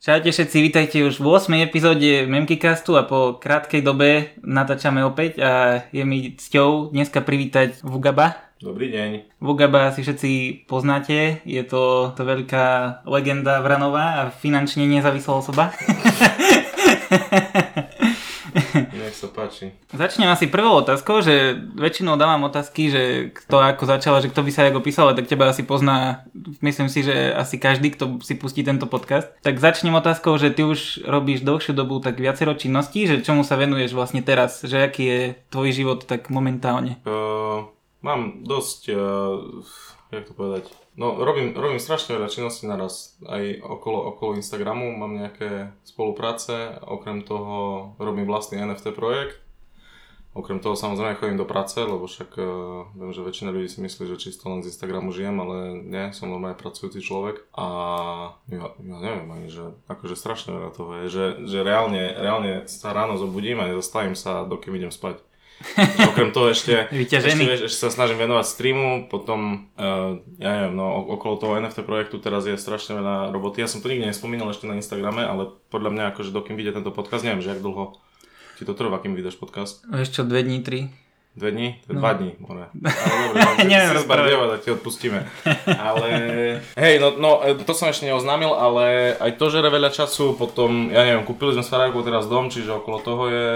Čaute všetci, vítajte už v 8. epizóde Memkicastu a po krátkej dobe natáčame opäť a je mi cťou dneska privítať Vugaba. Dobrý deň. Vugaba si všetci poznáte, je to, to veľká legenda Vranová a finančne nezávislá osoba. Páči. Začnem asi prvou otázkou, že väčšinou dávam otázky, že kto ako začala, že kto by sa ako písal, tak teba asi pozná, myslím si, že asi každý, kto si pustí tento podcast. Tak začnem otázkou, že ty už robíš dlhšiu dobu tak viacero činností, že čomu sa venuješ vlastne teraz, že aký je tvoj život tak momentálne? Uh, mám dosť, uh, jak to povedať, No, robím, robím strašne veľa činností naraz. Aj okolo, okolo Instagramu mám nejaké spolupráce. Okrem toho robím vlastný NFT projekt. Okrem toho samozrejme chodím do práce, lebo však uh, viem, že väčšina ľudí si myslí, že čisto len z Instagramu žijem, ale nie, som normálne pracujúci človek. A ja, ja neviem ani, že akože strašne veľa toho je, že, že reálne, reálne sa ráno zobudím a nezastavím sa, dokým idem spať. Okrem toho ešte, ešte, vieš, ešte sa snažím venovať streamu, potom, uh, ja neviem, no okolo toho NFT projektu teraz je strašne veľa roboty. Ja som to nikdy nespomínal ešte na Instagrame, ale podľa mňa akože dokým vyjde tento podcast, neviem, že jak dlho ti to trvá, kým vydáš podcast. Ešte dve dní, tri. Dve dní? No. dva dní, more. Ale dobre, no, Neviem, si zbardieva, tak ti odpustíme. Ale, hej, no, no, e, to som ešte neoznámil, ale aj to žere veľa času, potom, ja neviem, kúpili sme s teraz dom, čiže okolo toho je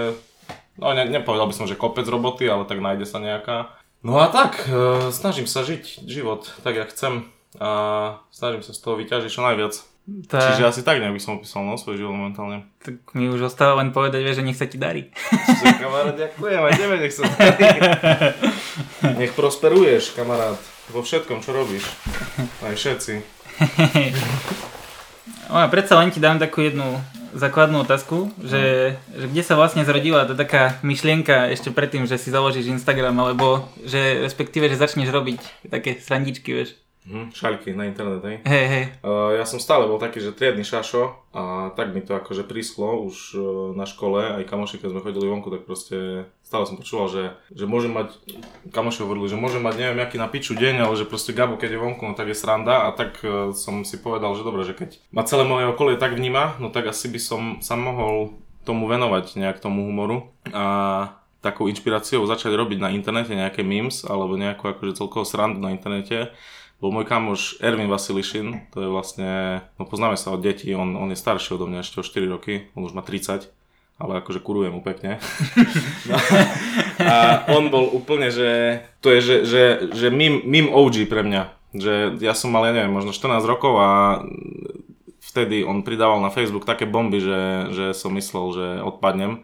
No ne, nepovedal by som, že kopec roboty, ale tak nájde sa nejaká. No a tak, e, snažím sa žiť život tak, jak chcem a snažím sa z toho vyťažiť čo najviac. Tá... Čiže asi tak nejak by som opísal no, svoj život momentálne. Tak mi už ostáva len povedať, vieš, že nech sa ti darí. Čiže kamarát, ďakujem, aj tebe nech sa darí. Nech prosperuješ, kamarát, vo všetkom, čo robíš. Aj všetci. No a predsa len ti dám takú jednu základnú otázku, že, že kde sa vlastne zrodila tá taká myšlienka ešte predtým, že si založíš Instagram, alebo že respektíve, že začneš robiť také srandičky, vieš. Hm, šaľky na internet, hej? Hej, hej. Uh, ja som stále bol taký, že triedny šašo a tak mi to akože prísklo už uh, na škole, aj kamoši, keď sme chodili vonku, tak proste stále som počúval, že, že môžem mať, kamoši hovorili, že môžem mať neviem aký na piču deň, ale že proste Gabo, keď je vonku, no tak je sranda a tak uh, som si povedal, že dobre, že keď ma celé moje okolie tak vníma, no tak asi by som sa mohol tomu venovať nejak tomu humoru a takou inšpiráciou začať robiť na internete nejaké memes alebo nejakú akože celkovo srandu na internete bol môj kamoš Ervin Vasilišin, to je vlastne, no poznáme sa od detí, on, on je starší odo mňa ešte o 4 roky, on už má 30, ale akože kurujem mu pekne. no, a on bol úplne, že to je, že, že, že mim, mim OG pre mňa, že ja som mal, ja neviem, možno 14 rokov a vtedy on pridával na Facebook také bomby, že, že som myslel, že odpadnem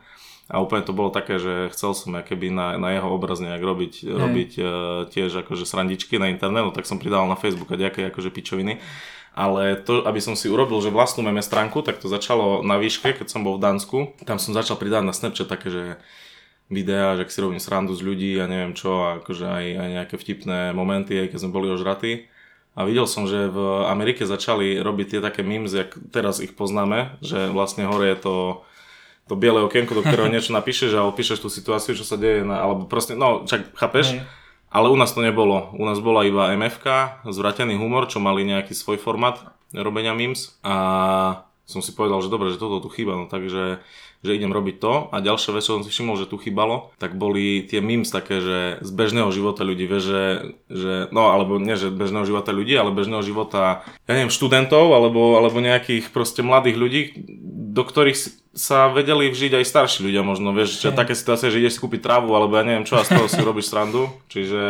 a úplne to bolo také, že chcel som keby na, na jeho obraz nejak robiť, mm. robiť uh, tiež akože srandičky na internet, no tak som pridal na Facebook a nejaké akože pičoviny. Ale to, aby som si urobil, že vlastnú meme stránku, tak to začalo na výške, keď som bol v Dánsku. Tam som začal pridávať na Snapchat také, že videá, že si robím srandu z ľudí a neviem čo, a akože aj, aj nejaké vtipné momenty, aj keď sme boli ožratí. A videl som, že v Amerike začali robiť tie také memes, jak teraz ich poznáme, že vlastne hore je to to biele okienko, do ktorého niečo napíšeš a opíšeš tú situáciu, čo sa deje, na, alebo proste, no, čak, chápeš? Hej. Ale u nás to nebolo. U nás bola iba MFK, zvratený humor, čo mali nejaký svoj format robenia memes a som si povedal, že dobre, že toto tu chýba, no takže že idem robiť to a ďalšia vec, čo som si všimol, že tu chýbalo, tak boli tie memes také, že z bežného života ľudí, vieš, že, že no alebo nie, že bežného života ľudí, ale bežného života, ja neviem, študentov alebo, alebo nejakých proste mladých ľudí, do ktorých sa vedeli vžiť aj starší ľudia možno, vieš, že také situácie, že ideš si kúpiť trávu, alebo ja neviem čo a z toho si robíš srandu, čiže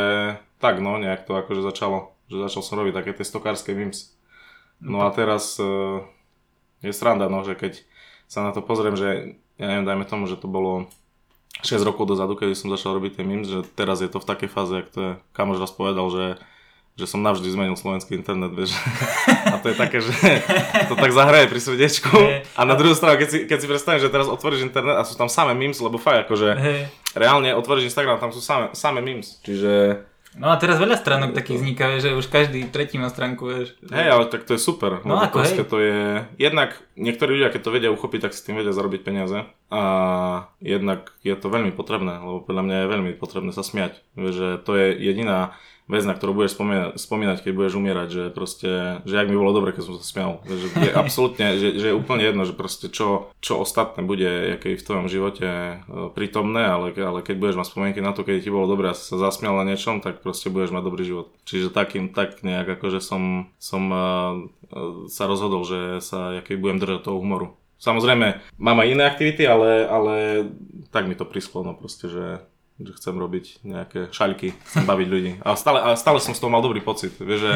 tak no, nejak to akože začalo, že začal som robiť také tie stokárske memes. No a teraz uh, je sranda, no, že keď sa na to pozriem, že ja neviem, dajme tomu, že to bolo 6 rokov dozadu, keď som začal robiť tie memes, že teraz je to v takej fáze, ak to je, kamož raz povedal, že že som navždy zmenil slovenský internet, vieš. A to je také, že to tak zahraje pri srdiečku. A na druhú stranu, keď si, keď si predstavím, že teraz otvoríš internet a sú tam samé memes, lebo fakt akože reálne otvoríš Instagram, tam sú samé, samé memes. Čiže No a teraz veľa stránok takých vzniká, že už každý tretí má stránku, vieš. Hej, ale tak to je super. No ako, hej. to je, jednak niektorí ľudia, keď to vedia uchopiť, tak si tým vedia zarobiť peniaze. A jednak je to veľmi potrebné, lebo podľa mňa je veľmi potrebné sa smiať. Vieš, že to je jediná vec, na ktorú budeš spomínať, spomínať, keď budeš umierať, že proste, že jak mi bolo dobre, keď som sa smial. Že je absolútne, že, že je úplne jedno, že proste čo, čo ostatné bude aké v tvojom živote e, prítomné, ale, ale keď budeš mať spomienky na to, keď ti bolo dobre a sa zasmial na niečom, tak proste budeš mať dobrý život. Čiže takým, tak nejak akože som, som uh, sa rozhodol, že sa aký budem držať toho humoru. Samozrejme, mám aj iné aktivity, ale, ale tak mi to prischlo, no proste, že že chcem robiť nejaké šaľky, chcem baviť ľudí. A stále, a stále som z toho mal dobrý pocit, vieš, že,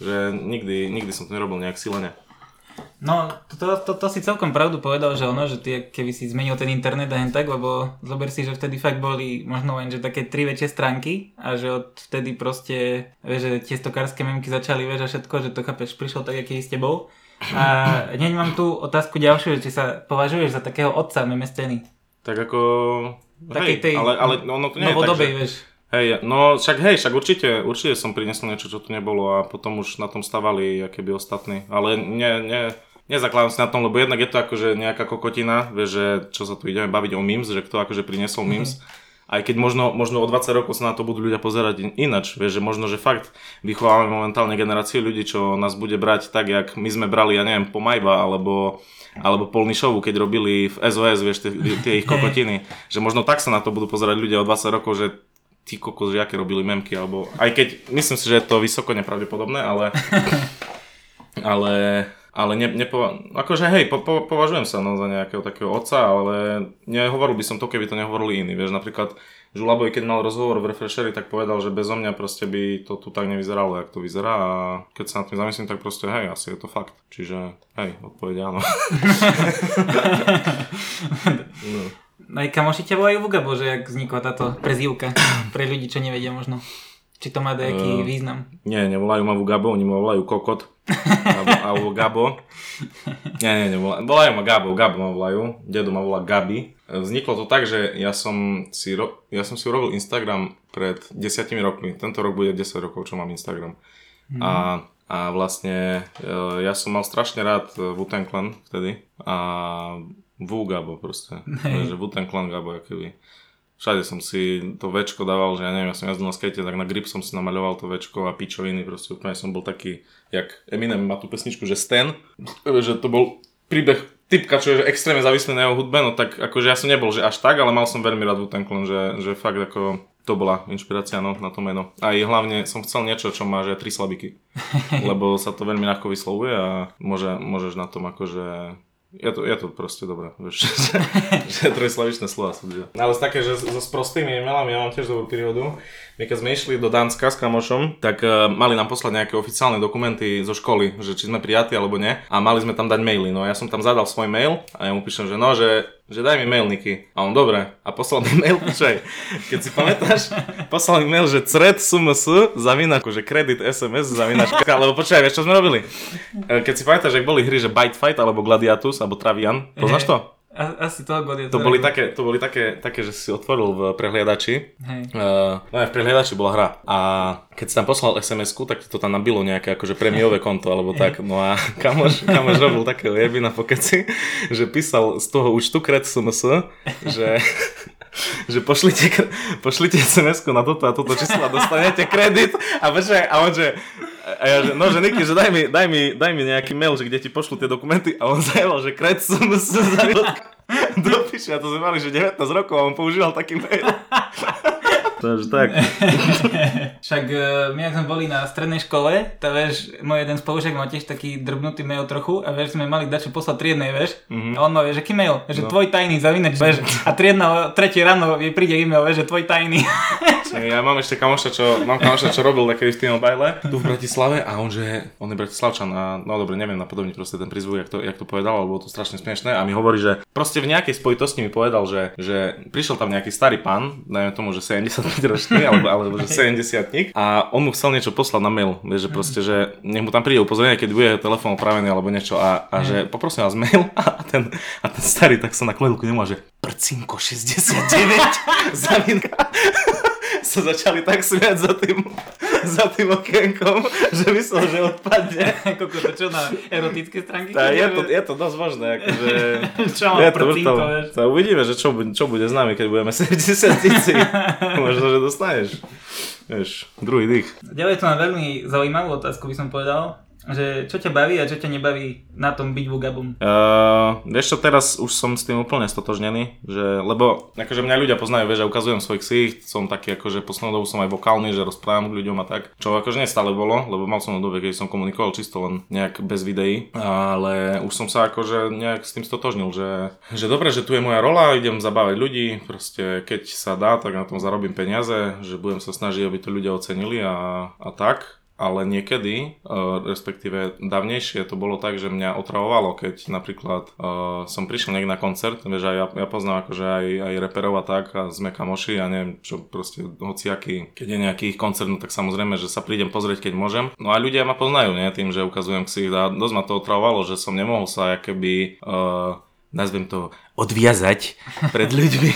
že nikdy, nikdy som to nerobil nejak silene. No, to, to, to, si celkom pravdu povedal, že ono, že ty keby si zmenil ten internet a hen tak, lebo zober si, že vtedy fakt boli možno len, že také tri väčšie stránky a že od vtedy proste, vieš, že tie stokárske memky začali, vieš, a všetko, že to chápeš, prišlo tak, aký s tebou. A hneď mám tu otázku ďalšiu, že či sa považuješ za takého otca meme scény. Tak ako Takej tej ale, ale no, no to nie je že... vieš. Hej, no však hej, však určite, určite som priniesol niečo, čo tu nebolo a potom už na tom stavali keby ostatní. Ale ne, ne, nezakladám si na tom, lebo jednak je to akože nejaká kokotina, vieš, že čo sa tu ideme baviť o memes, že kto akože priniesol memes. Mm-hmm. Aj keď možno, možno o 20 rokov sa na to budú ľudia pozerať inač, vieš, že možno, že fakt vychovávame momentálne generácie ľudí, čo nás bude brať tak, jak my sme brali, ja neviem, po Majba, alebo alebo Polnišovu, keď robili v SOS, vieš, tie, tie ich kokotiny. Že možno tak sa na to budú pozerať ľudia o 20 rokov, že tí kokos, že aké robili memky, alebo aj keď myslím si, že je to vysoko nepravdepodobné, ale ale ale ne, nepova- akože hej, po, po, považujem sa no, za nejakého takého otca, ale nehovoril by som to, keby to nehovorili iní. Vieš, napríklad Žulaboj, keď mal rozhovor v Refreshery, tak povedal, že bezo mňa proste by to tu tak nevyzeralo, jak to vyzerá a keď sa nad tým zamyslím, tak proste hej, asi je to fakt. Čiže hej, odpoveď áno. no. Aj kamoši ťa volajú Vugabo, že jak vznikla táto prezývka pre ľudí, čo nevedia možno. Či to má nejaký uh, význam? Nie, nevolajú ma Vugabo, oni ma volajú Kokot. alebo, alebo Gabo. Nie, nie, nie, volajú ma Gabo, Gabo ma volajú. Dedo ma volá Gabi. Vzniklo to tak, že ja som si, ro- ja som si urobil Instagram pred desiatimi rokmi. Tento rok bude 10 rokov, čo mám Instagram. Mm. A, a vlastne e, ja som mal strašne rád Wu-Tang Clan vtedy. A Wu Gabo proste. Hey. Že Wu-Tang Clan Gabo, aký Všade som si to večko dával, že ja neviem, ja som jazdil na skate, tak na grip som si namaľoval to večko a pičoviny, proste úplne som bol taký, jak Eminem má tú pesničku, že Stan, že to bol príbeh typka, čo je extrémne závislý na jeho hudbe, no tak akože ja som nebol, že až tak, ale mal som veľmi rád ten klon, že, že fakt ako to bola inšpirácia no, na to meno. A hlavne som chcel niečo, čo má že tri slabiky, lebo sa to veľmi ľahko vyslovuje a môže, môžeš na tom akože je to, je to proste dobré, vieš, že, že trojslavičné slova sú Ale také, že so sprostými e-mailami ja mám tiež dobrú príhodu. My keď sme išli do Dánska s kamošom, tak uh, mali nám poslať nejaké oficiálne dokumenty zo školy, že či sme prijatí alebo nie. A mali sme tam dať maily. No ja som tam zadal svoj mail a ja mu píšem, že no, že, že daj mi mail, Niky. A on dobre. A poslal mi mail, počkaj, keď si pamätáš, poslal mi mail, že cred sms zavina, akože kredit SMS zavina, lebo počkaj, vieš čo sme robili? E, keď si pamätáš, ak boli hry, že Bite Fight alebo Gladiatus alebo Travian, poznáš to? Asi to bude. To boli, také, to boli také, také, že si otvoril v prehliadači. Hej. Uh, no v prehliadači bola hra. A keď si tam poslal sms tak to tam nabilo nejaké akože premiové konto alebo tak. No a kamoš, kamoš robil takého jebina po keci, že písal z toho účtu kred SMS, že že pošlite, pošlite sms na toto a toto číslo a dostanete kredit. A, počkaj, a on že a ja, že, no, že Niky, že daj mi, daj, mi, daj mi nejaký mail, že kde ti pošlu tie dokumenty. A on zajel, že kred som sa dopíše a to sme mali, že 19 rokov a on používal taký mail. Takže tak. Však e, my, ak sme boli na strednej škole, tak vieš, môj jeden spolužiak má tiež taký drbnutý mail trochu a vieš, sme mali dať čo poslať triednej, vieš. Mm-hmm. A on má, vieš, aký mail? Že no. tvoj tajný zavinač, vieš. A triedna o tretej ráno jej príde e-mail, vieš, že tvoj tajný. ja mám ešte kamoša, čo, mám kamoša, čo robil také v tým bajle tu v Bratislave a on, že on je Bratislavčan a no dobre, neviem napodobne proste ten prizvuk, jak to, jak to povedal, ale bolo to strašne smiešné a mi hovorí, že proste v nejakej spojitosti mi povedal, že, že prišiel tam nejaký starý pán, dajme tomu, že 70 ročný, alebo, alebo že 70 a on mu chcel niečo poslať na mail, vieš, že proste, že nech mu tam príde upozorenie, keď bude telefón opravený alebo niečo. A, a že poprosím vás mail a ten, a ten starý tak sa na kledlku nemá, že prcinko 69 zavinka sa začali tak smiať za tým, za tým okienkom, že myslel, že odpadne. Koko, to čo na erotické stránky? Tá, je, to, je to dosť možné. Akože, čo mám je to, to, uvidíme, že čo, čo bude s nami, keď budeme 70 tisíc. Možno, že dostaneš. vieš, druhý dých. Ďalej tu mám veľmi zaujímavú otázku, by som povedal že čo ťa baví a čo ťa nebaví na tom byť Vugabom? Uh, vieš čo, teraz už som s tým úplne stotožnený, že, lebo akože mňa ľudia poznajú, vieš, že ukazujem svoj ksicht, som taký akože poslednou dobu som aj vokálny, že rozprávam k ľuďom a tak, čo akože nestále bolo, lebo mal som na dobe, keď som komunikoval čisto len nejak bez videí, ale už som sa akože nejak s tým stotožnil, že, že dobre, že tu je moja rola, idem zabávať ľudí, proste keď sa dá, tak na tom zarobím peniaze, že budem sa snažiť, aby to ľudia ocenili a, a tak ale niekedy, uh, respektíve dávnejšie to bolo tak, že mňa otravovalo, keď napríklad uh, som prišiel niekde na koncert, vieš, ja, ja poznám akože aj, aj reperov a tak a sme kamoši a neviem, čo proste hociaký, keď je nejaký ich koncert, no tak samozrejme, že sa prídem pozrieť, keď môžem. No a ľudia ma poznajú, nie, tým, že ukazujem si a dosť ma to otravovalo, že som nemohol sa keby uh, nazvem to, odviazať pred ľuďmi,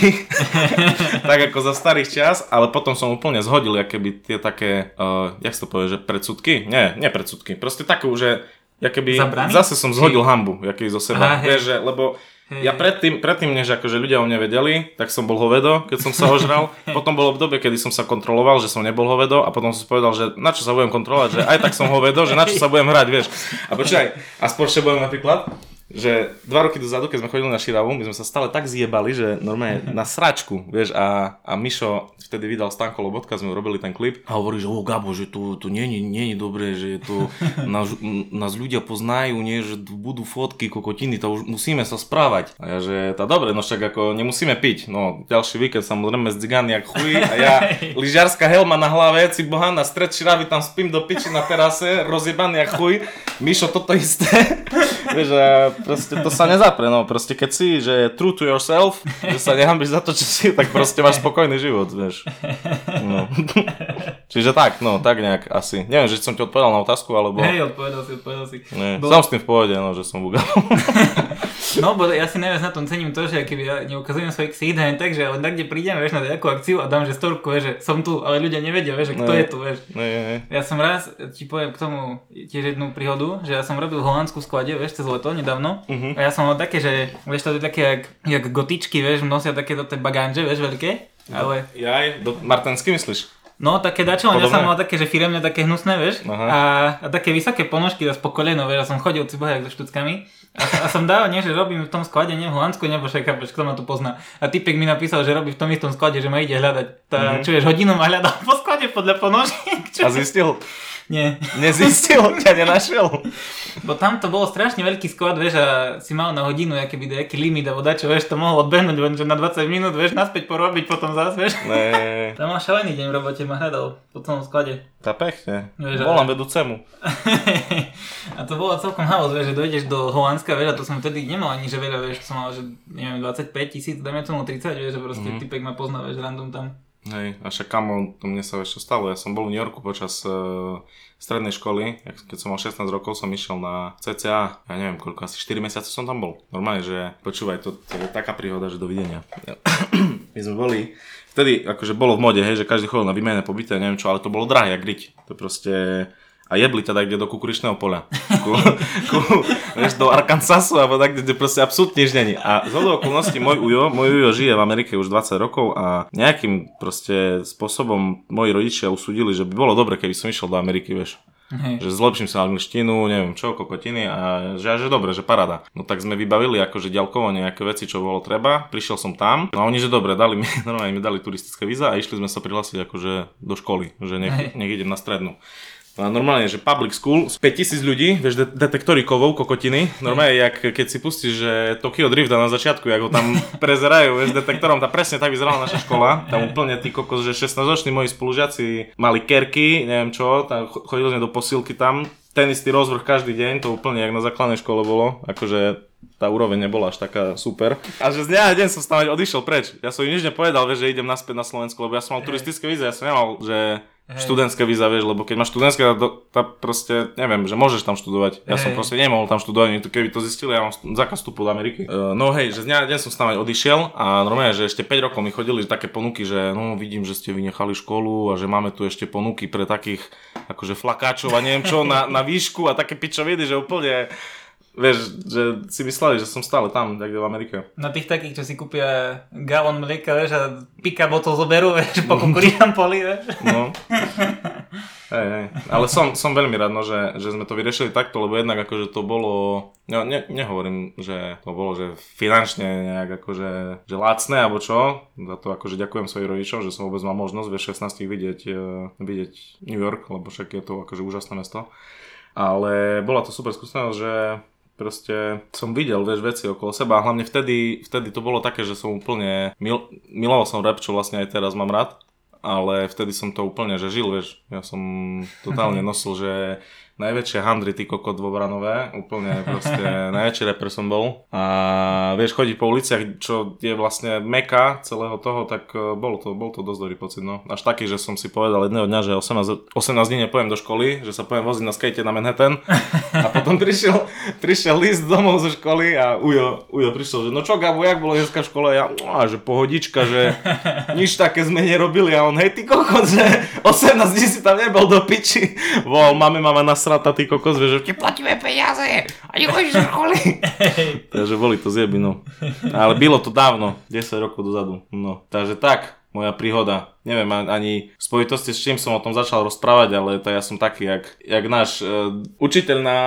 tak ako za starých čas, ale potom som úplne zhodil, keby tie také, uh, jak to povie, že predsudky? Nie, nie predsudky, proste takú, že keby zase som zhodil hambu, jaký zo seba, Aha, vieš, že, lebo. Ja predtým, predtým, než akože ľudia o mne vedeli, tak som bol hovedo, keď som sa ožral. potom bolo obdobie, kedy som sa kontroloval, že som nebol hovedo a potom som si povedal, že na čo sa budem kontrolovať, že aj tak som hovedo, že na čo sa budem hrať, vieš. A počkaj, a budem napríklad, že dva roky dozadu, keď sme chodili na Širavu, my sme sa stále tak zjebali, že normálne na sračku, vieš, a, a Mišo vtedy vydal Stanko Lobotka, sme robili ten klip. A hovorí, že o Gabo, že to, to nie, nie, nie je dobré, že to nás, nás ľudia poznajú, nie, že budú fotky, kokotiny, to už musíme sa správať. A ja, že tá dobre, no však ako nemusíme piť, no ďalší víkend samozrejme z Dzigany jak chuj a ja lyžiarská helma na hlave, si boha na stred Širavy, tam spím do piči na terase, rozjebaný jak chuj, Mišo toto isté, vieš, a proste to sa nezapre, no proste keď si, že true to yourself, že sa nehambíš za to, čo si, tak proste máš spokojný život, vieš. No. Čiže tak, no, tak nejak asi. Neviem, že som ti odpovedal na otázku, alebo... Hej, odpovedal si, odpovedal si. Nie, Bo... som s tým v pohode, no, že som bugal. no, bo ja si najviac na tom cením to, že keby ja neukazujem svoj ksít, tak, že len tak, kde prídem, vieš, na nejakú akciu a dám, že storku, vieš, že som tu, ale ľudia nevedia, vieš, že kto ne, je tu, vieš. Ne, ne. Ja som raz, ti poviem k tomu tiež jednu príhodu, že ja som robil holandskú sklade, vieš, cez leto nedávno uh-huh. a ja som mal také, že, vieš, to je také, jak, jak gotičky, vieš, nosia takéto tie bagánže, vieš, veľké ale... Ja aj, do Martensky myslíš? No, také dačo, ja som mal také, že firemne také hnusné, vieš, a, a, také vysoké ponožky zase po koleno, vieš, a som chodil cibohajak so štuckami a, a som dával, nie, že robím v tom sklade, nie v Holandsku, nebo však, kto ma tu pozná. A typek mi napísal, že robí v tom istom sklade, že ma ide hľadať. Tá, mm-hmm. čuješ, hodinu ma hľadal po sklade podľa ponožiek. A zistil? Nie. Nezistil, ťa nenašiel. Bo tam to bolo strašne veľký sklad, vieš, a si mal na hodinu nejaký, nejaký limit, alebo dačo, vieš, to mohol odbehnúť, že na 20 minút, vieš, naspäť porobiť potom zás, vieš. Ne. Tam mal šalený deň v robote, ma hľadal po celom sklade. Tá pekne. Vieš, Volám ale... vedúcemu. a to bolo celkom haos, vieš, že dojdeš do Holandska, vieš, a to som vtedy nemal ani, že veľa, vieš, som mal, že neviem, 25 tisíc, dajme tomu 30, vieš, že proste mm-hmm. typek ma pozná, vieš, random tam. Hej, a však kamo, to mne sa ešte stalo, ja som bol v New Yorku počas uh, strednej školy, keď som mal 16 rokov, som išiel na CCA, ja neviem koľko, asi 4 mesiace som tam bol. Normálne, že počúvaj, to, to je taká príhoda, že dovidenia. My sme boli, vtedy akože bolo v mode, hej, že každý chodil na výmenné pobyty, neviem čo, ale to bolo drahé, jak griť. To proste a jebli teda kde do kukuričného poľa. Ku, ku, vieš, do Arkansasu alebo tak, kde proste absolútne nič není. A z okolností môj ujo, môj ujo žije v Amerike už 20 rokov a nejakým proste spôsobom moji rodičia usúdili, že by bolo dobre, keby som išiel do Ameriky, vieš. Hej. Že zlepším sa angličtinu, neviem čo, kokotiny a že, že dobre, že parada. No tak sme vybavili akože ďalkovo nejaké veci, čo bolo treba. Prišiel som tam, no a oni, že dobre, dali mi, normálne mi dali turistické víza a išli sme sa prihlásiť akože do školy, že nech, nech idem na strednú. A normálne, že public school, 5000 ľudí, vieš, de- detektory kovov, kokotiny. Normálne, jak keď si pustíš, že Tokyo Drift na začiatku, ako tam prezerajú, vieš, detektorom, tá presne tak vyzerala naša škola. Tam úplne tí kokos, že 16-roční moji spolužiaci mali kerky, neviem čo, tam chodili sme do posilky tam. Ten istý rozvrh každý deň, to úplne jak na základnej škole bolo, akože tá úroveň nebola až taká super. A že z dňa deň som tam odišiel preč. Ja som im nič nepovedal, vieš, že idem naspäť na Slovensku, lebo ja som mal turistické víze, ja som nemal, že Hej. študentské víza, vieš, lebo keď máš študentské, to, to proste, neviem, že môžeš tam študovať. Ja hej. som proste nemohol tam študovať, keby to zistili, ja mám zákaz vstupu do Ameriky. Uh, no hej, že z dňa deň som tam odišiel a normálne, že ešte 5 rokov mi chodili také ponuky, že no vidím, že ste vynechali školu a že máme tu ešte ponuky pre takých akože flakáčov a neviem čo na, na výšku a také pičoviny, že úplne vieš, že si mysleli, že som stále tam, tak v Amerike. Na tých takých, čo si kúpia galón mlieka, vieš, a pika botol zoberú, vieš, po kukurínom poli, vieš. No. Hej, hej. Ale som, som veľmi rád, no, že, že sme to vyriešili takto, lebo jednak akože to bolo, no ne, nehovorím, že to bolo, že finančne nejak akože, že lácne, alebo čo, za to akože ďakujem svojim rodičom, že som vôbec mal možnosť ve 16 vidieť, uh, vidieť New York, lebo však je to akože úžasné mesto. Ale bola to super skúsenosť, že proste som videl, vieš, veci okolo seba a hlavne vtedy, vtedy to bolo také, že som úplne, mil, miloval som rap, čo vlastne aj teraz mám rád ale vtedy som to úplne, že žil, vieš. Ja som totálne nosil, že najväčšie handry, ty kokot vo Branové, úplne proste najväčší rapper som bol. A vieš, chodiť po uliciach, čo je vlastne meka celého toho, tak e, bol to, bol to dosť dobrý pocit, no. Až taký, že som si povedal jedného dňa, že 18, 18 dní nepojem do školy, že sa pojem voziť na skate na Manhattan. A potom prišiel, prišiel list domov zo školy a Ujo, Ujo prišiel, že no čo Gabo, jak bolo dneska v škole? Ja, no, že pohodička, že nič také sme nerobili a on, hej ty kokot, že 18 dní si tam nebol do piči. Vol, máme mama na nasrata, ty kokos, vieš, že ti platíme peniaze a nechodíš do školy. takže boli to zjeby, no. Ale bylo to dávno, 10 rokov dozadu. No, takže tak, moja príhoda. Neviem ani v spojitosti s čím som o tom začal rozprávať, ale to ja som taký, jak, jak náš uh, učiteľ na,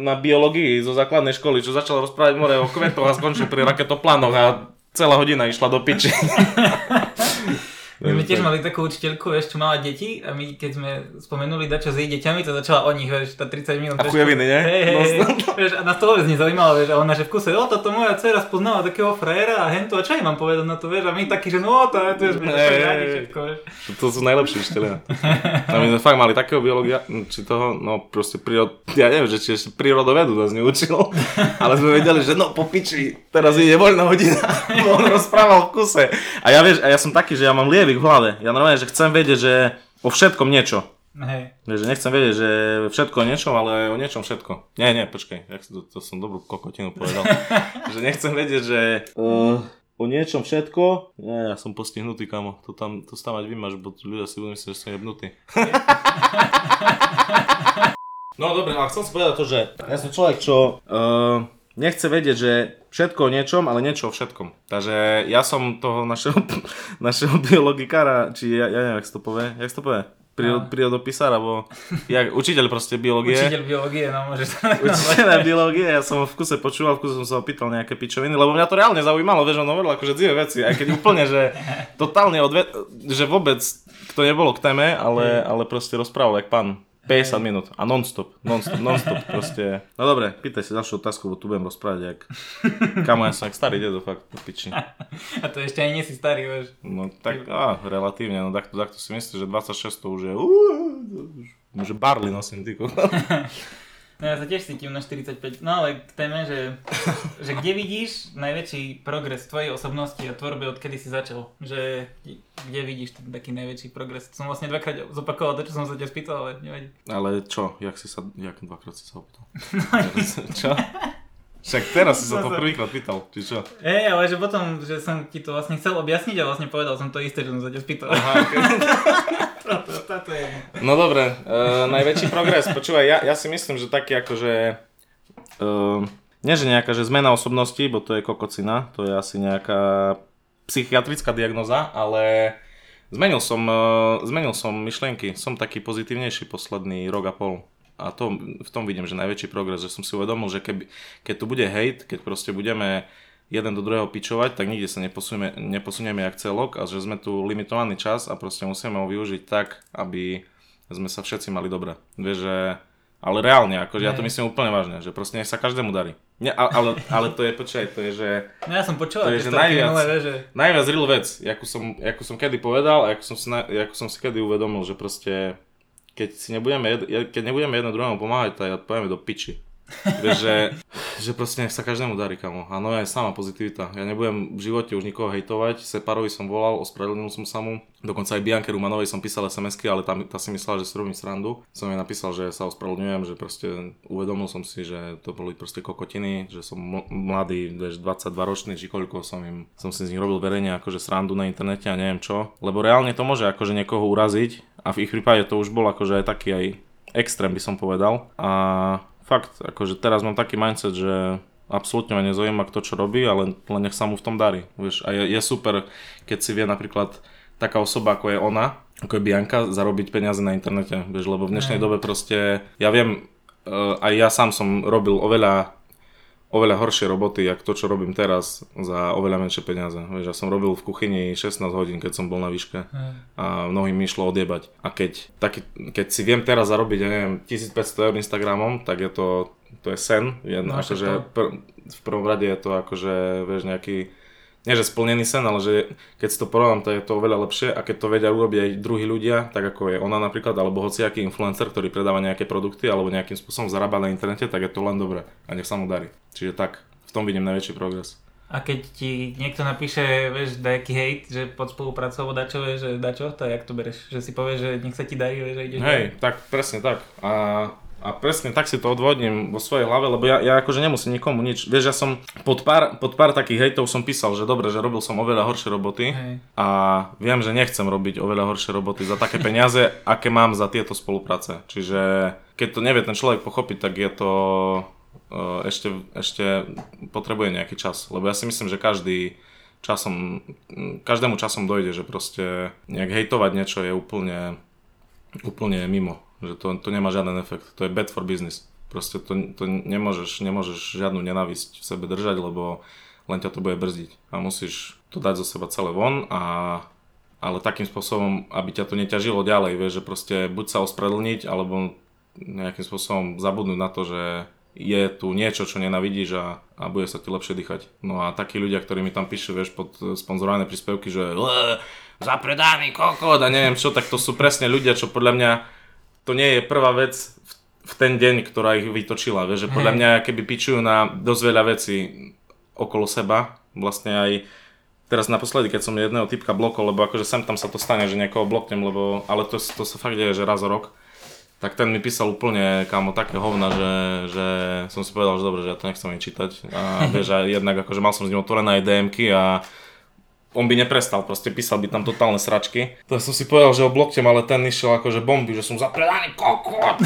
na biológii zo základnej školy, čo začal rozprávať more o kvetoch a skončil pri raketoplánoch a celá hodina išla do piči. My sme tiež mali takú učiteľku, vieš, čo mala deti a my keď sme spomenuli dačo s jej deťami, to začala o nich, vieš, tá 30 minút. A chujoviny, nie? Hej, hej, hej, vieš, a nás to vôbec nezaujímalo, vieš, a ona, že v kuse, o, toto moja dcera spoznala takého frajera a hento, a čo jej mám povedať na to, vieš, a my takí, že no, to je, to je, všetko, vieš. To, sú najlepšie učiteľia. A my sme fakt mali takého biologia, či toho, no proste prírod, ja neviem, že či ešte prírodovedu nás neučil, ale sme vedeli, že no po piči, teraz ide voľná hodina, on rozprával v kuse. A ja vieš, a ja som taký, že ja mám lievy v hlave. Ja normálne, že chcem vedieť, že o všetkom niečo. Hej. Že nechcem vedieť, že všetko o niečom, ale o niečom všetko. Nie, nie, počkaj, ja to, to som dobrú kokotinu povedal. že nechcem vedieť, že uh, o niečom všetko. Nie, ja som postihnutý, kamo. To tam, to tam vymaž, bo ľudia si budú myslieť, že som jebnutý. no dobre, ale chcem si povedať to, že ja som človek, čo uh, nechce vedieť, že všetko o niečom, ale niečo o všetkom. Takže ja som toho našeho, našeho biologikára, či ja, ja neviem, jak to povie, jak to povie? Prírod, prírodopisár, alebo jak, učiteľ proste biológie. Učiteľ biológie, no môžeš to Učiteľ biológie, ja som v kuse počúval, v kuse som sa opýtal nejaké pičoviny, lebo mňa to reálne zaujímalo, vieš, on hovoril akože dve veci, aj keď úplne, že totálne odve, že vôbec to nebolo k téme, ale, ale proste rozprával, jak pán 50 minút a non-stop, non-stop, non-stop proste. No dobre, pýtaj si ďalšiu otázku, bo tu budem rozprávať, jak... Kamo, ja som jak starý dedo, fakt, po piči. A to ešte aj nie si starý, vieš. No tak, á, relatívne, no takto, takto si myslíš, že 26 to už je... Uh, že barley nosím, ty No ja sa tiež cítim na 45, no ale k téme, že, že kde vidíš najväčší progres tvojej osobnosti a tvorbe, odkedy si začal? Že kde vidíš ten taký najväčší progres? Som vlastne dvakrát zopakoval to, čo som sa ťa spýtal, ale nevadí. Ale čo? Jak si sa, jak dvakrát si sa opýtal? čo? Však teraz si sa to prvýkrát pýtal, či čo? Hej, ale že potom, že som ti to vlastne chcel objasniť a vlastne povedal som to isté, že som sa ťa spýtal. Aha, okay. No dobre, uh, najväčší progres, počúvaj, ja, ja si myslím, že taký akože, uh, nie že nejaká že zmena osobnosti, bo to je kokocina, to je asi nejaká psychiatrická diagnoza, ale zmenil som, uh, zmenil som myšlienky, som taký pozitívnejší posledný rok a pol. A to, v tom vidím, že najväčší progres, že som si uvedomil, že keby, keď tu bude hate, keď proste budeme jeden do druhého pičovať, tak nikde sa neposunieme, neposunieme jak celok a že sme tu limitovaný čas a proste musíme ho využiť tak, aby sme sa všetci mali dobre. Vieš, že ale reálne, akože ja to myslím úplne vážne, že proste nech sa každému darí. Nie, ale, ale to je, počkaj, to je, že... No ja som počul, to je, že najviac, minulé, že... najviac real vec, ako som, ako som kedy povedal a ako som, si, ako som si kedy uvedomil, že proste, keď, si nebudeme, keď nebudeme jedno druhému pomáhať, tak povieme do piči. Vieš, že, že proste nech sa každému darí, kamo. A no je sama pozitivita. Ja nebudem v živote už nikoho hejtovať. Separovi som volal, ospravedlnil som sa mu. Dokonca aj Bianke Rumanovej som písal sms ale tam, tá si myslela, že si robím srandu. Som jej napísal, že sa ospravedlňujem, že proste uvedomil som si, že to boli proste kokotiny, že som mladý, vieš, 22 ročný, či koľko som im, som si z nich robil verejne akože srandu na internete a neviem čo. Lebo reálne to môže akože niekoho uraziť a v ich prípade to už bol akože aj taký aj extrém by som povedal. A fakt, akože teraz mám taký mindset, že absolútne ma nezaujíma kto čo robí, ale len nech sa mu v tom darí. Vieš, a je, je super, keď si vie napríklad taká osoba ako je ona, ako je Bianka, zarobiť peniaze na internete, vieš, lebo v dnešnej dobe proste, ja viem, uh, aj ja sám som robil oveľa oveľa horšie roboty, jak to, čo robím teraz za oveľa menšie peniaze. Vieš, ja som robil v kuchyni 16 hodín, keď som bol na výške a mnohým mi išlo odjebať. A keď, taký, keď si viem teraz zarobiť, ja neviem, 1500 eur Instagramom, tak je to, to je sen. Je, no, akože, pr- v prvom rade je to akože, vieš, nejaký nie že splnený sen, ale že keď si to porovnám, tak je to oveľa lepšie a keď to vedia urobiť aj druhí ľudia, tak ako je ona napríklad, alebo hociaký influencer, ktorý predáva nejaké produkty alebo nejakým spôsobom zarába na internete, tak je to len dobre a nech sa mu darí. Čiže tak, v tom vidím najväčší progres. A keď ti niekto napíše, vieš, dajaký hejt, že pod spoluprácou dačo, že dačo, to jak to bereš? Že si povieš, že nech sa ti darí, že ideš Hej, tak presne tak. A a presne tak si to odvodním vo svojej hlave, lebo ja, ja akože nemusím nikomu nič. Vieš, ja som pod pár, pod pár takých hejtov som písal, že dobre, že robil som oveľa horšie roboty Hej. a viem, že nechcem robiť oveľa horšie roboty za také peniaze, aké mám za tieto spolupráce. Čiže keď to nevie ten človek pochopiť, tak je to uh, ešte, ešte potrebuje nejaký čas. Lebo ja si myslím, že každý časom, každému časom dojde, že proste nejak hejtovať niečo je úplne, úplne mimo že to, to nemá žiaden efekt, to je bad for business. Proste to, to nemôžeš, nemôžeš žiadnu nenávisť v sebe držať, lebo len ťa to bude brzdiť a musíš to dať zo seba celé von a ale takým spôsobom, aby ťa to neťažilo ďalej, vieš, že proste buď sa ospravedlniť, alebo nejakým spôsobom zabudnúť na to, že je tu niečo, čo nenavidíš a, a bude sa ti lepšie dýchať. No a takí ľudia, ktorí mi tam píšu, vieš, pod sponzorované príspevky, že zapredaný kokot a neviem čo, tak to sú presne ľudia, čo podľa mňa to nie je prvá vec v, v ten deň, ktorá ich vytočila. Vieš, že podľa mňa keby pičujú na dosť veľa vecí okolo seba, vlastne aj teraz naposledy, keď som jedného typka blokol, lebo akože sem tam sa to stane, že niekoho bloknem, lebo, ale to, to sa fakt deje, že raz za rok, tak ten mi písal úplne, kámo, také hovna, že, že som si povedal, že dobre, že ja to nechcem ani čítať. A vieš, a jednak akože mal som s ním otvorené aj DMky a on by neprestal, proste písal by tam totálne sračky. To som si povedal, že ho bloktem, ale ten išiel akože bomby, že som zapredaný kokot.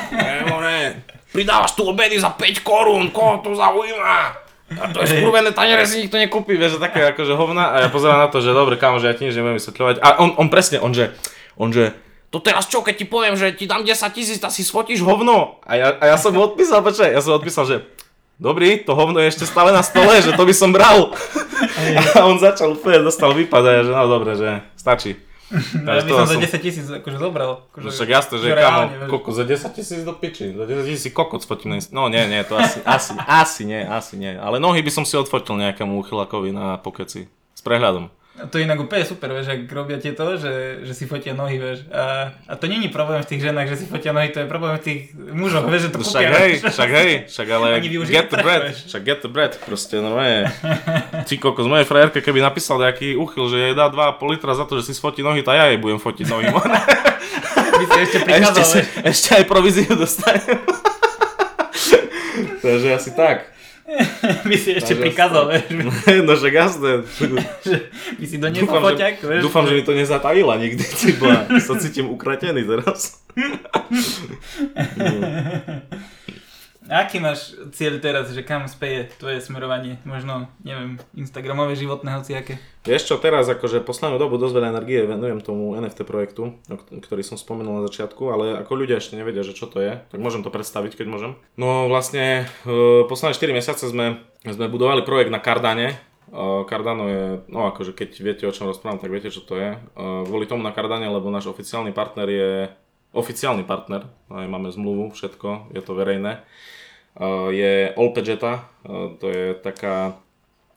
ne, pridávaš tu obedy za 5 korún, koho to zaujíma? A to je skurvené taniere si nikto nekúpi, vieš, že také akože hovna. A ja pozerám na to, že dobre, kámo, že ja ti nič nebudem vysvetľovať. A on, on presne, on že, on že, to teraz čo, keď ti poviem, že ti dám 10 tisíc, tak si sfotíš hovno. A ja, a ja som mu odpísal, počkaj, ja som odpísal, že dobrý, to hovno je ešte stále na stole, že to by som bral. A on začal úplne, dostal výpad a ja, že no dobre, že stačí. Ja by som za 10 tisíc akože zobral. Akože, no však jasne, že kamo, koko, za 10 tisíc do piči, za 10 tisíc kokot sfotím na No nie, nie, to asi, asi, asi nie, asi nie. Ale nohy by som si odfotil nejakému uchylakovi na pokeci. S prehľadom. To je inak úplne super, vieš, ak robia tieto, že, že si fotia nohy, vieš. A, a to není problém v tých ženách, že si fotia nohy, to je problém v tých mužoch, vieš, že to však hej, však hej, však ale get the bread, vieš. však get the bread, proste normálne. Ty koko, z mojej frajerke, keby napísal nejaký uchyl, že jej dá 2,5 litra za to, že si sfotí nohy, tak ja jej budem fotiť nohy. By si ešte prikázal, ešte, ešte aj províziu dostanem. Takže asi tak. by si ešte prikázal, vieš. No však jasné. by si doniesol foťak, vieš. Dúfam, že mi to nezatajila nikdy, tyba. Sa cítim ukratený teraz. Aký máš cieľ teraz, že kam speje tvoje smerovanie? Možno, neviem, Instagramové životné hociaké? Vieš čo, teraz akože poslednú dobu dosť veľa energie venujem tomu NFT projektu, ktorý som spomenul na začiatku, ale ako ľudia ešte nevedia, že čo to je, tak môžem to predstaviť, keď môžem. No vlastne e, posledné 4 mesiace sme, sme budovali projekt na Cardane, e, Cardano je, no akože keď viete o čom rozprávam, tak viete čo to je. E, kvôli tomu na Cardane, lebo náš oficiálny partner je oficiálny partner, máme zmluvu, všetko, je to verejné je Olpegeta, to je taká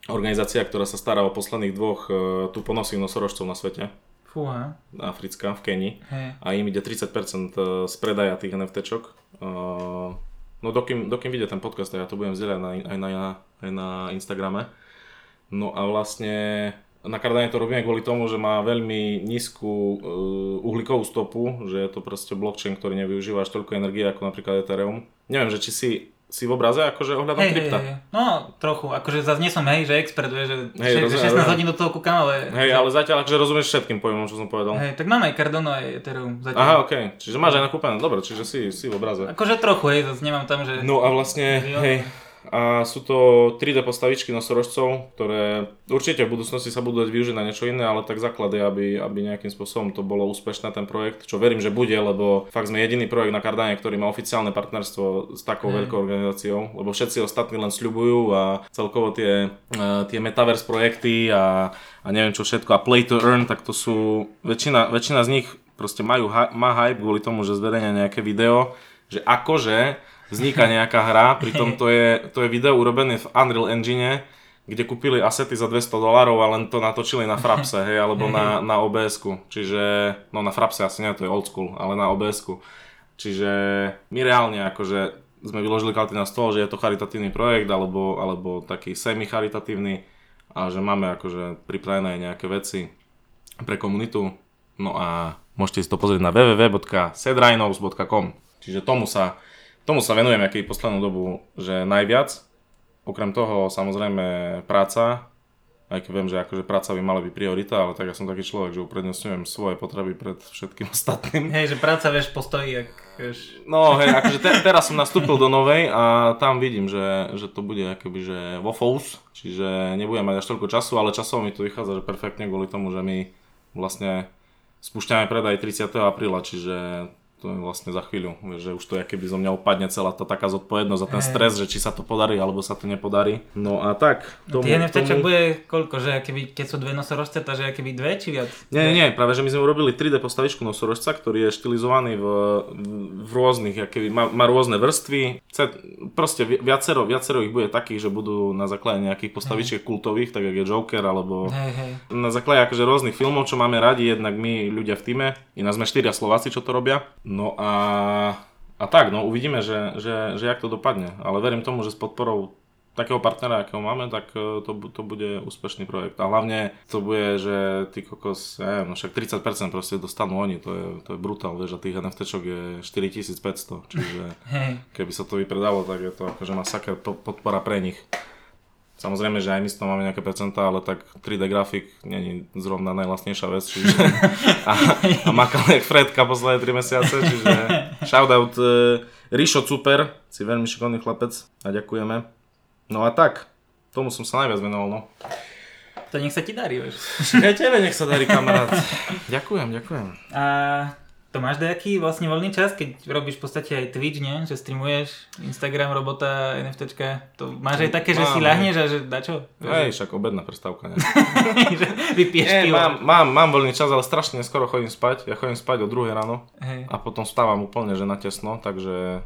organizácia, ktorá sa stará o posledných dvoch e, tu ponosých nosorožcov na svete. Fúha. Africká, v Kenii. Hey. A im ide 30% e, z predaja tých NFTčok. No dokým, dokým vidie ten podcast, ja to budem zdieľať na, aj, na, aj na Instagrame. No a vlastne na Cardane to robíme kvôli tomu, že má veľmi nízku uhlíkovú stopu, že je to proste blockchain, ktorý nevyužíva až toľko energie ako napríklad Ethereum. Neviem, že či si si v obraze akože ohľadom hej, krypta? hej. No, trochu. Akože zase nie som, hej, že expert, vieš, že, Hej, že rozumiem, 16 rozumiem. hodín do toho kúkam, ale... Hej, ale zatiaľ akože rozumieš všetkým pojmom, čo som povedal. Hej, tak mám aj Cardano, aj Ethereum zatiaľ. Aha, okej. Čiže máš aj nakúpené. Dobre, čiže si, si v obraze. Akože trochu, hej, zase nemám tam, že... No a vlastne, hej, a sú to 3D postavičky nosorožcov, ktoré určite v budúcnosti sa budú dať využiť na niečo iné, ale tak základ je, aby, aby nejakým spôsobom to bolo úspešné ten projekt, čo verím, že bude, lebo fakt sme jediný projekt na Cardane, ktorý má oficiálne partnerstvo s takou Hej. veľkou organizáciou, lebo všetci ostatní len sľubujú a celkovo tie, eh, tie metaverse projekty a, a neviem čo všetko a play to earn, tak to sú, väčšina, väčšina z nich proste majú, má hype kvôli tomu, že zverejnia nejaké video, že akože vzniká nejaká hra, pritom to je, to je video urobené v Unreal Engine, kde kúpili asety za 200 dolárov a len to natočili na Frapse, hej, alebo na, na OBS-ku. Čiže, no na Frapse asi nie, to je old school, ale na OBS-ku. Čiže my reálne akože sme vyložili karty na stôl, že je to charitatívny projekt alebo, alebo taký semi-charitatívny a že máme akože pripravené nejaké veci pre komunitu. No a môžete si to pozrieť na www.sedrainos.com Čiže tomu sa, tomu sa venujem aký poslednú dobu, že najviac. Okrem toho samozrejme práca, aj keď viem, že akože práca by mala byť priorita, ale tak ja som taký človek, že uprednostňujem svoje potreby pred všetkým ostatným. Hej, že práca, vieš, postojí, jak, vieš... No hej, akože te, teraz som nastúpil do novej a tam vidím, že, že to bude akoby, že waffles, čiže nebudem mať až toľko času, ale časovo mi to vychádza, že perfektne kvôli tomu, že my vlastne spúšťame predaj 30. apríla, čiže to je vlastne za chvíľu, že už to je keby zo mňa upadne celá tá taká zodpovednosť a ten stres, že či sa to podarí alebo sa to nepodarí. No a tak. No, Tých NFTček bude koľko, že keby, keď sú dve nosorožce, takže keby dve, či viac? Nie, nie, nie, práve že my sme urobili 3D postavičku nosorožca, ktorý je štilizovaný v, v rôznych, aké, má, má rôzne vrstvy. Proste vi- viacero, viacero ich bude takých, že budú na základe nejakých postavičiek kultových, tak ako je Joker, alebo Hej, hej. na základe akože rôznych filmov, čo máme radi, jednak my ľudia v týme, iná sme štyria Slováci, čo to robia. No a, a tak, no uvidíme, že, že, že jak to dopadne. Ale verím tomu, že s podporou takého partnera, akého máme, tak e, to, to bude úspešný projekt. A hlavne to bude, že ty kokos, ja neviem, no však 30% proste dostanú oni, to je, to je brutál, vieš, a tých NFTčok je 4500, čiže keby sa to vypredalo, tak je to akože masaker po- podpora pre nich. Samozrejme, že aj my z toho máme nejaké percentá, ale tak 3D grafik není zrovna najlastnejšia vec, čiže a, a makal jak Fredka posledné 3 mesiace, čiže shoutout uh, Rišo Super, si veľmi šikovný chlapec a ďakujeme. No a tak, tomu som sa najviac venoval, no. To nech sa ti darí, vieš. Aj tebe nech sa darí, kamarát. ďakujem, ďakujem. A to máš nejaký vlastne voľný čas, keď robíš v podstate aj Twitch, nie? Že streamuješ Instagram, robota, NFTčka. To máš aj také, že si Mám, ľahneš a že dačo? Hej, však obedná prestávka, ne? vypiješ pivo. mám, mám, mám voľný čas, ale strašne skoro chodím spať. Ja chodím spať o 2 ráno. Hej. a potom vstávam úplne, že natesno, takže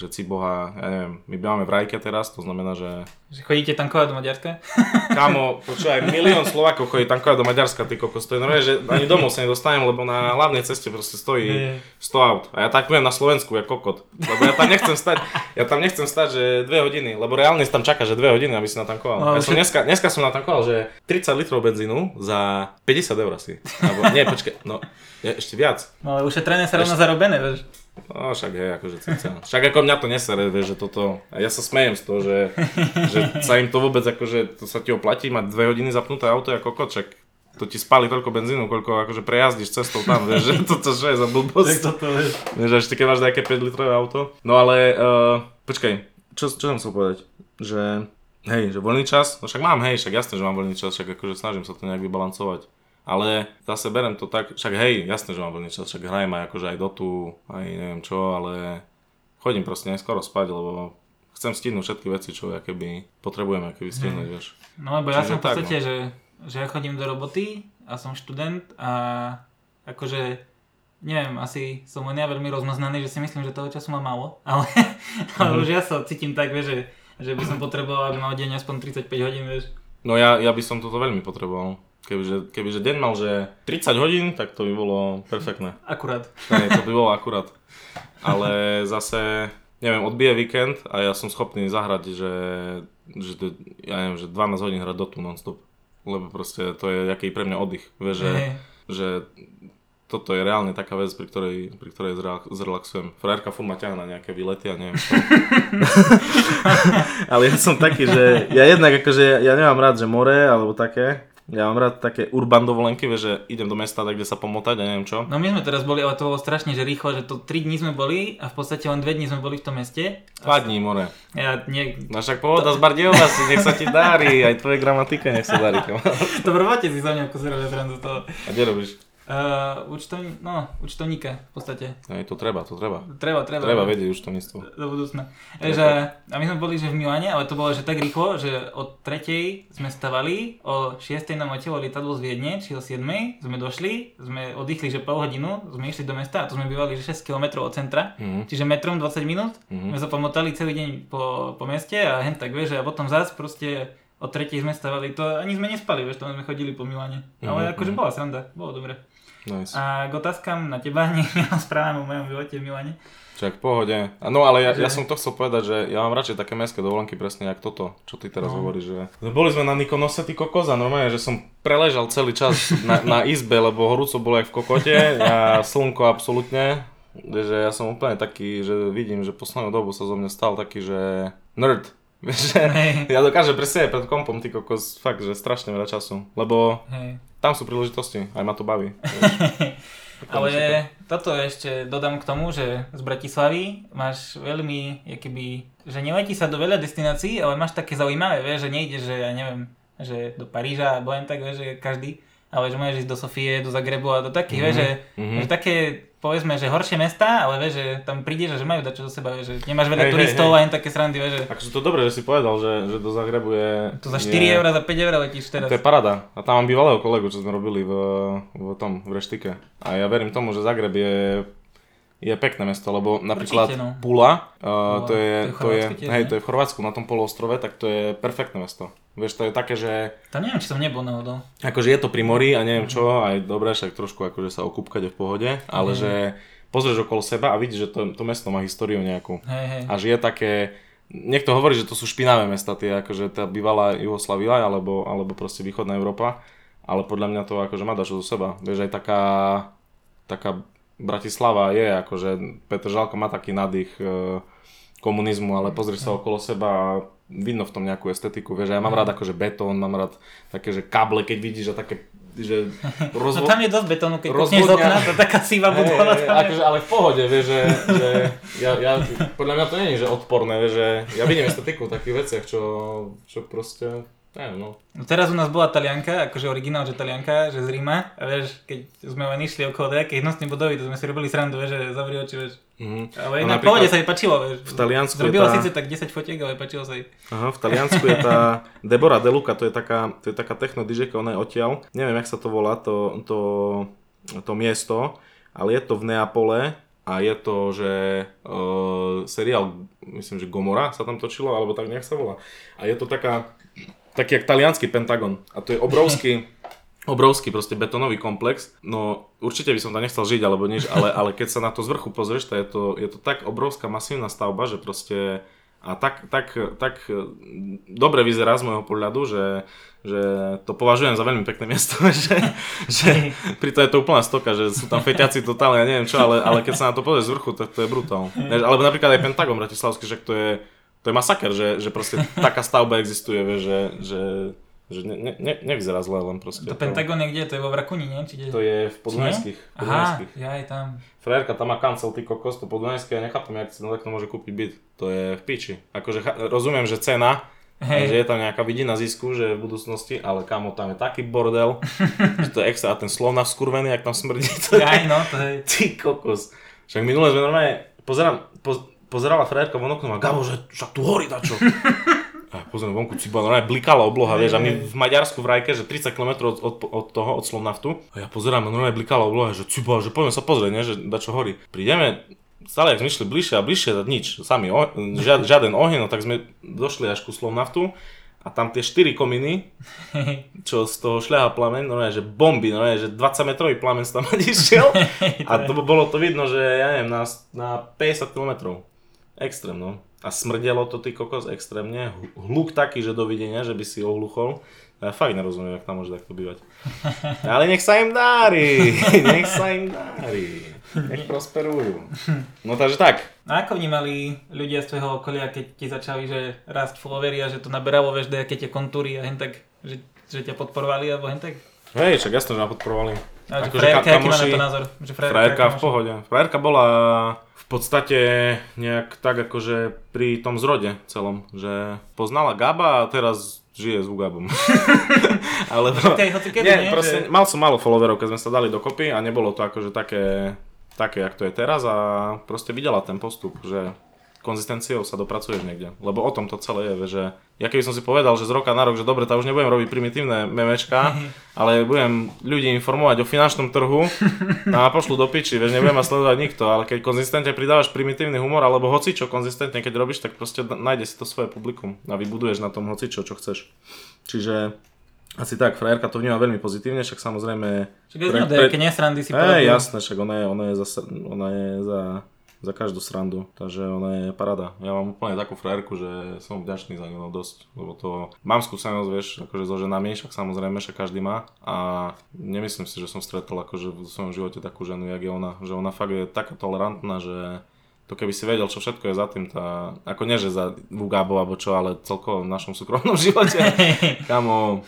že ci boha, ja neviem, my bývame v Rajke teraz, to znamená, že Že chodíte tankovať do Maďarska? Kámo, počúvaj, milión Slovákov chodí tankovať do Maďarska, ty kokos, to je normálne, že ani domov sa nedostanem, lebo na hlavnej ceste proste stojí Nie. 100 aut. A ja tankujem na Slovensku, ja kokot. Lebo ja tam nechcem stať, ja tam nechcem stať, že 2 hodiny, lebo reálne tam čaká, že 2 hodiny, aby si natankoval. No, ja som dneska, dneska som natankoval, že 30 litrov benzínu za 50 eur asi. Alebo, nie, počkaj, no, ešte viac. No ale ušetrené sa rovno zarobené, vieš. No však hej, akože cica. Však ako mňa to nesere, vieš, že toto, ja sa smejem z toho, že, že sa im to vôbec akože, to sa ti oplatí mať dve hodiny zapnuté auto ako však to ti spáli toľko benzínu, koľko akože prejazdíš cestou tam, vieš, že toto čo je za blbosť. toto, vieš. Vieš, ešte keď máš nejaké 5 litrové auto. No ale, uh, počkaj, čo, čo som chcel povedať? Že, hej, že voľný čas, no však mám, hej, však jasné, že mám voľný čas, však akože snažím sa to nejak vybalancovať. Ale zase berem to tak, však hej, jasné, že mám voľný čas, však hrajem aj akože aj dotu, aj neviem čo, ale chodím proste neskoro spať, lebo chcem stihnúť všetky veci, čo ja keby potrebujem, keby stihnúť, vieš. No lebo ja Čiže som v podstate, no. že, že ja chodím do roboty a som študent a akože neviem, asi som len ja veľmi rozmaznaný, že si myslím, že toho času mám málo, ale, ale Mhm. už ja sa cítim tak, vieš, že, že by som potreboval, aby mal deň aspoň 35 hodín, vieš. No ja, ja by som toto veľmi potreboval. Kebyže, kebyže deň mal, že 30 hodín, tak to by bolo perfektné. Akurát. Hej, to by bolo akurát. Ale zase, neviem, odbije víkend a ja som schopný zahrať, že, že ja neviem, že 12 hodín hrať dotu non-stop. Lebo proste to je jaký pre mňa oddych. Vieš, že, že toto je reálne taká vec, pri ktorej, pri ktorej zrela- zrelaxujem. Frajerka furt ma ťahá na nejaké výlety a neviem čo. Ale ja som taký, že ja jednak akože, ja nemám rád, že more alebo také. Ja mám rád také urban dovolenky, že idem do mesta, tak kde sa pomotať a neviem čo. No my sme teraz boli, ale to bolo strašne, že rýchlo, že to 3 dní sme boli a v podstate len 2 dní sme boli v tom meste. Dva dní more. Ja nie... No však pohoda z Bardiova si, nech sa ti darí, aj tvoje gramatike nech sa darí. Dobre, máte si za mňa kusera z toho. A kde robíš? Uh, účtovní, no, účtovníka v podstate. No, to treba, to treba. Treba, treba. Treba vedieť místo. do budúcna. Že, a my sme boli že v Miláne, ale to bolo že tak rýchlo, že od 3. sme stavali, o 6. nám letelo lietadlo z Viedne, či o 7. sme došli, sme oddychli že pol hodinu, sme išli do mesta a to sme bývali že 6 km od centra, Mhm. čiže metrom 20 minút, Mhm. sme sa pomotali celý deň po, po meste a hen tak vieš, a potom zás proste od 3. sme stavali, to ani sme nespali, vieš, to sme chodili po Miláne. Ale Mhm, akože mhm. bola sranda, bolo dobre. Nice. A k otázkam na teba, nech ja správam o mojom živote v Miláne. Čak pohode. No ale ja, Že- ja som to chcel povedať, že ja mám radšej také mestské dovolenky presne jak toto, čo ty teraz No. hovoríš. Že... Boli sme na Nikonose, ty kokos a normálne, že som preležal celý čas na, na izbe, lebo horúco bolo jak v kokote a slnko absolútne. Že ja som úplne taký, že vidím, že poslednú dobu sa zo mňa stal taký, že nerd. Že ja dokážem presne pred kompom, ty kokos, fakt, že strašne veľa času. Lebo Hej. Tam sú príležitosti, aj ma to baví. Ale toto ešte dodám k tomu, že z Bratislavy máš veľmi, keby, že neletí sa do veľa destinácií, ale máš také zaujímavé, vieš, že nejde, že ja neviem, že do Paríža, alebo len tak, vieš, že každý, ale že môžeš ísť do Sofie, do Zagrebu a do takých, vieš, že, mhm. že také, povedzme, že horšie mesta, ale vieš, že tam prídeš a že majú dačo do seba, vieš, že nemáš veľa hej, turistov hej. a len také srandy, vieš, že Akože to dobre, že si povedal, že, že do Zagrebu je... to za 4 je... eur, za 5 eur letíš teraz. To je parada. A tam mám bývalého kolegu, čo sme robili v, v tom, v reštike. A ja verím tomu, že Zagreb je, je pekné mesto, lebo napríklad Určite, no. Pula, uh, Pula, to je, to je to je, hej, to je v Chorvátsku na tom poloostrove, tak to je perfektné mesto. Vieš, to je také, že Tam neviem, či som nebol náhodou. akože je to pri mori a neviem čo, aj dobre, však trošku akože sa okúpkať je v pohode, ale Mhm. že pozrieš okolo seba a vidíš, že to, to mesto má históriu nejakú. Hej, hej. A že je také, niekto hovorí, že to sú špinavé mesta, tie akože tá bývalá Jugoslavia alebo, alebo proste východná Európa, ale podľa mňa to akože má dačo zo seba. Vieš, aj taká, taká Bratislava je, akože Petr Žalko má taký nádych e, komunizmu, ale pozri sa okolo seba a vidno v tom nejakú estetiku, vieš, ja mám rád akože betón, mám rád také, že kable, keď vidíš, a také, že No rozvo- tam je dosť betónu, keď kúkneš z Rozvodňa. okna, to taká síva budova. je. akože, ale v pohode, vieš, že, že ja, ja, podľa mňa to nie je že odporné, vieš, že ja vidím estetiku v takých veciach, čo, čo proste, neviem, no. No teraz u nás bola Talianka, akože originál, že Talianka, že z Ríma, a vieš, keď sme len išli okolo nejakej hnusnej budovy, to sme si robili srandu, vieš, že zavri oči, vieš. Mhm. Ale na pohode sa jej páčilo, vieš. v Taliansku Zrobila tá- síce tak 10 fotiek, ale páčilo sa jej. Aha, v Taliansku je tá Deborah Deluca, to je taká, to je taká techno DJ, ona je odtiaľ, neviem, jak sa to volá, to, to, to miesto, ale je to v Neapole a je to, že uh, seriál, myslím, že Gomora sa tam točilo, alebo tak nejak sa volá. A je to taká, taký jak talianský Pentagon. A to je obrovský, obrovský proste betónový komplex. No určite by som tam nechcel žiť alebo nič, ale, ale keď sa na to z vrchu pozrieš, to je to, je to tak obrovská masívna stavba, že proste a tak, tak, tak e, dobre vyzerá z môjho pohľadu, že, že to považujem za veľmi pekné miesto, že, že pritom je to úplná stoka, že sú tam feťaci totálne, ja neviem čo, ale, ale keď sa na to pozrieš z vrchu, tak to je brutál. Alebo napríklad aj Pentagon bratislavský, že to je, to je masaker, že, že proste taká stavba existuje, vieš, že, že, že ne, ne, ne, nevyzerá zle, len proste. To Pentagon je kde? To je vo Vrakuni, nie? Či kde? To je v Podunajských. Aha, ja aj tam. Frajerka tam má kancel, ty kokos, to Podunajské, ja nechápem, jak si no takto môže kúpiť byt. To je v piči. Akože rozumiem, že cena, Hej. že je tam nejaká vidina zisku, že v budúcnosti, ale kamo, tam je taký bordel, že to je extra, a ten slov na skurvený, jak tam smrdí, to je, Aj no, to je... ty kokos. Však minule sme normálne, pozerám, poz, pozerala frajerka von oknom a Gabo, že však tu horí dačo. A pozriem vonku, ciba, normálne blikala obloha, vieš, a my v Maďarsku v Rajke, že 30 km od, od, od toho, od Slovnaftu, a ja pozerám, normálne blikala obloha, že ciba, že poďme sa pozrieť, ne, že dačo horí. Prídeme, stále, ak sme išli bližšie a bližšie, tak nič, sami, o, žiad, žiaden oheň, no tak sme došli až ku Slovnaftu, a tam tie 4 kominy, čo z toho šľaha plameň, normálne, že bomby, normálne, že 20 metrový plameň sa tam išiel, a to bolo to vidno, že ja neviem, na, na 50 km. Extrém, no. A smrdelo to ty kokos extrémne. Hluk taký, že dovidenia, že by si ohluchol. Ja fakt nerozumiem, jak tam môže takto bývať. Ale nech sa im dári, nech sa im dári. Nech prosperujú. No takže tak. A ako vnímali ľudia z tvojho okolia, keď ti začali, že rásť followery a že to naberalo, vieš, aké tie kontúry a hen tak, že, že ťa podporovali alebo hen tak? Hej, však jasno, že ma podporovali. A že frajerka, aký má na to názor? Že frajerka, frajerka v pohode. Frajerka bola v podstate nejak tak akože pri tom zrode celom, že poznala Gaba a teraz žije s Ugabom. Ale nie, nie, proste, že... mal som málo followerov, keď sme sa dali dokopy a nebolo to akože také, také, jak to je teraz a proste videla ten postup, že konzistenciou sa dopracuješ niekde. Lebo o tom to celé je, že ja keby som si povedal, že z roka na rok, že dobre, to už nebudem robiť primitívne memečka, ale budem ľudí informovať o finančnom trhu a pošlu do piči, vieš, nebudem ma sledovať nikto, ale keď konzistentne pridávaš primitívny humor, alebo hocičo konzistentne, keď robíš, tak proste nájde si to svoje publikum a vybuduješ na tom hocičo, čo chceš. Čiže asi tak, frajerka to vníma veľmi pozitívne, však samozrejme... Pre, pre, pre, nesrandy si hey, jasné, však ona je, ona je, za, ona je za za každú srandu, takže ona je parada. Ja mám úplne takú frajerku, že som vďačný za ňu dosť, lebo to mám skúsenosť, vieš, akože so ženami, však samozrejme, že každý má a nemyslím si, že som stretol akože v svojom živote takú ženu, jak je ona, že ona fakt je taká tolerantná, že to keby si vedel, čo všetko je za tým, tá, ako nie, že za Vugábov alebo čo, ale celkovo v našom súkromnom živote. Kamo,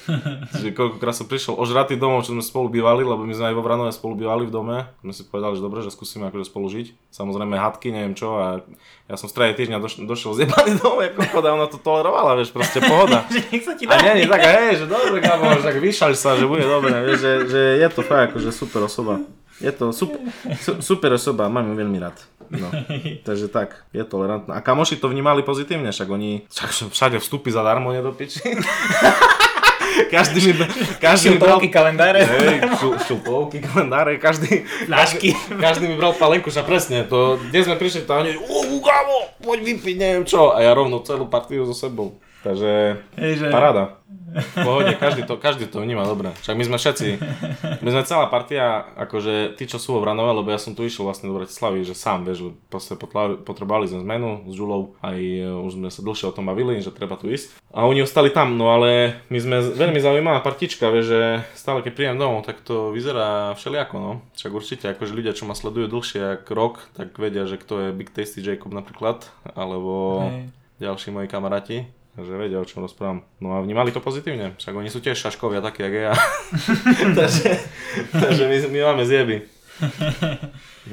že koľkokrát som prišiel ožratý domov, čo sme spolu bývali, lebo my sme aj vo Vranove spolu bývali v dome. My si povedali, že dobre, že skúsime akože spolu žiť. Samozrejme hadky, neviem čo a ja som v strede týždňa doš- došiel zjebaný domov, ako choda, ona to tolerovala, vieš, proste pohoda. a nie, nie, tak, hej, že dobre, kamo, že tak vyšaľ sa, že bude dobre, vieš, že, že je to fakt akože super osoba. Je to super, super osoba, mám ju veľmi rád. No, takže tak, je tolerantná. A kamoši to vnímali pozitívne, však oni však všade vstupy zadarmo nedopiči. každý mi, každý mi bral... kalendáre. Hej, kalendáre, každý, každý, každý mi bral palenku, že presne, to, kde sme prišli, to oni, u, poď vypiť, neviem čo, a ja rovno celú partiu so sebou. Takže Hej, že... paráda. V pohode, každý to, každý to vníma dobre. Však my sme všetci, my sme celá partia, akože tí, čo sú vo Vranove, lebo ja som tu išiel vlastne do Bratislavy, že sám, vieš, proste potrebovali sme zmenu s Žulou, aj e, už sme sa dlhšie o tom bavili, že treba tu ísť. A oni ostali tam, no ale my sme veľmi zaujímavá partička, vieš, že stále keď príjem domov, tak to vyzerá všelijako, no. Však určite, akože ľudia, čo ma sledujú dlhšie ako rok, tak vedia, že kto je Big Tasty Jacob napríklad, alebo Hej. ďalší moji kamaráti že vedia, o čom rozprávam. No a vnímali to pozitívne, však oni sú tiež šaškovia takí, jak ja. takže, takže my, my máme zjeby.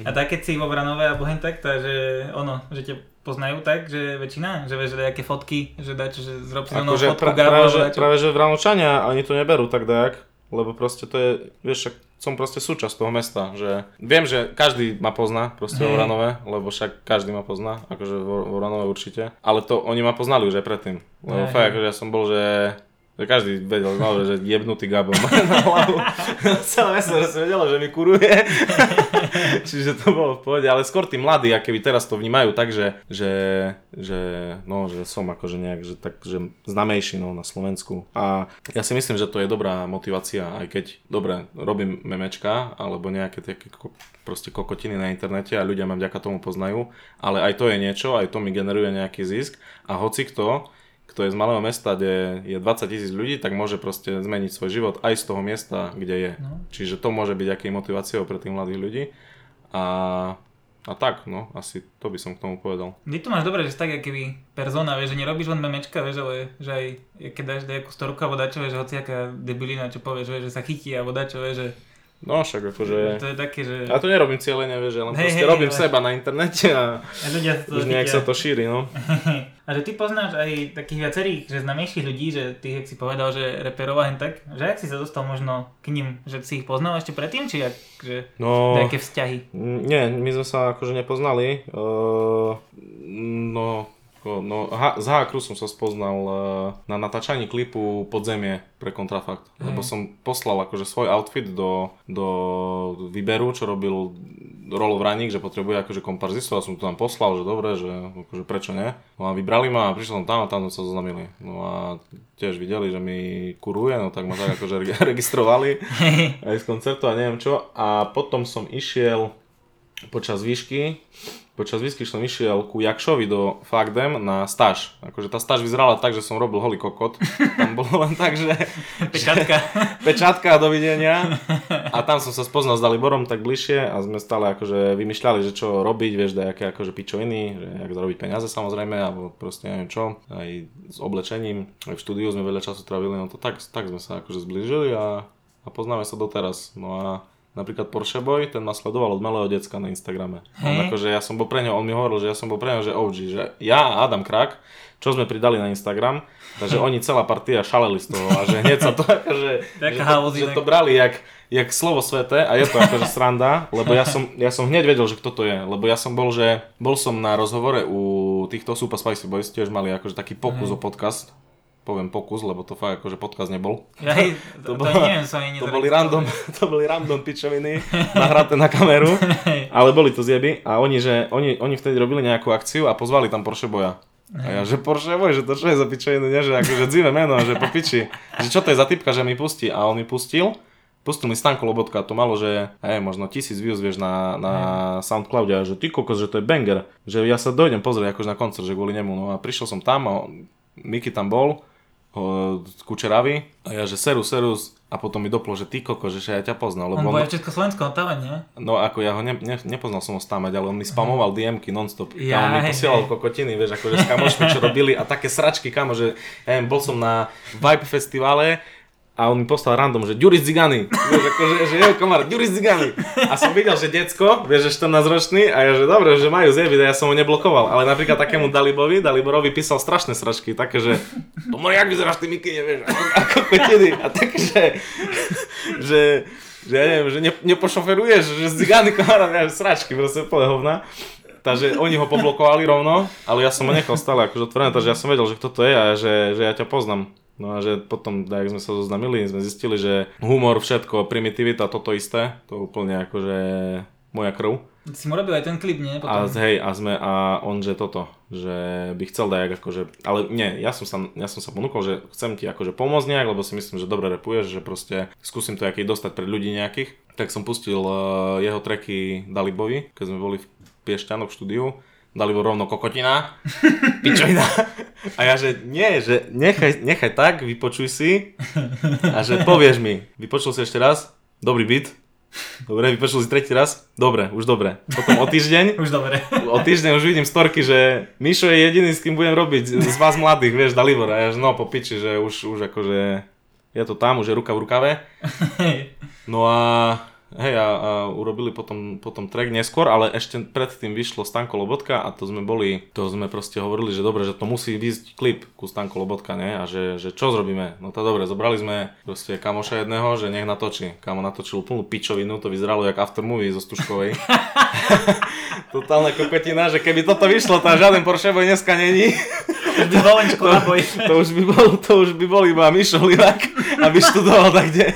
a tak keď si vo Vranové alebo hen tak, takže ono, že ťa poznajú tak, že väčšina, že vieš, že aké fotky, že dačo, že zrob si Ako, fotku pra, Gabo, práve, že, práve, že Vranočania ani to neberú tak dajak, lebo proste to je, vieš, však som proste súčasť toho mesta, že viem, že každý ma pozná proste hey. Oranové, lebo však každý ma pozná, akože v Oranové určite, ale to oni ma poznali už aj predtým, lebo hey. fakt, akože ja som bol, že že každý vedel, no, že jebnutý Gabo má na hlavu. Celé mesto, že som vedel, že mi kuruje. Čiže to bolo v pohode, ale skôr tí mladí, aké by teraz to vnímajú tak, že, že, že, no, že som akože nejak, že, tak, že znamejší no, na Slovensku. A ja si myslím, že to je dobrá motivácia, aj keď, dobre, robím memečka, alebo nejaké také proste kokotiny na internete a ľudia ma vďaka tomu poznajú, ale aj to je niečo, aj to mi generuje nejaký zisk a hoci kto, kto je z malého mesta, kde je 20 tisíc ľudí, tak môže proste zmeniť svoj život aj z toho miesta, kde je. No. Čiže to môže byť aký motiváciou pre tých mladých ľudí. A, a tak, no, asi to by som k tomu povedal. Ty to máš dobre, že tak keby persona, vieš, že nerobíš len memečka, vieš, ale že aj keď dáš nejakú storku alebo dačo, vieš, že hociaká debilina, čo povieš, vieš, že sa chytí alebo dačo, vieš, že No však akože... To je také, že... Ja to nerobím cieľene, vieš, len hey, proste hey, robím ale... seba na internete a, a ľudia to už nejak sa to šíri, no. a že ty poznáš aj takých viacerých, že znamejších ľudí, že ty, jak si povedal, že reperov hen tak, že ak si sa dostal možno k ním, že si ich poznal ešte predtým, či ak, že no, nejaké vzťahy? Nie, my sme sa akože nepoznali. Uh, no, No, ha, z Hakru som sa spoznal uh, na natáčaní klipu Podzemie pre Kontrafakt, mm. lebo som poslal akože svoj outfit do, do výberu, čo robil Rolo Vraník, že potrebuje akože komparzistu a som to tam poslal, že dobre, že akože prečo nie. No a vybrali ma a prišiel som tam a tam sa zoznamili. No a tiež videli, že mi kuruje, no tak ma tak akože registrovali aj z koncertu a neviem čo. A potom som išiel počas výšky, počas výšky som išiel ku Jakšovi do Fagdem na stáž. Akože tá stáž vyzerala tak, že som robil holý kokot. Tam bolo len tak, že... Pečatka. Pečatka, dovidenia. A tam som sa spoznal s Daliborom tak bližšie a sme stále akože vymýšľali, že čo robiť, vieš, dajaké akože pičoviny, že jak zarobiť peniaze samozrejme, alebo proste neviem čo, aj s oblečením. Aj v štúdiu sme veľa času trávili, no to tak, tak sme sa akože zblížili a, a poznáme sa doteraz. No a Napríklad Porsche Boy, ten ma sledoval od malého decka na Instagrame. On Hej. akože ja som bol pre ňo, on mi hovoril, že ja som bol pre ňo, že OG, že ja a Adam Krak, čo sme pridali na Instagram, takže oni celá partia šaleli z toho a že hneď sa to akože, že, to, že to brali jak, jak slovo svete a je to akože sranda, lebo ja som, ja som hneď vedel, že kto to je, lebo ja som bol, že bol som na rozhovore u týchto Super Spicy Boys, tiež mali akože taký pokus o podcast, poviem pokus, lebo to fakt akože podcast nebol. Ja, to, to, bolo- neviem, som To boli random, to boli random pičoviny nahraté na kameru, ale boli to zjeby. A oni, že oni, oni vtedy robili nejakú akciu a pozvali tam Porsche Boja. A ja, že Porsche Boy, že to čo je za pičovinu, nie, že akože dzivé meno, že po piči. Že čo to je za typka, že mi pustí? A on mi pustil. Pustil mi Stanko Lobotka, to malo, že hej, možno tisíc views, vieš, na, na Soundcloude. A že ty kokos, že to je banger, že ja sa dojdem pozrieť akože na koncert, že kvôli nemu, no a prišiel som tam a Miky tam bol, Kučeravy a ja, že serus, serus a potom mi doplo, že ty koko, že ja ťa poznal, On lebo bol on, v Československom tam, nie? no ako ja ho ne, ne, nepoznal som ho stámať, ale on mi spamoval DMky nonstop. Ja, on mi posielal hej. kokotiny, vieš, akože s kamošmi, čo robili a také sračky, kamo, že ja neviem, bol som na Vibe festivale a on mi poslal random, že Ďuris Zigany. Vieš, akože, že jo, komár, Ďuris Zigany. A som videl, že decko, vieš, že 14 ročný a ja, že dobre, že majú zjebiť a ja som ho neblokoval. Ale napríklad takému Dalibovi, Daliborovi písal strašné sračky, také, že to jak vyzeráš ty Miky, nevieš, ako, ako kotiny. A také, že, že, že ja neviem, že ne, nepošoferuješ, že Zigany komár, ja, sračky, proste úplne hovna. Takže oni ho poblokovali rovno, ale ja som ho nechal stále akože otvorené, takže ja som vedel, že kto to je a že, že ja ťa poznám. No a že potom, tak sme sa zoznamili, sme zistili, že humor, všetko, primitivita, toto isté, to úplne akože moja krv. Si mu robil aj ten klip, nie? A Potom. hej, a sme, a on, že toto, že by chcel dať akože, ale nie, ja som sa, ja som sa ponúkol, že chcem ti akože pomôcť nejak, lebo si myslím, že dobre repuješ, že proste skúsim to aký dostať pre ľudí nejakých. Tak som pustil uh, jeho tracky Dalibovi, keď sme boli v Piešťanoch v štúdiu. Dalibor rovno kokotina, pičovina. A ja, že nie, že nechaj, nechaj tak, vypočuj si a že povieš mi, vypočul si ešte raz, dobrý beat, dobre, vypočul si tretí raz, dobre, už dobre. Potom o týždeň, Už dobre. o týždeň už vidím storky, že Mišo je jediný, s kým budem robiť z vás mladých, vieš, Dalibor. A ja, že no, po piči, že už, už akože je to tam, už je ruka v rukave. No a hej, a, a urobili potom, potom track neskôr, ale ešte predtým vyšlo Stanko Lobotka a to sme boli, to sme proste hovorili, že dobre, že to musí výsť klip ku Stanko Lobotka, ne? A že, že čo zrobíme? No to dobre, zobrali sme proste kamoša jedného, že nech natočí. Kamo natočil plnú pičovinu, to vyzeralo jak after movie zo Stužkovej. Totálna kokotina, že keby toto vyšlo, tam žiaden Porsche Boy dneska není. Už by bol boj. To už by bol, to už by bol iba Mišo Livak, aby študoval tak kde.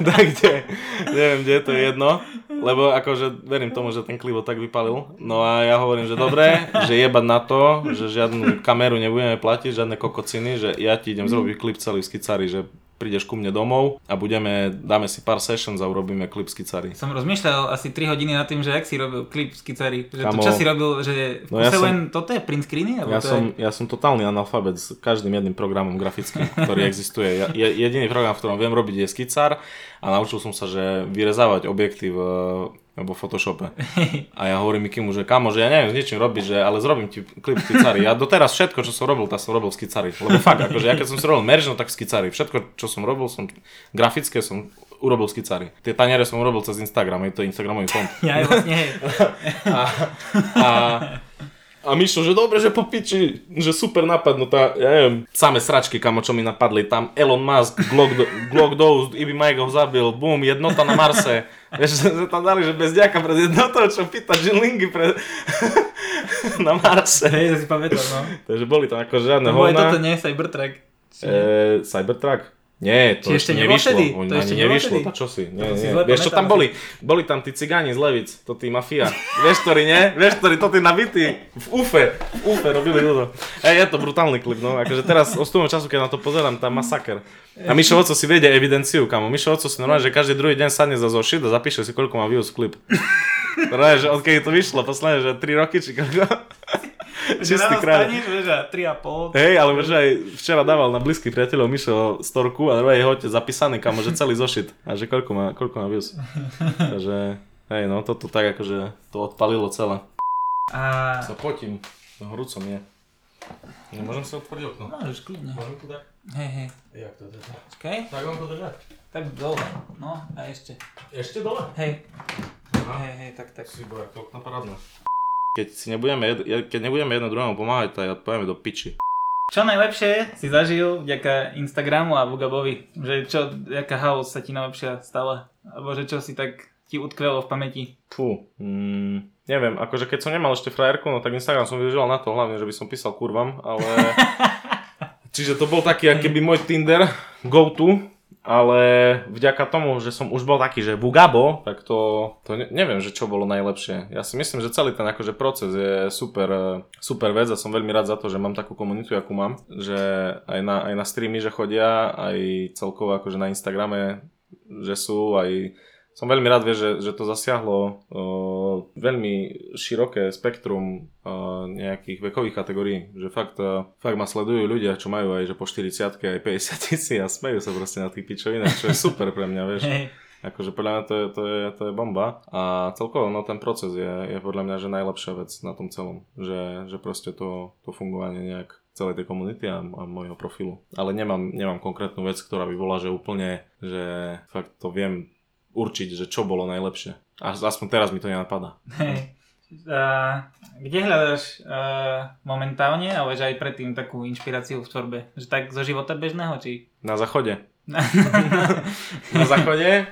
tak kde. Neviem, kde to je jedno. Lebo akože verím tomu, že ten klip ho tak vypalil. No a ja hovorím, že dobre, že jebať na to, že žiadnu kameru nebudeme platiť, žiadne kokociny, že ja ti idem zrobiť klip celý v skicári, že prídeš ku mne domov a budeme, dáme si pár sessions a urobíme klip skicári. Som rozmýšľal asi 3 hodiny nad tým, že jak si robil klip z Kicary. Že to Kamo. čo si robil, že v No ja som- len toto je print screeny? Ja to som, je... ja som totálny analfabet s každým jedným programom grafickým, ktorý existuje. Ja, je, jediný program, v ktorom viem robiť je skicár a naučil som sa, že vyrezávať objekty v, Photoshope. A ja hovorím Mikimu, že kamo, že ja neviem s ničím robiť, že, ale zrobím ti klip v skicári. Ja doteraz všetko, čo som robil, tak som robil v skicári. Lebo fakt, akože ja keď som si robil merge, no tak v. Všetko, čo som robil, som grafické som urobil v skicári. Tie taniere som urobil cez Instagram, je to Instagramový fond. Ja aj vlastne, hej. A, a, a Mišo, že dobre, že po piči, že super nápad, no tá, ja neviem, samé sračky, kamo, čo mi napadli, tam Elon Musk, Glock, do, Glock Dose, Ibi Mike ho zabil, boom, jednota na Marse. Vieš, že tam dali, že bez ďaka pred jednotou, čo pýta Jinlingy pre... na Marse. Hej, to si pamätal, no. Takže boli tam ako žiadne To bolo aj toto, hovna. nie? Cybertruck. E, Cybertruck? Nie, to Či ešte ešte nevyšlo. vtedy? Oni To ani ešte nevyšlo. vtedy? To čo si? Nie, To nie. zle Vieš, čo tam boli? Boli tam tí cigáni z Levic, to tí mafia. Vieš, ktorí nie? Vieš, ktorí to tí nabití v UFE. V UFE robili toto. Ej, je to brutálny klip, no. Akože teraz ostúvom času, keď na to pozerám, tam masaker. A Mišo Oco si vedie evidenciu, kamo. Mišo Oco si normálne, že každý druhý deň sadne za zošit a zapíše si, koľko má views klip. Práve, že odkedy to vyšlo, posledné, že 3 roky, či koľko? Čistý krát. vieš, a 3,5. Hej, ale že aj včera dával na blízkych priateľov Mišo storku a je hoďte zapísaný, kamo, že celý zošit. A že koľko má, koľko má views. Takže, hej, no toto tak akože to odpalilo celé. A... Sa potím, horúco je. Nemôžem sa otvoriť okno. Môžeš kľudne. Môžem to tak? Hej, hej. Jak to teda? Počkaj. Tak mám to držať. Tak dole. No a ešte. Ešte dole? Hej. Aha. Hej, hej, tak, tak. Si boja, okno parádne. Keď, si nebudeme, jed, keď nebudeme jedno druhému pomáhať, tak odpovieme do piči. Čo najlepšie si zažil vďaka Instagramu a Bugabovi? Že čo, jaká house sa ti najlepšia stala? Alebo že čo si tak ti utkvelo v pamäti? Fú, mm, neviem, akože keď som nemal ešte frajerku, no tak Instagram som využíval na to hlavne, že by som písal kurvam, ale... Čiže to bol taký, aký by môj Tinder go to, ale vďaka tomu, že som už bol taký, že Bugabo, tak to, to ne, neviem, že čo bolo najlepšie. Ja si myslím, že celý ten akože proces je super, super vec a som veľmi rád za to, že mám takú komunitu, akú mám, že aj na, aj na streamy, že chodia, aj celkovo akože na Instagrame, že sú aj som veľmi rád, vie, že, že to zasiahlo uh, veľmi široké spektrum uh, nejakých vekových kategórií. Že fakt, uh, fakt ma sledujú ľudia, čo majú aj že po 40 aj 50 tisíc a smejú sa proste na tých pičovinách, čo je super pre mňa, vieš. Hej. Akože podľa mňa to je, to je, to je bomba a celkovo no, ten proces je, je podľa mňa že najlepšia vec na tom celom. Že, že proste to, to fungovanie nejak celej tej komunity a, a môjho profilu. Ale nemám, nemám konkrétnu vec, ktorá by bola, že úplne, že fakt to viem určiť, že čo bolo najlepšie. A aspoň teraz mi to nenapadá. Hej. Uh, kde hľadaš uh, momentálne, ale že aj predtým takú inšpiráciu v tvorbe? Že tak zo života bežného, či? Na záchode. Na záchode.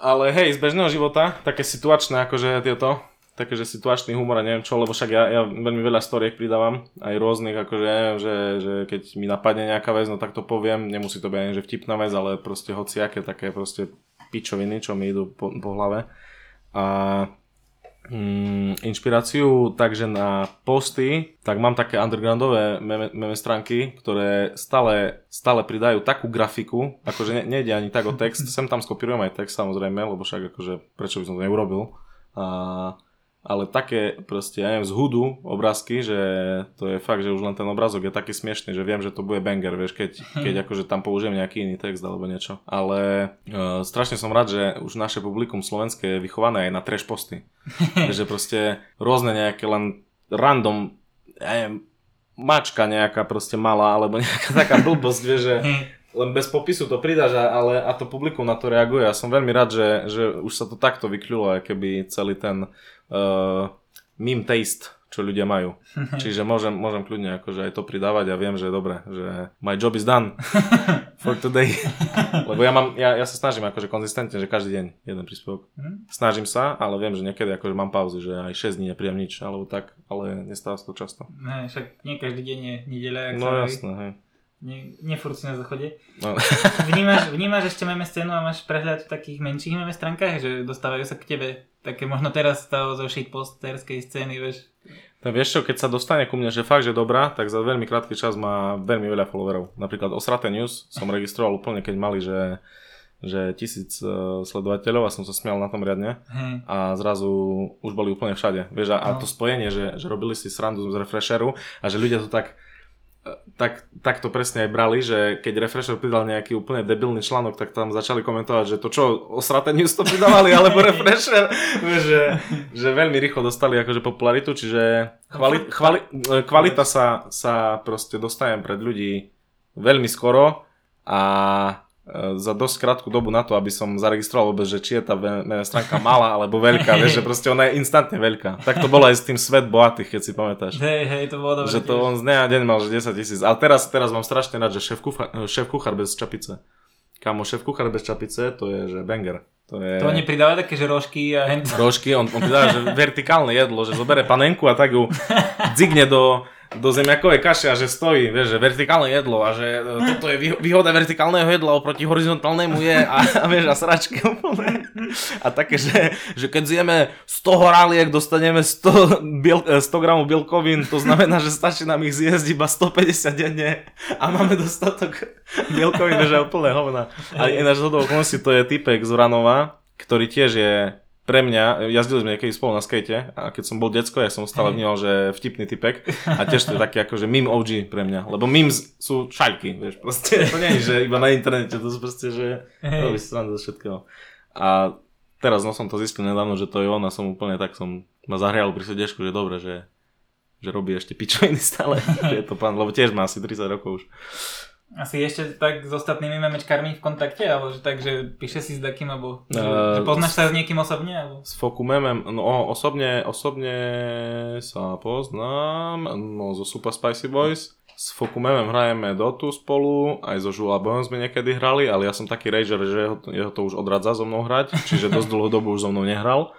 Ale hej, z bežného života, také situačné, akože tieto, také, že situačný humor a neviem čo, lebo však ja, ja veľmi veľa storiek pridávam, aj rôznych, akože že, že keď mi napadne nejaká vec, no tak to poviem, nemusí to byť ani že vtipná vec, ale proste hociaké také proste pičoviny, čo mi idú po, po hlave. A mm, inšpiráciu takže na posty, tak mám také undergroundové meme, meme stránky, ktoré stále, stále pridajú takú grafiku, akože ne, nejde ani tak o text, sem tam skopírujem aj text samozrejme, lebo však akože prečo by som to neurobil. A ale také proste, ja neviem, z hudu obrázky, že to je fakt, že už len ten obrázok je taký smiešný, že viem, že to bude banger, vieš, keď, keď akože tam použijem nejaký iný text alebo niečo. Ale uh, strašne som rád, že už naše publikum slovenské je vychované aj na trash posty. že proste rôzne nejaké len random, ja neviem, mačka nejaká proste malá, alebo nejaká taká blbosť, vieš, že len bez popisu to pridáš, ale a to publikum na to reaguje. Ja som veľmi rád, že, že už sa to takto vykľulo, keby celý ten uh, meme taste, čo ľudia majú. Čiže môžem, môžem kľudne akože aj to pridávať a viem, že je dobre, že my job is done for today. Lebo ja, mám, ja, ja sa snažím akože konzistentne, že každý deň jeden príspevok. Mhm. Snažím sa, ale viem, že niekedy akože mám pauzy, že aj 6 dní nepríjem nič, alebo tak, ale nestáva sa to často. Ne, však nie každý deň je nedeľa, No jasné, hej. Nie, nie furt si na záchode. No. vnímaš, vnímaš ešte meme scénu a máš prehľad v takých menších meme stránkach, že dostávajú sa k tebe také možno teraz stalo zo shitposterskej scény, vieš? No vieš čo, keď sa dostane ku mne, že fakt, že dobrá, tak za veľmi krátky čas má veľmi veľa followerov. Napríklad Osrate News som registroval úplne, keď mali, že že tisíc uh, sledovateľov a som sa smial na tom riadne Hej. a zrazu už boli úplne všade. Vieš, a, no. a to spojenie, že, že robili si srandu z refresheru a že ľudia to tak tak, tak to presne aj brali, že keď Refresher pridal nejaký úplne debilný článok, tak tam začali komentovať, že to čo, osraté news to pridávali, alebo Refresher, že, že veľmi rýchlo dostali akože popularitu, čiže kvali, kvali, kvalita sa, sa proste dostajem pred ľudí veľmi skoro a za dosť krátku dobu na to, aby som zaregistroval vôbec, že či je tá stránka malá alebo veľká, vieš, že proste ona je instantne veľká. Tak to bolo aj s tým svet bohatých, keď si pamätáš. Hej, hej, to bolo dobré. Že to on z dňa deň mal, že 10 tisíc. Ale teraz, teraz mám strašne rád, že šéf, kuchár, šéf kuchár bez čapice. Kamo, šéf kuchár bez čapice, to je, že banger. To, je... to oni pridávajú také, že rožky a hento. Rožky, on, on pridáva, že vertikálne jedlo, že zobere panenku a tak ju dzigne do, do zemiakovej kaše a že stojí, vieš, že vertikálne jedlo a že e, toto je výhoda vertikálneho jedla oproti horizontálnemu je a, a vieš, a sračky úplne. A také, že, že keď zjeme 100 horáliek, dostaneme 100, biel, 100 e, gramov bielkovín, to znamená, že stačí nám ich zjesť iba 150 denne a máme dostatok bielkovín, že úplne hovna. A ináč do okolností to je typek z Vranova, ktorý tiež je pre mňa, jazdili sme niekedy spolu na skate a keď som bol decko, ja som stále vnímal, že vtipný typek a tiež to je taký akože meme OG pre mňa, lebo memes sú šaľky, vieš, proste to nie je, že iba na internete, to sú proste, že robí srandu zo všetkého. A teraz no som to zistil nedávno, že to je on a som úplne tak som ma zahrial pri srdešku, že dobre, že, že robí ešte pičoviny stále, že je to pán, lebo tiež má asi 30 rokov už. Asi ešte tak s ostatnými memečkármi v kontakte, alebo že tak, že píše si s takým, alebo že, uh, že poznáš sa s niekým osobne? Alebo? S Foku memem, no osobne, osobne sa poznám, no zo Super Spicy Boys. S Foku memem hrajeme Dotu spolu, aj so Žula Bojom sme niekedy hrali, ale ja som taký rager, že jeho, jeho to už odradza so mnou hrať, čiže dosť dlhú dobu už so mnou nehral.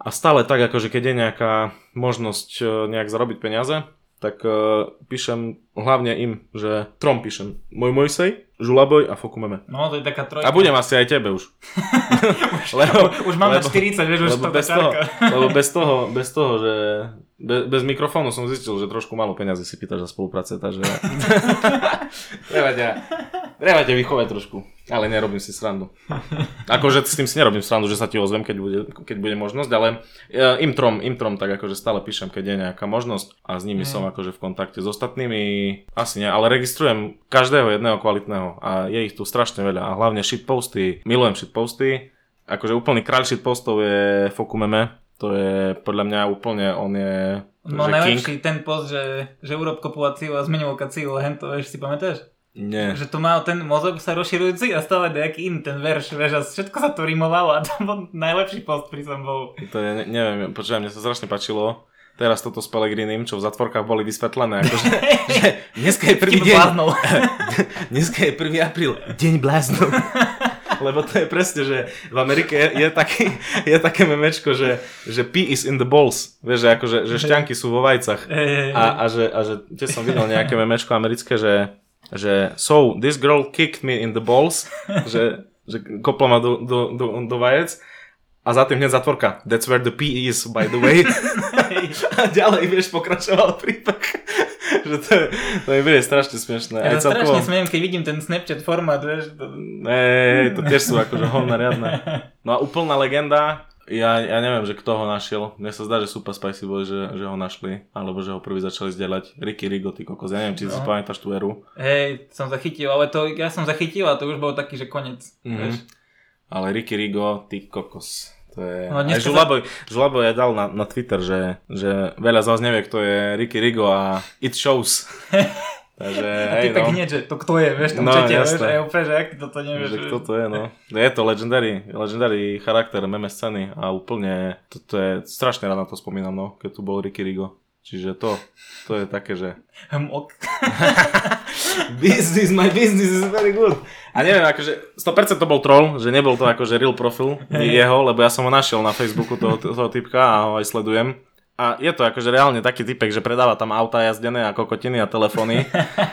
A stále tak, akože keď je nejaká možnosť eh, nejak zarobiť peniaze, tak uh, píšem hlavne im, že trom píšem. Môj Mojsej, Žulaboj a Fokumeme. No, to je taká trojka. A budem asi aj tebe už. už, lebo, už mám lebo, 40, vieš, už lebo bez toho, lebo bez toho, bez toho, že bez, bez mikrofónu som zistil, že trošku málo peniazy si pýtaš za spolupráce, takže... treba ťa, treba ťa vychovať trošku, ale nerobím si srandu. Akože s tým si nerobím srandu, že sa ti ozvem, keď bude, keď bude možnosť, ale ja, im trom, im trom tak akože stále píšem, keď je nejaká možnosť a s nimi mm. som akože v kontakte s ostatnými, asi nie, ale registrujem každého jedného kvalitného a je ich tu strašne veľa a hlavne shitposty, milujem shitposty, akože úplný kráľ shitpostov je Fokumeme, to je podľa mňa úplne, on je No najlepší king. ten post, že, že urob kopuláciu a zmenil lokáciu, hen to, vieš, si pamätáš? Nie. Že tu mal ten mozog sa rozširujúci a stále nejaký iný ten verš, vieš, a všetko sa to rimovalo a to bol najlepší post pri som bol. To je, ne, neviem, počujem, mne sa strašne páčilo teraz toto s Pelegrinim, čo v zatvorkách boli vysvetlené, akože, že dneska je prvý deň, dneska je 1. apríl, deň bláznov. lebo to je presne, že v Amerike je, je, taký, je také memečko, že, že pee is in the balls, vieš, že, akože, že šťanky sú vo vajcach a, a, že, a že tiež som videl nejaké memečko americké, že, že so this girl kicked me in the balls, že, že kopla ma do, do, do, do vajec a za tým hneď zatvorka. That's where the P is, by the way. A ďalej, vieš, pokračoval príbeh. že to, je, to bude strašne smiešné. Ja sa celkovo... strašne smiem, keď vidím ten Snapchat formát, vieš. To... Ej, to tiež sú akože hovna riadne. No a úplná legenda, ja, ja neviem, že kto ho našiel. Mne sa zdá, že Super Spicy Boy, že, že ho našli. Alebo že ho prvý začali zdieľať. Ricky Rigo, ty kokos. Ja neviem, či no. si pamätáš tú eru. Hej, som zachytil, ale to ja som zachytil a to už bol taký, že konec. Mm-hmm. Vieš. Ale Ricky Rigo, ty kokos. To je... No, aj Žulaboj, sa... Žulaboj ja dal na, na Twitter, že, že veľa z vás nevie, kto je Ricky Rigo a It Shows. Takže, a ty hej, tak no. hneď, že to kto je, vieš, tam no, čete, vieš, a ja úplne, že ak ty toto nevieš. Že kto to je, no. Je to legendary, legendary charakter meme scény a úplne, toto je, strašne rád na to spomínam, no, keď tu bol Ricky Rigo. Čiže to, to je také, že... Hmok. business, my business is very good. A neviem, akože 100% to bol troll, že nebol to akože real profil jeho, lebo ja som ho našiel na Facebooku toho, toho typka a ho aj sledujem. A je to akože reálne taký typek, že predáva tam auta jazdené a kokotiny a telefóny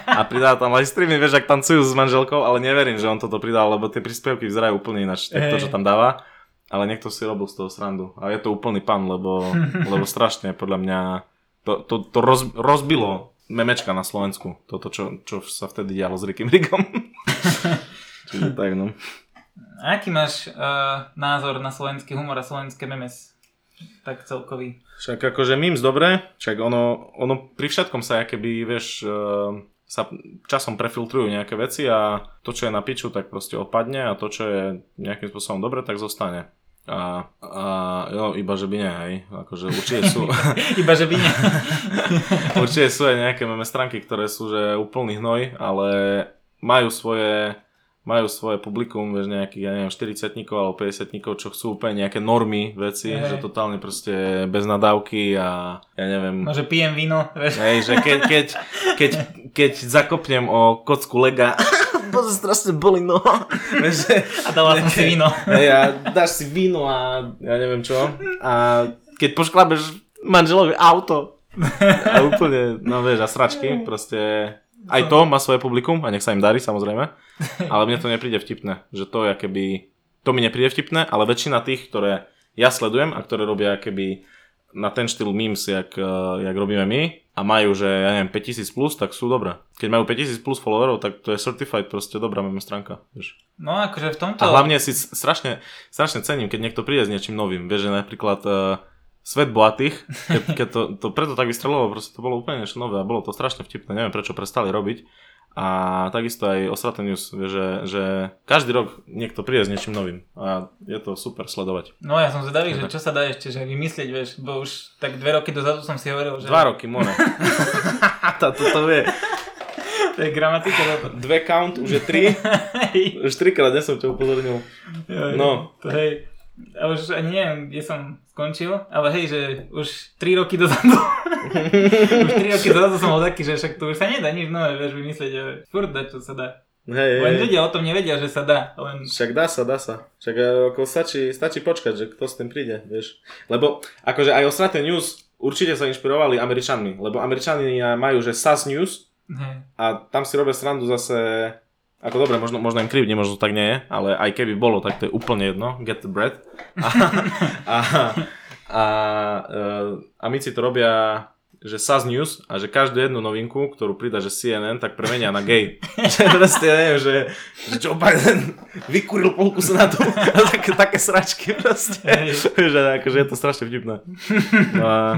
a pridáva tam aj streamy, vieš, ak tancujú s manželkou, ale neverím, že on toto pridal, lebo tie príspevky vyzerajú úplne ináč, to, čo tam dáva. Ale niekto si robil z toho srandu. A je to úplný pan, lebo, lebo strašne podľa mňa to, to, to roz, rozbilo memečka na Slovensku. Toto, čo, čo sa vtedy dialo s Rikym Rikom. Čiže tak, no. A aký máš uh, názor na slovenský humor a slovenské memes? Tak celkový. Však akože memes dobre, však ono, ono pri všetkom sa keby, vieš, uh, sa časom prefiltrujú nejaké veci a to, čo je na piču, tak proste opadne a to, čo je nejakým spôsobom dobre, tak zostane. A, a jo, iba že by nie, hej. Akože určite sú... iba že by nie. určite sú aj nejaké meme stránky, ktoré sú že úplný hnoj, ale majú svoje majú svoje publikum, vieš, nejakých, ja neviem, 40 alebo 50 čo chcú úplne nejaké normy veci, hey. že totálne proste bez nadávky a ja neviem. No, že pijem víno, vieš. Hej, že keď, keď, keď, keď zakopnem o kocku lega, bože, strašne boli no. a dala som si víno. Hej, a dáš si víno a ja neviem čo. A keď pošklabeš manželovi auto a úplne, no vieš, a sračky, proste aj to má svoje publikum a nech sa im darí samozrejme, ale mne to nepríde vtipné, že to je keby, to mi nepríde vtipné, ale väčšina tých, ktoré ja sledujem a ktoré robia keby na ten štýl memes, jak, jak robíme my, a majú, že ja neviem, 5000 plus, tak sú dobré. Keď majú 5000 plus followerov, tak to je certified proste dobrá meme stránka. Vieš. No akože v tomto... A hlavne si strašne, strašne cením, keď niekto príde s niečím novým. Vieš, že napríklad uh, Svet bohatých, keď, keď to, to preto tak vystrelilo, proste to bolo úplne niečo nové a bolo to strašne vtipné, neviem prečo prestali robiť. A takisto aj Osrate News, že, že každý rok niekto príde s niečím novým a je to super sledovať. No ja som zvedavý, že čo sa dá ešte že vymyslieť, vieš, bo už tak dve roky dozadu som si hovoril, že... Dva roky, more. to, to, to vie. To je gramatika. Dve count, už je tri. už trikrát, ja som ťa upozornil. No. To hej. A už ani neviem, kde som skončil, ale hej, že už 3 roky dozadu, už 3 roky dozadu som bol taký, že však to už sa nedá nič nové, vieš, vymyslieť, že furt dať, čo sa dá. Hej, len ľudia o tom nevedia, že sa dá. Len... Však dá sa, dá sa. Však e, ako stačí, stačí počkať, že kto s tým príde, vieš. Lebo akože aj Osrate News určite sa inšpirovali Američanmi, lebo Američania majú, že SAS News hej. a tam si robia srandu zase ako dobre, možno, možno im krivne, možno tak nie je, ale aj keby bolo, tak to je úplne jedno. Get the bread. A, a, a, a my si to robia že SAS News a že každú jednu novinku, ktorú pridá, že CNN, tak premenia na gay. že proste, neviem, že, že Joe Biden vykuril polku senátu a také, také sračky proste. že akože je to strašne vtipné. No a,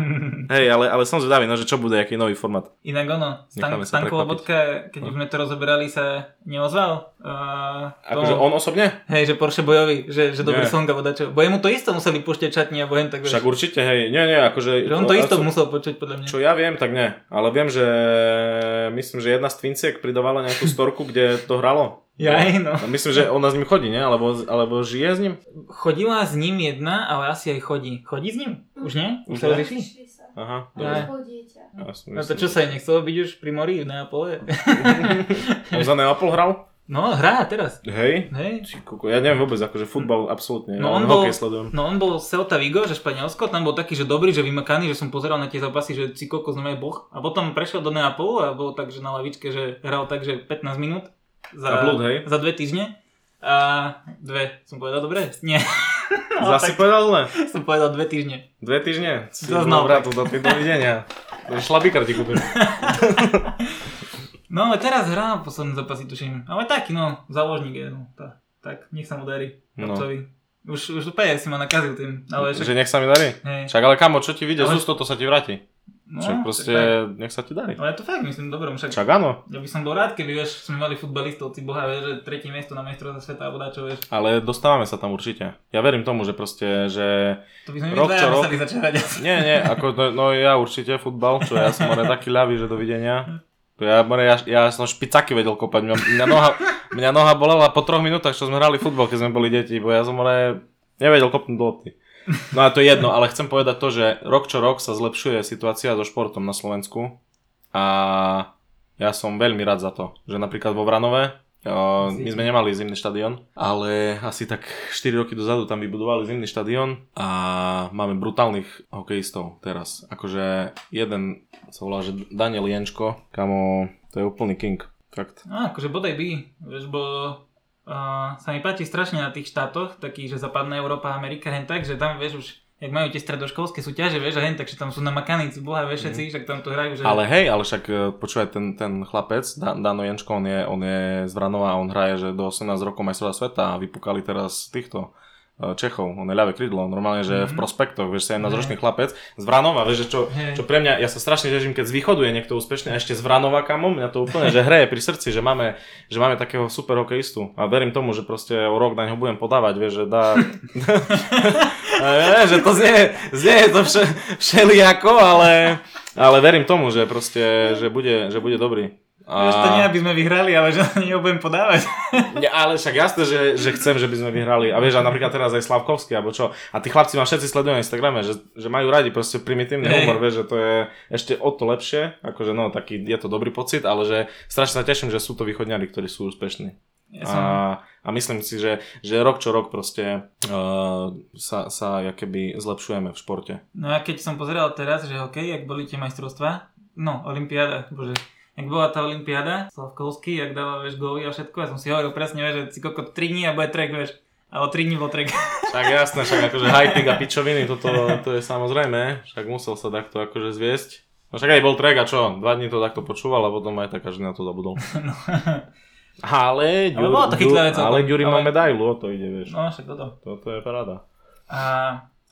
hej, ale, ale som zvedavý, no, že čo bude, aký nový format. Inak ono, Stan- Stankovo bodka, keď no. už sme to rozoberali, sa neozval. Uh, akože on osobne? Hej, že Porsche bojový, že, že dobrý song a vodačo. Bo jemu to isto museli pušťať čatni a bojem tak Však určite, hej, nie, nie, akože... Že on to isto musel počuť podľa mňa. Čo ja viem, tak nie. Ale viem, že myslím, že jedna z Twinciek pridávala nejakú storku, kde to hralo. Ja, no. Myslím, že ona s ním chodí, nie? Alebo, alebo žije s ním? Chodila s ním jedna, ale asi aj chodí. Chodí s ním? Už nie? Už sa rozlišli? Aha. Ja. Ja no to čo sa jej nechcelo byť už pri mori v Neapole? On za Neapol hral? No, hrá teraz. Hej? Hej. Kuku, ja neviem vôbec, akože futbal absolútne. No on, bol, sledujem. no on bol Celta Vigo, že Španielsko, tam bol taký, že dobrý, že vymakaný, že som pozeral na tie zápasy, že si kokos znamená boh. A potom prešiel do Neapolu a bol tak, že na lavičke, že hral tak, že 15 minút. Za, a blúd, hej? Za dve týždne. A dve, som povedal dobre? Nie. No, Zase povedal zle? Som povedal dve týždne. Dve týždne? Zaznal. Bratu, do dovidenia. Šlabíkar ti kúpim. No teraz hrá posledné zápasy, tuším. Ale taký, no, záložník je, no, tá, tak, nech sa mu darí. No. Už, už úplne si ma nakazil tým. Ale však... Že nech sa mi darí? Hej. Však ale kamo, čo ti vyjde ale... z to sa ti vráti. No, však proste, tak. nech sa ti darí. Ale to fakt myslím dobrom. Však, však áno. Ja by som bol rád, keby vieš, sme mali futbalistov, ty boha, vieš, že tretie miesto na majstrovstve sveta alebo dačo, vieš. Ale dostávame sa tam určite. Ja verím tomu, že proste, že... To by sme rok, čo rok... začať Nie, nie, ako, no, no, ja určite futbal, čo ja som ale taký ľavý, že dovidenia. Ja, ja, ja som špicaky vedel kopať. Mňa, mňa, noha, mňa noha bolela po troch minútach, čo sme hrali futbol, keď sme boli deti, bo ja som ale nevedel kopnúť do lopty. No a to je jedno, ale chcem povedať to, že rok čo rok sa zlepšuje situácia so športom na Slovensku a ja som veľmi rád za to, že napríklad vo Vranove Uh, my sme nemali zimný štadión, ale asi tak 4 roky dozadu tam vybudovali zimný štadión a máme brutálnych hokejistov teraz. Akože jeden sa volá, že Daniel Jenčko, kamo, to je úplný king. Fakt. No, akože bodaj by, vieš, bo uh, sa mi páči strašne na tých štátoch, taký, že západná Európa, Amerika, hen tak, že tam, vieš, už jak majú tie stredoškolské súťaže, vieš, a hen, takže tam sú namakaní, boha, vieš, všetci, mm. však tam to hrajú. Že... Ale hej, ale však e, počúvaj, ten, ten chlapec, Dano Jenčko, on je, on je z Vranova a on hraje, že do 18 rokov majstrová sveta a vypukali teraz týchto Čechov, on je ľavé krídlo, normálne, že mm-hmm. v mhm. prospektoch, vieš, 17 ročný mm-hmm. chlapec z Vranova, vieš, že čo, čo pre mňa, ja sa strašne teším, keď z východu je niekto úspešný a ešte z Vranova kamo, mňa to úplne, že hreje pri srdci, že máme, že máme takého super hokejistu a verím tomu, že proste o rok na ňo budem podávať, vieš, že dá... že to znie, znie to vše, všelijako, ale, ale verím tomu, že proste, že bude, že bude dobrý. A... To nie, aby sme vyhrali, ale že na neho budem podávať. Ja, ale však jasné, že, že chcem, že by sme vyhrali. A vieš, a napríklad teraz aj Slavkovský, alebo čo. A tí chlapci ma všetci sledujú na Instagrame, že, že majú radi proste primitívny hey. humor, vieš, že to je ešte o to lepšie. Akože no, taký, je to dobrý pocit, ale že strašne sa teším, že sú to východňari, ktorí sú úspešní. Ja som... a, a myslím si, že, že rok čo rok proste uh, sa, sa keby zlepšujeme v športe. No a keď som pozeral teraz, že OK, jak boli tie majstrovstvá, no, Olympiáda, bože, jak bola tá Olympiáda, Slavkovský, jak dával, vieš, góly a všetko, ja som si hovoril presne, vieš, že si koľko 3 dní a bude trek, vieš, ale 3 dní bol trek. Však jasné, však akože high a pičoviny, toto to je samozrejme, však musel sa takto akože zviesť. No však aj bol track a čo, dva dní to takto počúval a potom aj tak každý na to zabudol. No. Ale, Ale bolo to celkom. ale Ďuri má Ale- medailu, o to ide, vieš. No, však toto. Toto je paráda. A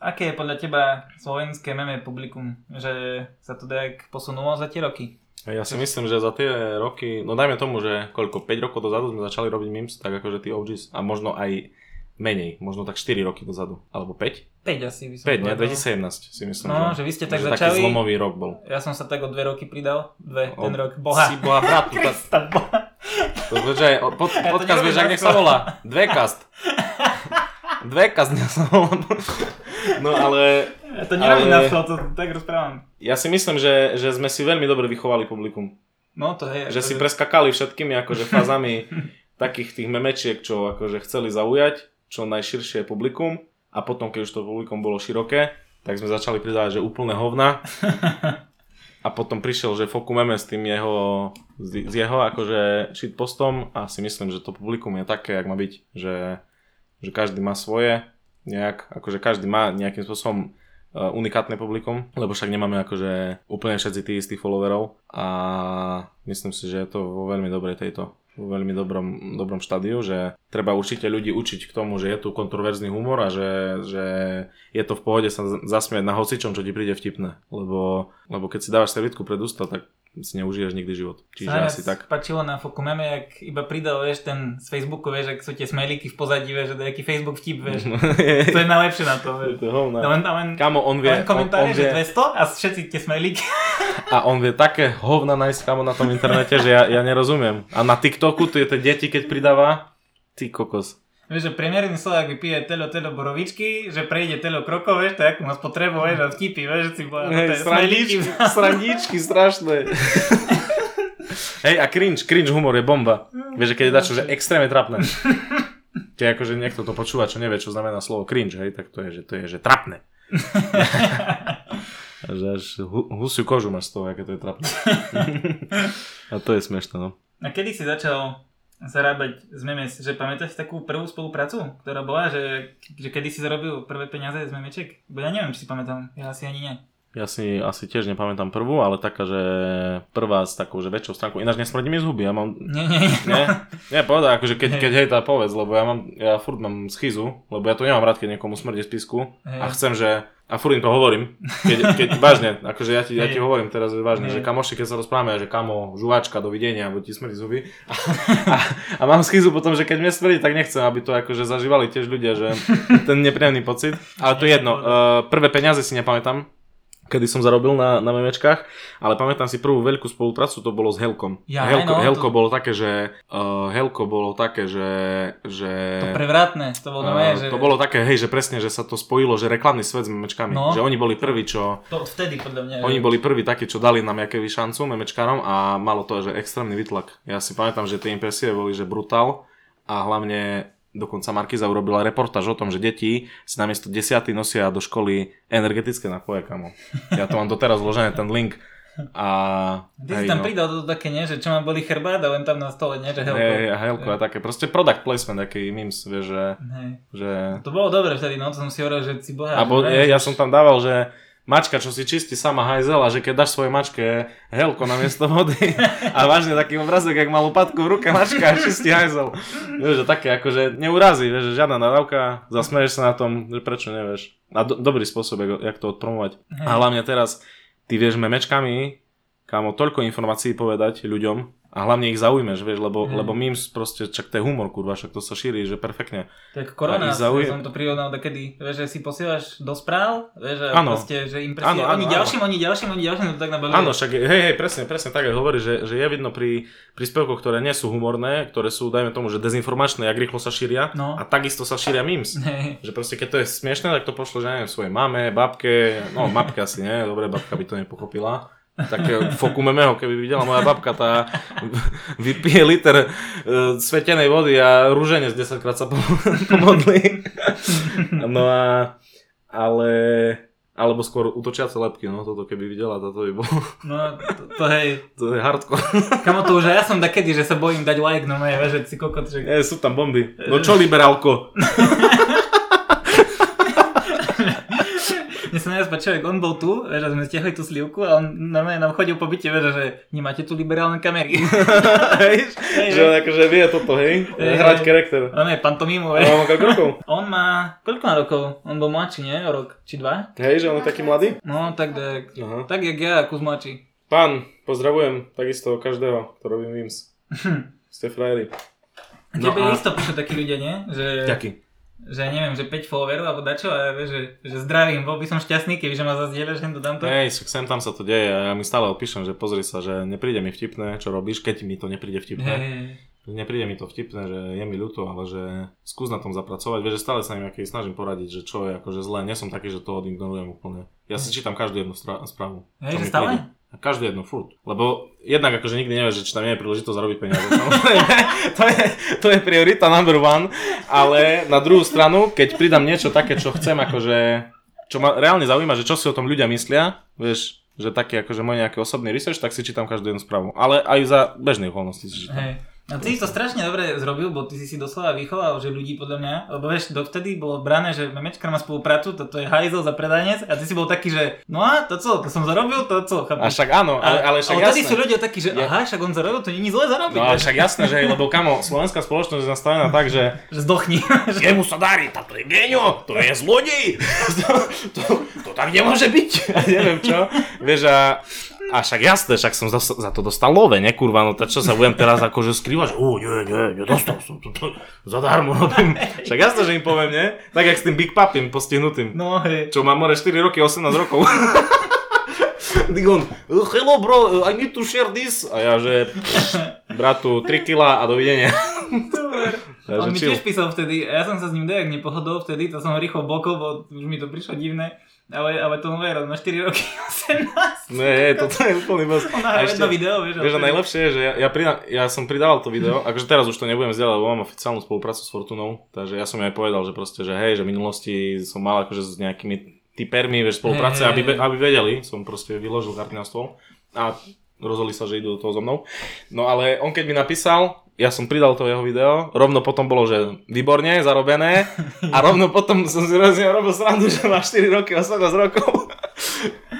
aké je podľa teba slovenské meme publikum? Že sa to nejak posunulo za tie roky? Ja si myslím, že za tie roky, no dajme tomu, že koľko, 5 rokov dozadu sme začali robiť memes, tak akože tí OGs, a možno aj menej, možno tak 4 roky dozadu, alebo 5? 5 asi by som 5, nie? povedal. 2017 si myslím, No, že vy ste tak že začali. taký zlomový rok bol. Ja som sa tak o dve roky pridal. Dve, O, ten rok. Boha. Si boha bratu, tak, Krista, boha. to, že, pod, Ja podcast vieš, ak nech sa volá, dvekast. Dvekast nech sa volá. No ale Ja to nerobím Ale- na to, tak rozprávam. ja si myslím, že, že sme si veľmi dobre vychovali publikum. No to je. Že si preskakali všetkými akože fázami takých tých memečiek, čo akože chceli zaujať, čo najširšie publikum a potom, keď už to publikum bolo široké, tak sme začali pridávať, že úplne hovna a potom prišiel, že Foku Meme s tým jeho, s s jeho akože shitpostom a si myslím, že to publikum je také, jak má byť, že, že každý má svoje, nejak, akože každý má nejakým spôsobom unikátne publikum, lebo však nemáme akože úplne všetci tých istých followerov a myslím si, že je to vo veľmi dobrej tejto vo veľmi dobrom, dobrom štádiu, že treba určite ľudí učiť k tomu, že je tu kontroverzný humor a že, že je to v pohode sa zasmiať na hocičom, čo ti príde vtipné. Lebo, lebo keď si dávaš servitku pred ústa, tak si neužiješ nikdy život. Čiže Sa asi tak. páčilo na Foku meme, jak iba pridal, vieš, ten z Facebooku, vieš, ak sú tie smajlíky v pozadí, vieš, že nejaký Facebook vtip, vieš. to je najlepšie na to, vieš. To. Tam len, len, Kamo, on vie, len on, on komentáre, že vie, 200 a všetci tie smajlíky. a on vie také hovna nájsť kamo na tom internete, že ja, ja nerozumiem. A na TikToku tu je tie deti, keď pridáva, ty kokos. Vieš, že priemerný Slovak vypije telo, telo borovičky, že prejde telo krokov, vieš, to je ako má spotrebu, vieš, a vtipy, vieš, že si bola, to je Hej, srandičky, srandičky strašné. Hej, a cringe, cringe humor je bomba. Vieš, že keď je dačo, že extrémne trapné. Keď akože niekto to počúva, čo nevie, čo znamená slovo cringe, hej, tak to je, že to je, že trapné. Že až hu, husiu kožu máš z toho, aké to je trapné. A to je smiešné, no. A kedy si začal zarábať z memes, že pamätáš takú prvú spoluprácu, ktorá bola, že, že kedy si zarobil prvé peniaze z memeček? Bo ja neviem, či si pamätám, ja asi ani nie. Ja si asi tiež nepamätám prvú, ale taká, že prvá s takou, že väčšou stránkou. Ináč nesmrdí mi z huby, ja mám Nie, nie, nie. Nie, povedal, akože keď, keď hej, tá povedz, lebo ja mám, ja furt mám schizu, lebo ja to nemám rád, keď niekomu smrdí z písku. Hej. a chcem, že, a furt im to hovorím, keď, keď vážne, akože ja ti, ja ti hovorím teraz vážne, Hej. že kamoši, keď sa rozprávame, že kamo, žuvačka, dovidenia, alebo ti smrdí zuby a, a, a, mám schizu potom, že keď mne smrdí, tak nechcem, aby to akože zažívali tiež ľudia, že ten nepríjemný pocit, ale to je jedno, uh, prvé peniaze si nepamätám, kedy som zarobil na, na memečkách, ale pamätám si prvú veľkú spoluprácu, to bolo s Helkom. Ja, Helko, no, Helko to- bolo také, že uh, Helko bolo také, že, že To prevratné, to bolo nové, uh, že... to bolo také, hej, že presne, že sa to spojilo, že reklamný svet s memečkami. No. Že oni boli prví, čo To vtedy podľa mňa. oni boli prví takí, čo dali nám jaké šancu memečkárom a malo to, že extrémny vytlak. Ja si pamätám, že tie impresie boli, že brutál a hlavne dokonca Markiza urobila reportáž o tom, že deti si namiesto desiaty nosia do školy energetické napoje, kamo. Ja to mám doteraz vložené, ten link. A, Ty si tam pridal to také, nie? Že čo mám boli chrbát a len tam na stole, nie? Že helko. Hej, helko a také, proste product placement, aký memes, vieš, že, Hej. že To bolo dobre vtedy, no to som si hovoril, že si boha. Že- je, ja som tam dával, že mačka, čo si čistí sama hajzel a že keď dáš svojej mačke helko na miesto vody a vážne taký obrazok, jak má lopatku v ruke mačka a čistí hajzel. Vieš, že také akože neurazí, vieš, že žiadna nadávka, zasmeješ sa na tom, že prečo nevieš. A do, dobrý spôsob, jak, jak to odpromovať. A hlavne teraz, ty vieš memečkami, kámo, toľko informácií povedať ľuďom a hlavne ich zaujmeš, vieš, lebo, Mhm. lebo memes proste, čak to je humor, kurva, však to sa šíri, že perfektne. Tak korona, zauje- som to prirovnal kedy, vieš, že si posielaš do správ, vieš, a Áno. proste, že impresie, Áno, áno, oni áno. ďalším, oni ďalším, oni ďalším, to tak nabali. Áno, však hej, hej, presne, presne tak, ako hovorí, že, že je vidno pri príspevkoch, ktoré nie sú humorné, ktoré sú, dajme tomu, že dezinformačné, jak rýchlo sa šíria No. a takisto sa šíria memes. Hej. Že proste keď to je smiešné, tak to pošlo, že neviem, svojej mame, babke, no babka asi nie, dobre, babka by to nepochopila. Také foku memeho, keby videla moja babka, tá vypije liter uh, svetenej vody a rúženec 10 krát sa pom- pomodlí. No a, ale, alebo skôr utočiace lepky, no toto keby videla, toto by bolo, No, to, to hej, to je hardcore. kamo to už ja som takedy, že sa bojím dať like, no vieš, že si kokot, že... Nie, sú tam bomby. No čo liberálko? Mne sa najviac páčilo, on bol tu, vieš, a sme stiahli tú slivku a on normálne nám chodil po byte, vieš, že nemáte tu liberálne kamery. Hej, že on akože vie toto, hej? Hej, Hrať hej. charakter. On je pantomímu, A vieš. on má koľko rokov? On má, koľko má rokov? On bol mladší, nie? O rok, či dva? Hej, že on je taký mladý? No, tak, tak, Aha. tak jak ja, kus mladší. Pán, pozdravujem takisto každého, kto robí memes. Ste frajeri. A No tebe a- isto píšu takí ľudia, nie? Že, Ďaký. Že neviem, že 5 followerov alebo dačo a vieš, že, že zdravím, bol by som šťastný, keby že ma zazdieľaš, hen to dám to. Hej, sem tam sa to deje a ja mi stále odpíšem, že pozri sa, že nepríde mi vtipné, čo robíš, keď mi to nepríde vtipné. Že Nepríde mi to vtipné, že je mi ľúto, ale že skús na tom zapracovať. Vieš, že stále sa im aký snažím poradiť, že čo je akože zlé. Nie som taký, že to odignorujem úplne. Ja si čítam každú jednu stra- správu. Hej, že stále? príde. Každú jednu, furt. Lebo jednak akože nikdy nevieš, že či tam nie je príležitosť zarobiť peniaze. To, je, to je priorita number one. Ale na druhú stranu, keď pridám niečo také, čo chcem, akože, čo ma reálne zaujíma, že čo si o tom ľudia myslia, vieš, že taký akože môj nejaký osobný research, tak si čítam každú jednu správu. Ale aj za bežných okolností si čítam. Hej. A ty si to strašne dobre zrobil, bo ty si si doslova vychoval, že ľudí podľa mňa, lebo vieš, dovtedy bolo brané, že Memečka má spoluprácu, toto je hajzel za predanec a ty si bol taký, že no a to co, to som zarobil, to co, A chápeš? však áno, ale, ale však ale jasné. sú ľudia takí, že aha, však on zarobil, to je zle zarobiť, No ale však jasné, že lebo kamo, slovenská spoločnosť je nastavená tak, že že zdochni. Jemu sa darí, táto je genio, to je zlodej, to, to, to tak nemôže byť, ja neviem čo. Vieš a, a však jasné, však som za, za to dostal love, ne kurva, no tak čo sa budem teraz akože skrývať, ó, nie, nie, nedostal som to, to zadarmo. Však jasné, že im poviem, nie? Tak jak s tým Big Papim postihnutým. No hej. Čo má more 4 roky, 18 rokov. Digon, hello bro, I need to share this. A ja, že bratu, 3 kila a dovidenia. Takže On mi tiež písal vtedy, a ja som sa s ním dojak nepohodol vtedy, to som ho rýchlo bokol, bo už mi to prišlo divné. Ale, ale to nové má 4 roky 18. Nie, toto je úplný boss. On A nahrá ešte- jedno video, vieš. Vieš, a najlepšie je, že ja, ja, prida- ja som pridával to video, akože teraz už to nebudem zdieľať, lebo mám oficiálnu spoluprácu s Fortunou, takže ja som aj povedal, že proste, že hej, že v minulosti som mal akože s nejakými typermi, vieš, spolupráce, hej, aby, hej. aby vedeli, som proste vyložil karty na stôl a rozhodli sa, že idú do toho so mnou. No ale on keď mi napísal, ja som pridal to jeho video, rovno potom bolo, že výborne, zarobené a rovno potom som si robil srandu, že má 4 roky, 18 rokov.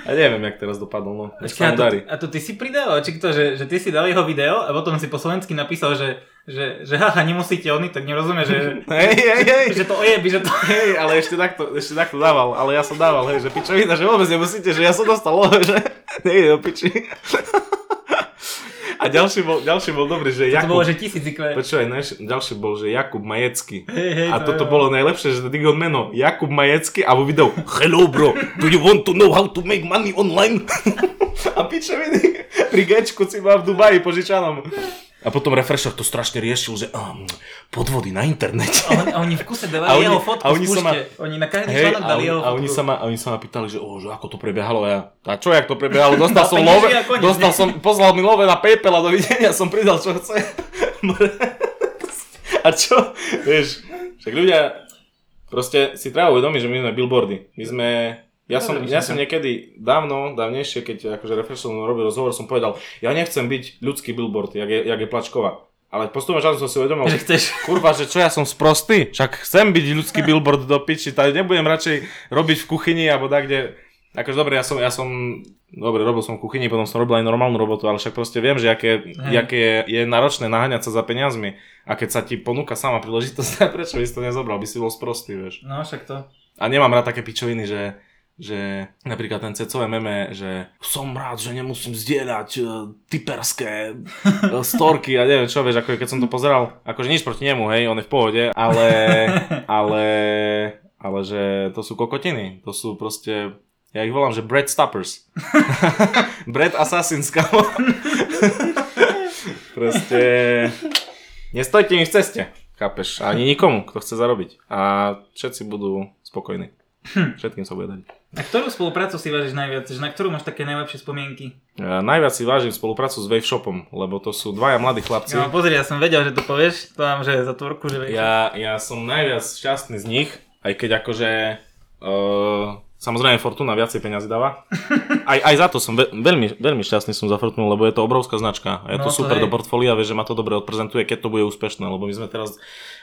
A neviem, jak teraz dopadol, no. Sa a, to, darí. a to ty si pridal? Či to, že, že ty si dal jeho video a potom si po slovensky napísal, že, že, že haha, nemusíte oni, tak nerozumie, že, Hej, hej, hej. že to ojebi, že to... Hej, ale ešte takto, ešte takto dával, ale ja som dával, hej, že pičovina, že vôbec nemusíte, že ja som dostal že nejde do piči. A ďalší bol, ďalší bol dobrý, že To Jakub, bolo, že tisíc IQ. počúvaj, ďalší bol, že Jakub Majecký. Hej, hej, A to toto je- bolo najlepšie, že Digon meno Jakub Majecký a vo videu Hello bro, do you want to know how to make money online? a pičoviny pri Gečku si mal v Dubaji požičanom. A potom Refresher to strašne riešil, že um, podvody na internete. A oni, a oni v kuse A oni- jeho fotku a oni sa ma-. Oni na každý Hej, článok a, dali oni, jeho a fotku. oni, sa ma, a oni sa ma pýtali, že, oh, že ako to prebiehalo. A ja, a čo, jak to prebiehalo? Dostal som love, a dostal som, poslal mi love na Paypal a dovidenia som pridal, čo chce. a čo? Vieš, však ľudia, proste si treba uvedomiť, že my sme billboardy. My sme, ja som, Dobre, ja som niekedy dávno, dávnejšie, keď akože Refresh som robil rozhovor, som povedal, ja nechcem byť ľudský billboard, jak je, jak je Plačková. Ale postupom časom som si uvedomil, Že chceš. Kurva, že čo ja som sprostý? Však chcem byť ľudský billboard do piči, tak nebudem radšej robiť v kuchyni alebo tak, kde... Akože dobre, ja som, ja som, dobre, robil som v kuchyni, potom som robil aj normálnu robotu, ale však proste viem, že aké, aké je, je náročné naháňať sa za peniazmi. A keď sa ti ponúka sama príležitosť, prečo by si to nezobral, by si bol sprostý, vieš. No však to. A nemám rád také pičoviny, že že napríklad ten cecové meme, že som rád, že nemusím zdieľať uh, typerské uh, storky a neviem čo, vieš, ako keď som to pozeral, akože nič proti nemu, hej, on je v pohode, ale, ale, ale že to sú kokotiny, to sú proste, ja ich volám, že bread stoppers. bread assassins, kamo. proste, nestojte mi v ceste, chápeš, ani nikomu, kto chce zarobiť. A všetci budú spokojní. Všetkým sa bude dať. Na ktorú spoluprácu si vážiš najviac? Že na ktorú máš také najlepšie spomienky? Ja najviac si vážim spoluprácu s Wave Shopom, lebo to sú dvaja mladí chlapci. No pozri, ja som vedel, že to povieš. To mám, že za tvorku, že vieš. Ja, ja som najviac šťastný z nich, aj keď akože uh, Samozrejme Fortuna viacej peniazy dáva. Aj, aj za to som ve- veľmi, veľmi šťastný som za Fortunu, lebo je to obrovská značka. A je No, to to super je. do portfólia, vieš, že ma to dobre odprezentuje, keď to bude úspešné, lebo my sme teraz,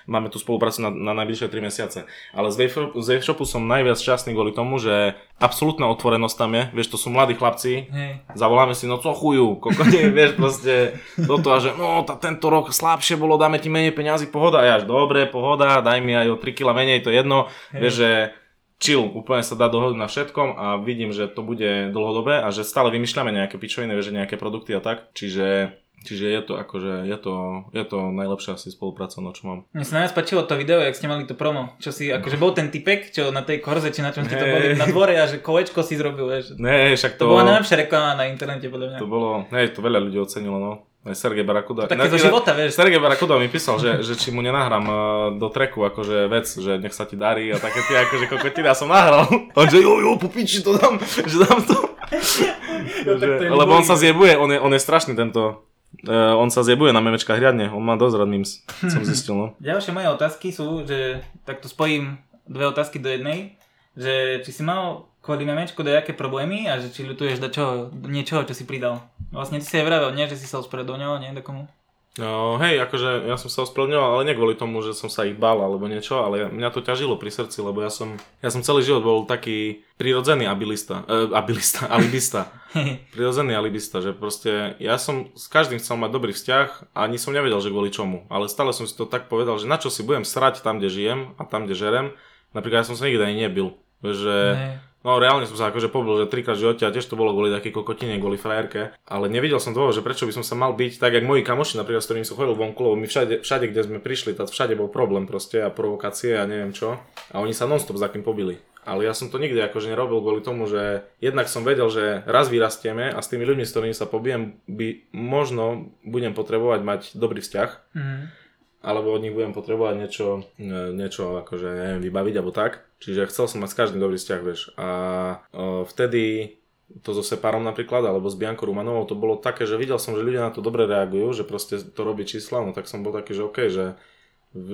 máme tu spoluprácu na, na najbližšie 3 mesiace. Ale z Wave- z Wave Shopu som najviac šťastný kvôli tomu, že absolútna otvorenosť tam je, vieš, to sú mladí chlapci, Hej. zavoláme si, no co chujú, kokone, vieš, proste do toho, že no, tá, tento rok slabšie bolo, dáme ti menej peňazí, pohoda, a ja, že dobre, pohoda, daj mi aj o 3 kg menej, to je jedno, Hej. vieš, že chill, úplne sa dá dohodnúť na všetkom a vidím, že to bude dlhodobé a že stále vymýšľame nejaké pičoviny, že nejaké produkty a tak, čiže, čiže je to akože, je to, je to najlepšia asi spolupráca, no čo mám. Mne sa najviac páčilo to video, jak ste mali to promo, čo si, akože bol ten typek, čo na tej korze, či na čom ste to boli na dvore a že kolečko si zrobil, vieš. Ne, však To to, bola najlepšia reklama na internete, podľa mňa. to bolo, hej, to veľa ľudí ocenilo, no. Aj Sergej Barakuda. Také zo Ne- života, vieš. Sergej Barakuda mi písal, že, že či mu nenahrám uh, do treku akože vec, že nech sa ti darí a také tie akože kokotiny, ja som nahral. On že jo, jo, po piči to dám, že dám to. No, tak to že, lebo on sa zjebuje, on je, on je strašný tento, uh, on sa zjebuje na memečkách riadne, on má dosť rád memes, som zistil, no. Ďalšie moje otázky sú, že takto spojím dve otázky do jednej, že či si mal kvôli memečku nejaké problémy a že či ľutuješ do čoho, niečoho, čo si pridal. Vlastne ty si aj vravel, nie, že si sa ospravedlňoval, nie, do komu? No, hej, akože ja som sa ospravedlňoval, ale nie kvôli tomu, že som sa ich bál alebo niečo, ale mňa to ťažilo pri srdci, lebo ja som, ja som celý život bol taký prirodzený abilista, uh, abilista, alibista. prirodzený alibista, že proste ja som s každým chcel mať dobrý vzťah a ani som nevedel, že kvôli čomu. Ale stále som si to tak povedal, že na čo si budem srať tam, kde žijem a tam, kde žerem. Napríklad ja som sa nikdy ani nebil. Že, Hej. No reálne som sa akože pobil, že trikrát v a tiež to bolo kvôli takej kokotine, kvôli frajerke. Ale nevidel som toho, že prečo by som sa mal byť tak, jak moji kamoši, napríklad s ktorými som chodil vonku, lebo my všade, všade, kde sme prišli, tak všade bol problém proste a provokácie a neviem čo. A oni sa nonstop za kým pobili. Ale ja som to nikdy akože nerobil kvôli tomu, že jednak som vedel, že raz vyrastieme a s tými ľuďmi, s ktorými sa pobijem, by možno budem potrebovať mať dobrý vzťah, Mhm. Alebo od nich budem potrebovať niečo, e, niečo akože neviem, vybaviť alebo tak. Čiže chcel som mať s každým dobrý vzťah, vieš. A o, vtedy to so Separom napríklad, alebo s Biankou Rumanovou, to bolo také, že videl som, že ľudia na to dobre reagujú, že proste to robí čísla, no tak som bol taký, že OK, že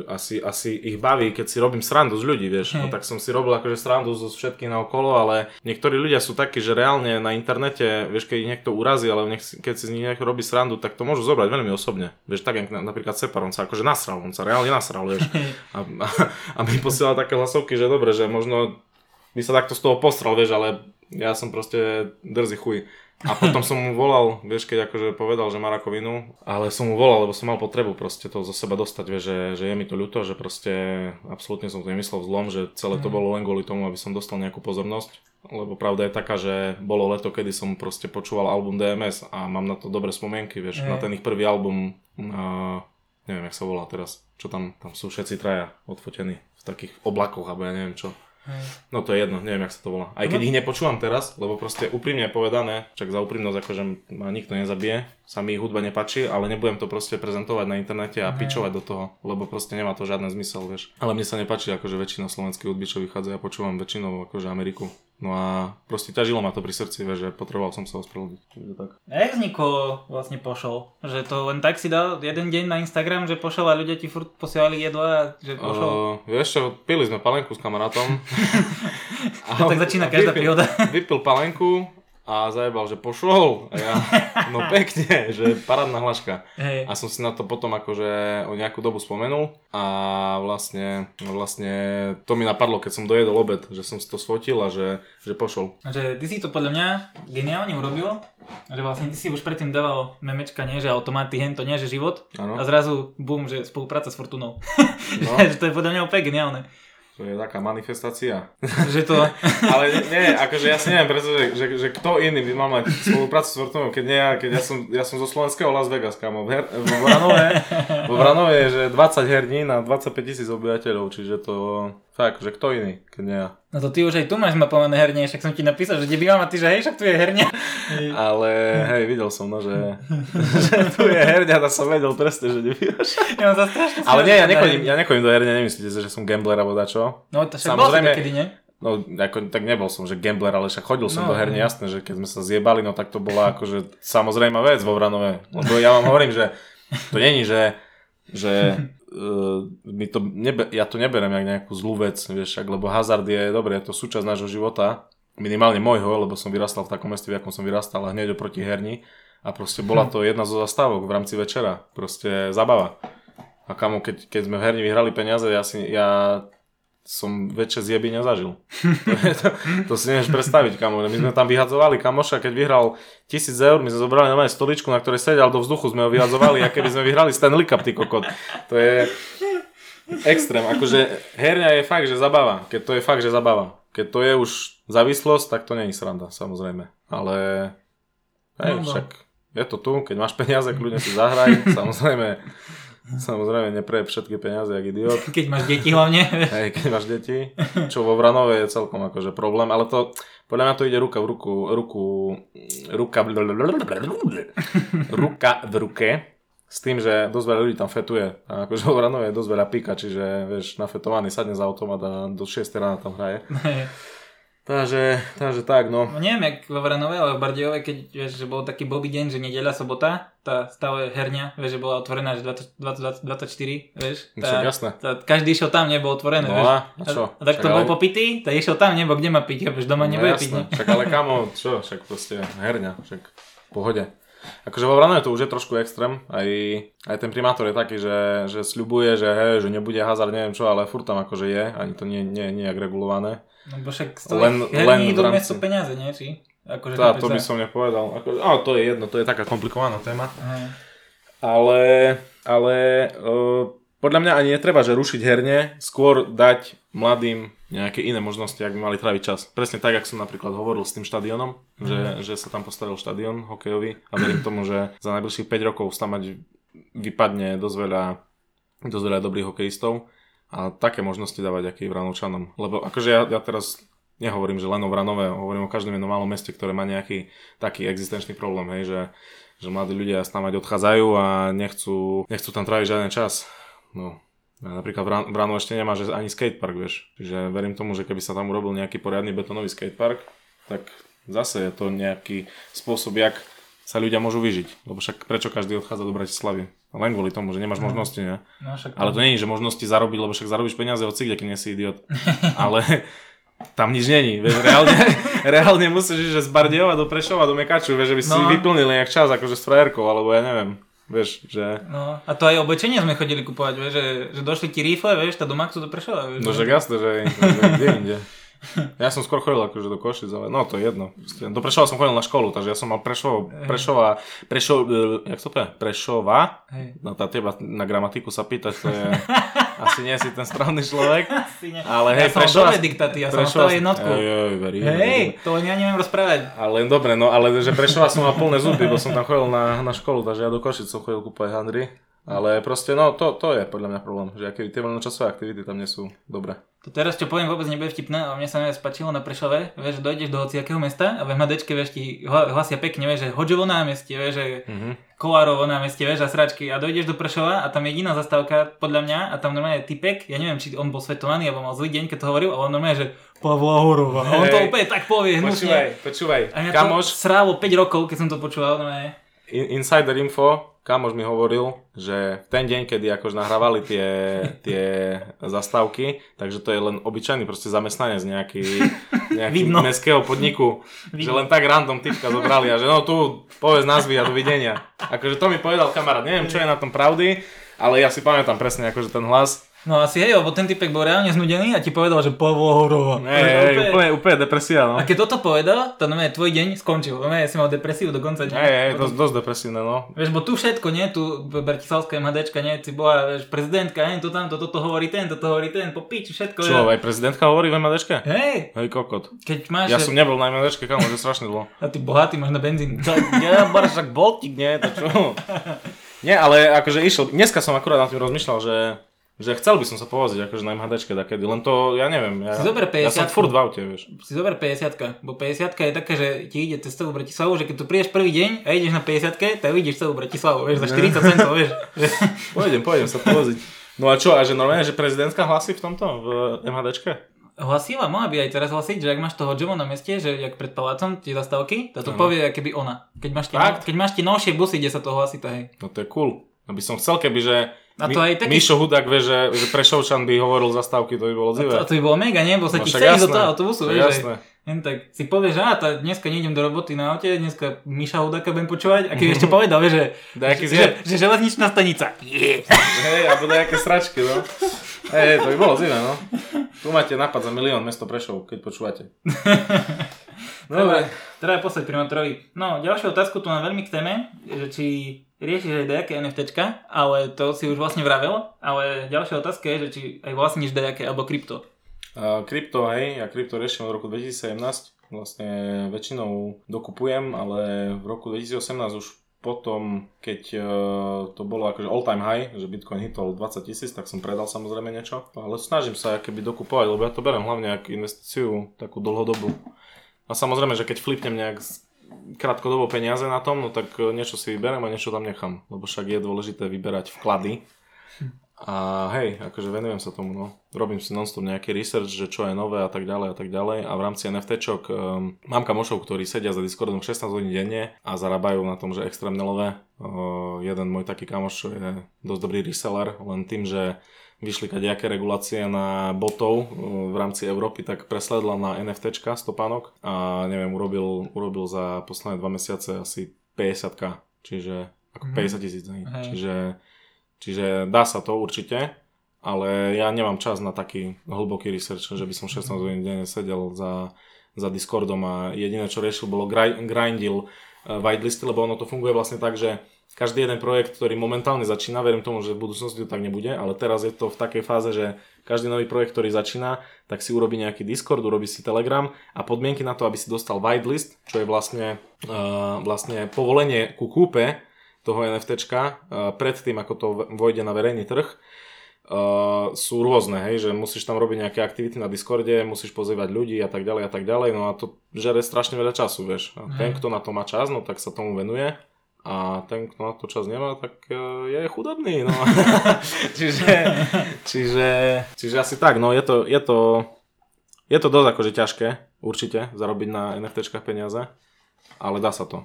asi, asi ich baví, keď si robím srandu z ľudí, vieš. No Hej. tak som si robil akože srandu zo všetkých na okolo, ale niektorí ľudia sú takí, že reálne na internete, vieš, keď ich niekto urazí, ale nech, keď si z nich niekto robí srandu, tak to môžu zobrať veľmi osobne. Vieš, tak jak na, napríklad Separ, on sa akože nasral, on sa reálne nasral, vieš. A, a, a mi posielal také hlasovky, že dobre, že možno by sa takto z toho postral, vieš, ale ja som proste drzý chuj. A potom som mu volal, vieš, keď akože povedal, že má rakovinu, ale som mu volal, lebo som mal potrebu proste to zo seba dostať, vieš, že, že je mi to ľúto, že proste absolútne som to nemyslel zlom, že celé to bolo len kvôli tomu, aby som dostal nejakú pozornosť. Lebo pravda je taká, že bolo leto, kedy som proste počúval album DMS a mám na to dobré spomienky, vieš, Hej. na ten ich prvý album, uh, neviem, jak sa volá teraz, čo tam, tam sú všetci traja odfotení v takých oblakoch, alebo ja neviem čo. No to je jedno, neviem, jak sa to volá. Aj keď ich nepočúvam teraz, lebo proste úprimne povedané, čak za úprimnosť akože ma nikto nezabije, sa mi hudba nepačí, ale nebudem to proste prezentovať na internete a pičovať do toho, lebo proste nemá to žiadny zmysel, vieš. Ale mne sa nepáči akože väčšina slovenských hudby, čo vychádza, ja počúvam väčšinou akože Ameriku. No a proste ťažilo ma to pri srdci, že potreboval som sa ospravedlniť. Čiže tak. A jak vzniklo vlastne pošol? Že to len tak si dal jeden deň na Instagram, že pošol a ľudia ti furt posielali jedlo a že pošol? Uh, vieš čo, pili sme palenku s kamarátom. To tak začína každá príhoda. Vypil palenku a zajebal, že pošol. A ja, no pekne, že parádna hlaška. Hej. A som si na to potom akože o nejakú dobu spomenul a vlastne, vlastne to mi napadlo, keď som dojedol obed, že som si to sfotil a že, že pošol. Že ty si to podľa mňa geniálne urobil, že vlastne ty si už predtým dával memečka, nie že automaty, hen to nie že život Áno. a zrazu bum, že spolupráca s Fortunou. No. že to je podľa mňa úplne geniálne. To je taká manifestácia. že to... Ale nie, akože ja si neviem, pretože že, že kto iný by mal mať spoluprácu s Fortunou, keď nie ja, keď ja som, ja som zo slovenského Las Vegas, kamo. V her, Vranove, vo Vranove je, že 20 herní na 25 tisíc obyvateľov, čiže to fakt, že kto iný, keď nie ja. No to ty už aj tu máš mapované herne, však som ti napísal, že kde bývam a ty, že hej, však tu je herňa. Ale hej, videl som, no, že, že tu je herňa, a som vedel presne, že nebývaš. Ja mám Ale nie, ja nechodím, ja nechodím do herne, nemyslíte, že som gambler alebo dačo. No to však Samozrejme- bol si takedy, nie? No, ako, tak nebol som, že gambler, ale však chodil som No, do herne, no. jasné, že keď sme sa zjebali, no tak to bola akože samozrejmá vec vo Vranove. Lebo ja vám hovorím, že to není, že, že uh, my to nebe, ja to neberem jak nejakú zlú vec, vieš, ak, lebo hazard je, dobre, je to súčasť nášho života, minimálne môjho, lebo som vyrastal v takom meste, v akom som vyrastal a hneď oproti herni a proste bola to jedna zo zastávok v rámci večera, proste zabava. A kamo, keď, keď sme v herni vyhrali peniaze, ja, si, ja som väčšie zjeby nezažil. to, to, to si nevieš predstaviť, kamo. My sme tam vyhadzovali kamoša, keď vyhral tisíc eur, my sme zobrali na stoličku, na ktorej sedel do vzduchu, sme ho vyhadzovali a keby sme vyhrali Stanley Cup, ty kokot. To je extrém. Akože herňa je fakt, že zabava. Keď to je fakt, že zabava. Keď to je už závislosť, tak to není sranda, samozrejme. Ale hej, no, no. však je to tu, keď máš peniaze, kľudne si zahraj, samozrejme Samozrejme, nepreje všetky peniaze, jak idiot. Keď máš deti hlavne. Hej, keď máš deti, čo vo Vranove je celkom akože problém, ale to, podľa mňa to ide ruka v ruku, ruku, ruka, ruka v ruke, s tým, že dosť veľa ľudí tam fetuje. A akože vo Vranove je dosť veľa pika, čiže vieš, nafetovaný sadne za automat a do 6 rána tam hraje. Takže, takže tak, no. no neviem, jak vo Vranove, ale v Bardejove, keď vieš, že bol taký bobý deň, že nedeľa, sobota, tá stále herňa, vieš, že bola otvorená až 20, 20, 24, vieš. No tá, jasné. Tá, každý išiel tam, nebol otvorené, no, vieš. A čo? A, a tak to ale... bol popitý, tak išiel tam, nebo kde má piť, vieš, doma no, nebude jasné. piť. Ne? Však ale kamo, čo, však proste herňa, však v pohode. Akože vo Vranove to už je trošku extrém, aj, aj ten primátor je taký, že, že sľubuje, že hej, že nebude hazard, neviem čo, ale furt tam akože je, ani to nie, nie, nie je regulované. No bo však stojí len, len do rámci... peniaze, nie? Či? Akože Tá, to by som nepovedal. Ako, á, to je jedno, to je taká komplikovaná téma. Aha. Ale, ale uh, podľa mňa ani netreba, že rušiť herne, skôr dať mladým nejaké iné možnosti, ak by mali tráviť čas. Presne tak, ako som napríklad hovoril s tým štadionom, mm. že, že sa tam postavil štadión hokejový a verím tomu, že za najbližších 5 rokov tam mať vypadne dosť veľa, dosť veľa dobrých hokejistov a také možnosti dávať aký Vranovčanom. Lebo akože ja, ja teraz nehovorím, že len o Vranove, hovorím o každom jednom malom meste, ktoré má nejaký taký existenčný problém, hej, že, že mladí ľudia mať odchádzajú a nechcú, nechcú tam tráviť žiaden čas. No, Napríklad v Ránu ešte nemá že ani skatepark, vieš. Čiže verím tomu, že keby sa tam urobil nejaký poriadny betonový skatepark, tak zase je to nejaký spôsob, jak sa ľudia môžu vyžiť. Lebo však prečo každý odchádza do Bratislavy? Len kvôli tomu, že nemáš no. možnosti, ne? No, však... Ale to nie je, že možnosti zarobiť, lebo však zarobíš peniaze od kde nie si idiot. Ale tam nič není, vieš, reálne, reálne musíš ísť že z Bardiova do Prešova, do Mekaču, vieš, že by si no. vyplnil nejak čas akože s frajerkou, alebo ja neviem. Vieš, že... No, a to aj oblečenie sme chodili kupovať, vieš, že, že došli ti rifle, vieš, tá do Maxu do Prešova, vieš. No, že jasné, že, že kde inde. Ja som skôr chodil akože do Košic, ale no to je jedno. Do Prešova som chodil na školu, takže ja som mal Prešov, Prešova, Prešov, e, jak to je? Prešova? Hej. No tá teba na gramatiku sa pýtať, to je, asi nie si ten správny človek. Asi nie. Ale hej, ja Prešova, som diktaty, ja Prešova, som jednotku. Hej, hej, veri, hej, to ja neviem rozprávať. Ale dobre, no ale že Prešova som mal plné zuby, bo som tam chodil na, na školu, takže ja do Košic som chodil kúpať handry. Ale proste, no to, to je podľa mňa problém, že aké tie voľnočasové aktivity tam nie sú dobré. To teraz, čo poviem, vôbec nebude vtipné, ale mne sa najviac páčilo na Prešove, vieš, že dojdeš do hociakého mesta a v MHDčke, vieš, ti hlasia pekne, vieš, že Hodžovo námestie, vieš, že mm-hmm. Kolárovo námestie, vieš, a sračky a dojdeš do Prešova a tam jediná zastávka, podľa mňa, a tam normálne typek, ja neviem, či on bol svetovaný alebo mal zlý deň, keď to hovoril, ale on normálne, že Pavla Horova. A on to úplne tak povie, hnusne. Počúvaj, počúvaj. A mňa Kamoš... to srálo 5 rokov, keď som to počúval, normálne. Insider info, kamož mi hovoril, že v ten deň, kedy akož nahrávali tie, tie zastávky, takže to je len obyčajný proste zamestnanec nejaký, nejaký mestského podniku, Vidno. že len tak random typka zobrali a že no tu povedz názvy a dovidenia. Akože to mi povedal kamarát, neviem čo je na tom pravdy, ale ja si pamätám presne akože ten hlas No asi hej, lebo ten typek bol reálne znudený a ti povedal, že Pavlo Horova. Hej, úplne, úplne, úplne depresia, no. A keď toto povedal, to no tvoj deň skončil. No si mal depresiu do konca dňa. Hej, hej, dosť, dosť depresívne, no. Vieš, bo tu všetko, nie, tu Bratislavská MHDčka, nie, si bola, vieš, prezidentka, nie, tu tam, toto to, to hovorí ten, toto hovorí ten, po piči, všetko. Čo, aj prezidentka hovorí v MHDčke? Hej. Hej, kokot. Keď máš... Ja som nebol na MHDčke, kam, to strašne dlho. A ty bohatý, máš na benzín. To, ja, však boltík, nie, to čo? Nie, ale akože išiel, dneska som akurát na tým rozmýšľal, že že chcel by som sa povoziť akože na MHDčke takedy, len to, ja neviem, ja, si zober 50 ja som furt v aute, vieš. Si zober 50 bo 50 je také, že ti ide cez celú Bratislavu, že keď tu prídeš prvý deň a ideš na 50 tak vidíš celú Bratislavu, vieš, za 40 centov, vieš. Pôjdem, pôjdem sa povoziť. No a čo, a že normálne, že prezidentka hlasí v tomto, v MHDčke? Hlasila, mohla by aj teraz hlasiť, že ak máš toho Jomo na meste, že jak pred palácom tie zastávky, to to povie, keby ona. Keď máš, tie, no, keď máš tie novšie busy, kde sa to hlasí, to hej. No to je cool. No by som chcel, keby, že A to aj taký... Mišo Hudák vie, že, že Prešovčan by hovoril zastávky, to by bolo A to, a to by bolo mega, nie? Bo sa No ti ísť do toho autobusu, vieš, že jasné. jen tak si povieš, že á, tá, dneska nejdem do roboty na aute, dneska Miša Hudáka budem počúvať a keď ešte povedal, vieš, že, že, zvier. že, železničná stanica. Yeah. Hej, alebo nejaké sračky, no. Hej, to by bolo zivé, no. Tu máte nápad za milión mesto Prešov, keď počúvate. Dobre. Treba poslať primátorovi. No, ďalšiu otázku tu mám veľmi k téme, že či riešiš aj nejaké NFTčka, ale to si už vlastne vravel, ale ďalšia otázka je, že či aj vlastníš nejaké alebo krypto. Krypto, hej, ja krypto riešim od roku 2017. Vlastne väčšinou dokupujem, ale v roku 2018 už potom, keď uh, to bolo akože all time high, že Bitcoin hitol 20 tisíc, tak som predal samozrejme niečo. Ale snažím sa keby dokupovať, lebo ja to berem hlavne ako investíciu takú dlhodobú. A samozrejme, že keď flipnem nejak krátkodobo peniaze na tom, no tak e, niečo si vyberem a niečo tam nechám. Lebo však je dôležité vyberať vklady. A hej, akože venujem sa tomu, no. Robím si non-stop nejaký research, že čo je nové a tak ďalej a tak ďalej. A v rámci NFTčok um, mám kamošov, ktorí sedia za Discordom 16 hodín denne a zarábajú na tom, že extrémne lové. Uh, jeden môj taký kamoš je dosť dobrý reseller, len tým, že vyšli kadejaké regulácie na botov uh, v rámci Európy, tak presledla na NFTčka stopánok a neviem, urobil, urobil za posledné dva mesiace asi 50k, čiže ako Mhm. 50 tisíc, hej. Hej. čiže Čiže dá sa to určite, ale ja nemám čas na taký hlboký research, že by som 16 hodín denne sedel za, za Discordom a jediné čo riešil bolo gri- grindil uh, whitelisty, lebo ono to funguje vlastne tak, že každý jeden projekt, ktorý momentálne začína, verím tomu, že v budúcnosti to tak nebude, ale teraz je to v takej fáze, že každý nový projekt, ktorý začína, tak si urobí nejaký Discord, urobí si Telegram a podmienky na to, aby si dostal whitelist, čo je vlastne, uh, vlastne povolenie ku kúpe toho NFTčka uh, predtým, ako to vojde na verejný trh, uh, sú rôzne, hej, že musíš tam robiť nejaké aktivity na Discorde, musíš pozývať ľudí a tak ďalej a tak ďalej, no a to žere strašne veľa času, vieš. A ten, kto na to má čas, no tak sa tomu venuje a ten, kto na to čas nemá, tak uh, je chudobný, no. čiže, čiže, čiže asi tak, no je to, je to, je to dosť akože ťažké, určite, zarobiť na NFTčkách peniaze, ale dá sa to.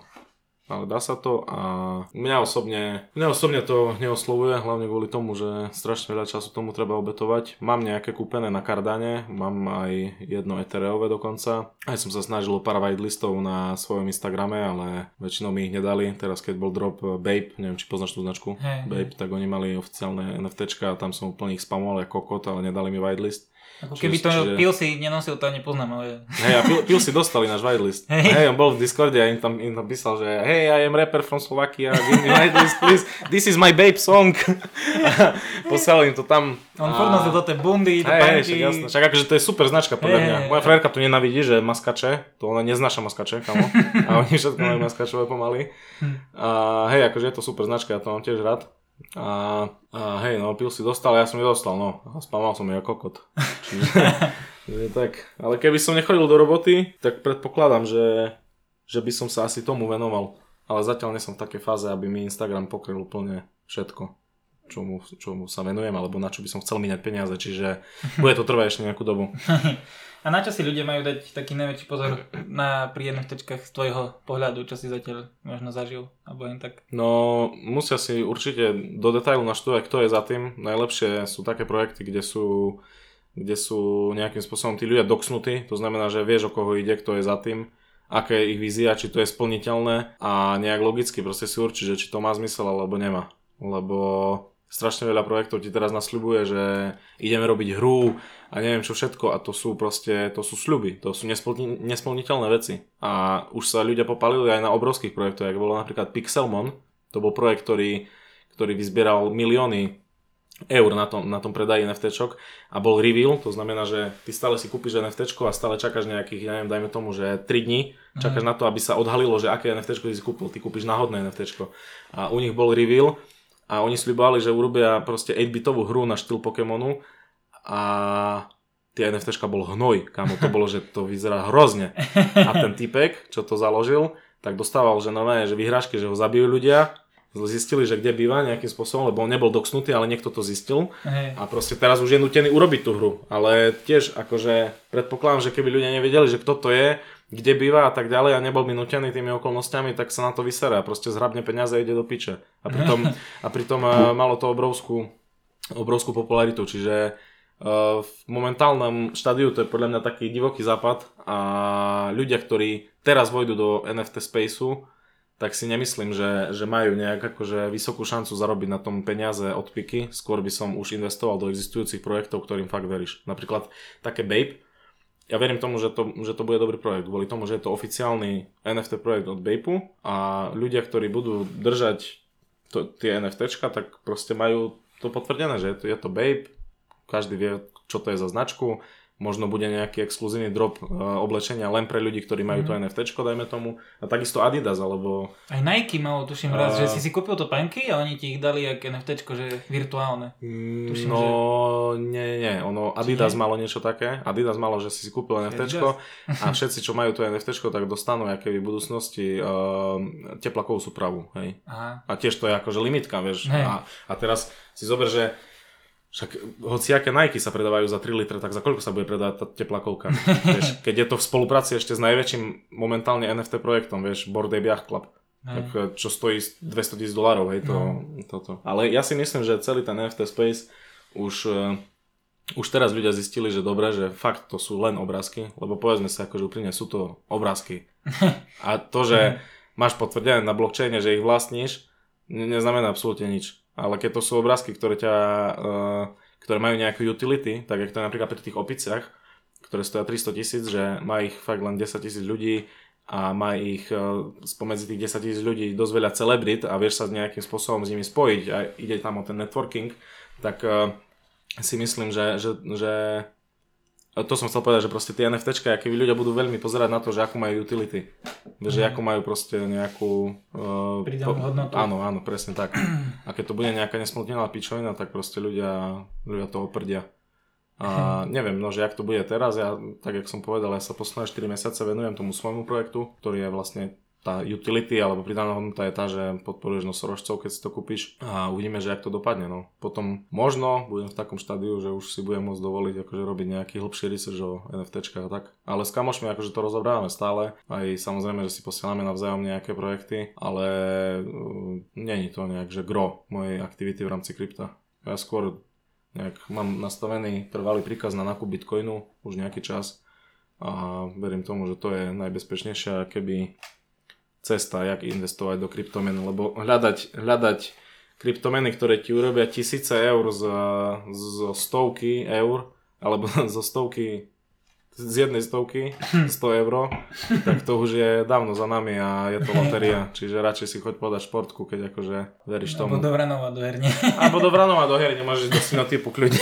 Ale dá sa to a mňa osobne, mňa osobne to neoslovuje, hlavne kvôli tomu, že strašne veľa času tomu treba obetovať. Mám nejaké kúpené na Cardane, mám aj jedno Ethereové dokonca. Aj som sa snažil o pár whitelistov na svojom Instagrame, ale väčšinou mi ich nedali. Teraz keď bol drop eh, Babe, neviem či poznáš tú značku, Hej, Babe, tak oni mali oficiálne NFTčka a tam som úplne ich spamoval ako kokot, ale nedali mi whitelist. Ako keby to čiže- pil si nenosil, to nepoznám, ale... Hej, a pil, pil si dostali náš whitelist. Hej. Hej. on bol v Discorde a im tam, im tam písal, že hey, I am rapper from Slovakia, give me whitelist, please. This is my babe song. A poslal im to tam. On a... furt nosil do tej bundy, do Hej, hej, však panky. jasné. Však akože to je super značka podľa Hej, mňa. hej, Moja hej. frajerka tu nenavidí, že maskače, to ona neznáša maskače, kamo. A oni všetko majú maskačové pomaly. A hej, akože je to super značka, ja to mám tiež rád. A, a hej, no, pil si dostal, ja som ju dostal, no. A spamal som ju ako kokot. Čiže, čiže tak. Ale keby som nechodil do roboty, tak predpokladám, že, že by som sa asi tomu venoval. Ale zatiaľ nie som v takej fáze, aby mi Instagram pokryl úplne všetko, čomu, čomu sa venujem, alebo na čo by som chcel míňať peniaze, čiže bude to trvať ešte nejakú dobu. A na čo si ľudia majú dať taký najväčší pozor na pri NFTčkách z tvojho pohľadu, čo si zatiaľ možno zažil, alebo len tak? No, musia si určite do detailu naštudovať, kto je za tým. Najlepšie sú také projekty, kde sú, kde sú nejakým spôsobom tí ľudia doksnutí, to znamená, že vieš, o koho ide, kto je za tým, aké je ich vízia, či to je splniteľné a nejak logicky proste si určiť, že či to má zmysel alebo nemá. Lebo strašne veľa projektov ti teraz nasľubuje, že ideme robiť hru a neviem čo všetko a to sú proste, to sú sľuby, to sú nesplni, nesplniteľné veci. A už sa ľudia popalili aj na obrovských projektoch, ako bolo napríklad Pixelmon, to bol projekt, ktorý, ktorý vyzbieral milióny eur na tom, na tom predaji NFTčok a bol reveal, to znamená, že ty stále si kúpiš NFTčko a stále čakáš nejakých, ja neviem, dajme tomu, že 3 dní, čakáš na to, aby sa odhalilo, že aké NFTčko si kúpil, ty kúpiš náhodné NFTčko. A u nich bol reveal a oni slibovali, že urobia proste 8-bitovú hru na štýl Pokémonu. A tie NFTčka bol hnoj, kamo to bolo, že to vyzerá hrozne. A ten typek, čo to založil, tak dostával, že nové, že vyhrážky, že ho zabijú ľudia, zistili, že kde býva nejakým spôsobom, lebo on nebol doksnutý, ale niekto to zistil. Hej. a proste teraz už je nutený urobiť tú hru, ale tiež akože predpokladám, že keby ľudia nevedeli, že kto to je, kde býva a tak ďalej a nebol by nutený tými okolnostiami, tak sa na to vyserá, proste zhrabne peniaze a ide do piče. A pritom, a pritom eh, malo to obrovskú obrovskú popularitu, čiže uh, v momentálnom štádiu to je podľa mňa taký divoký západ a ľudia, ktorí teraz vojdu do NFT spaceu, tak si nemyslím, že, že majú nejak akože vysokú šancu zarobiť na tom peniaze od piky. Skôr by som už investoval do existujúcich projektov, ktorým fakt veríš. Napríklad také Babe. Ja verím tomu, že to, že to bude dobrý projekt, kvôli tomu, že je to oficiálny NFT projekt od Bape a ľudia, ktorí budú držať to, tie NFTčka, tak proste majú to potvrdené, že je to, je to Babe, každý vie, čo to je za značku, možno bude nejaký exkluzívny drop uh, oblečenia len pre ľudí, ktorí majú mm. to mhm. NFT, dajme tomu. A takisto Adidas, alebo... Aj Nike malo, tuším uh, raz, že si si kúpil to penky a oni ti ich dali ako NFT, že virtuálne. Mm, tuším, no, že... nie, nie, ono, Adidas nie? malo niečo také. Adidas malo, že si si kúpil NFT a všetci, čo majú to NFT, tak dostanú aké v budúcnosti uh, teplakovú súpravu, hej. Aha. A tiež to je akože limitka, vieš. A, a teraz si zober, že však hociaké Nike sa predávajú za 3 litre, tak za koľko sa bude predávať tá teplakovka? vieš, keď je to v spolupráci ešte s najväčším momentálne NFT projektom, vieš, Bored Ape Yacht Club. Tak, eh, čo stojí 200 tisíc dolárov, hej, to, no. toto. Ale ja si myslím, že celý ten NFT space už, uh, už teraz ľudia zistili, že dobre, že fakt to sú len obrázky, lebo povedzme sa akože úprimne, sú to obrázky. A to, že máš potvrdené na blockchaine, že ich vlastníš, neznamená absolútne nič. Ale keď to sú obrázky, ktoré, ťa, uh, ktoré majú nejakú utility, tak ako to je napríklad pri tých opiciach, ktoré stoja 300 tisíc, že má ich fakt len 10 tisíc ľudí a má ich uh, spomedzi tých 10 tisíc ľudí dosť veľa celebrit a vieš sa nejakým spôsobom s nimi spojiť a ide tam o ten networking, tak uh, si myslím, že, že, že to som chcel povedať, že proste tie NFTčka, akí ľudia budú veľmi pozerať na to, že akú majú utility. Mm. Že akú majú proste nejakú... Uh, Pridanú hodnotu. Áno, áno, presne tak. A keď to bude nejaká nesmutnená pičovina, tak proste ľudia, ľudia toho prdia. A neviem, no, že jak to bude teraz, ja, tak jak som povedal, ja sa posledné 4 mesiace venujem tomu svojmu projektu, ktorý je vlastne tá utility alebo pridaná hodnota je tá, že podporuješ nosorožcov, keď si to kúpiš a uvidíme, že ak to dopadne. No. Potom možno budem v takom štádiu, že už si budem môcť dovoliť akože robiť nejaký hlbší research o NFT a tak. Ale s kamošmi akože to rozobrávame stále. Aj samozrejme, že si posielame navzájom nejaké projekty, ale uh, není to nejak, že gro mojej aktivity v rámci krypta. Ja skôr nejak mám nastavený trvalý príkaz na nákup bitcoinu už nejaký čas a verím tomu, že to je najbezpečnejšia, keby cesta, jak investovať do kryptomien, lebo hľadať, hľadať kryptomeny, ktoré ti urobia tisíce eur za, zo stovky eur, alebo zo stovky z jednej stovky, 100 eur, tak to už je dávno za nami a je to loteria, čiže radšej si choď podať športku, keď akože veríš tomu. Alebo do Vranova do herne. Alebo do Vranova do herne, môžeš do typu kľudne.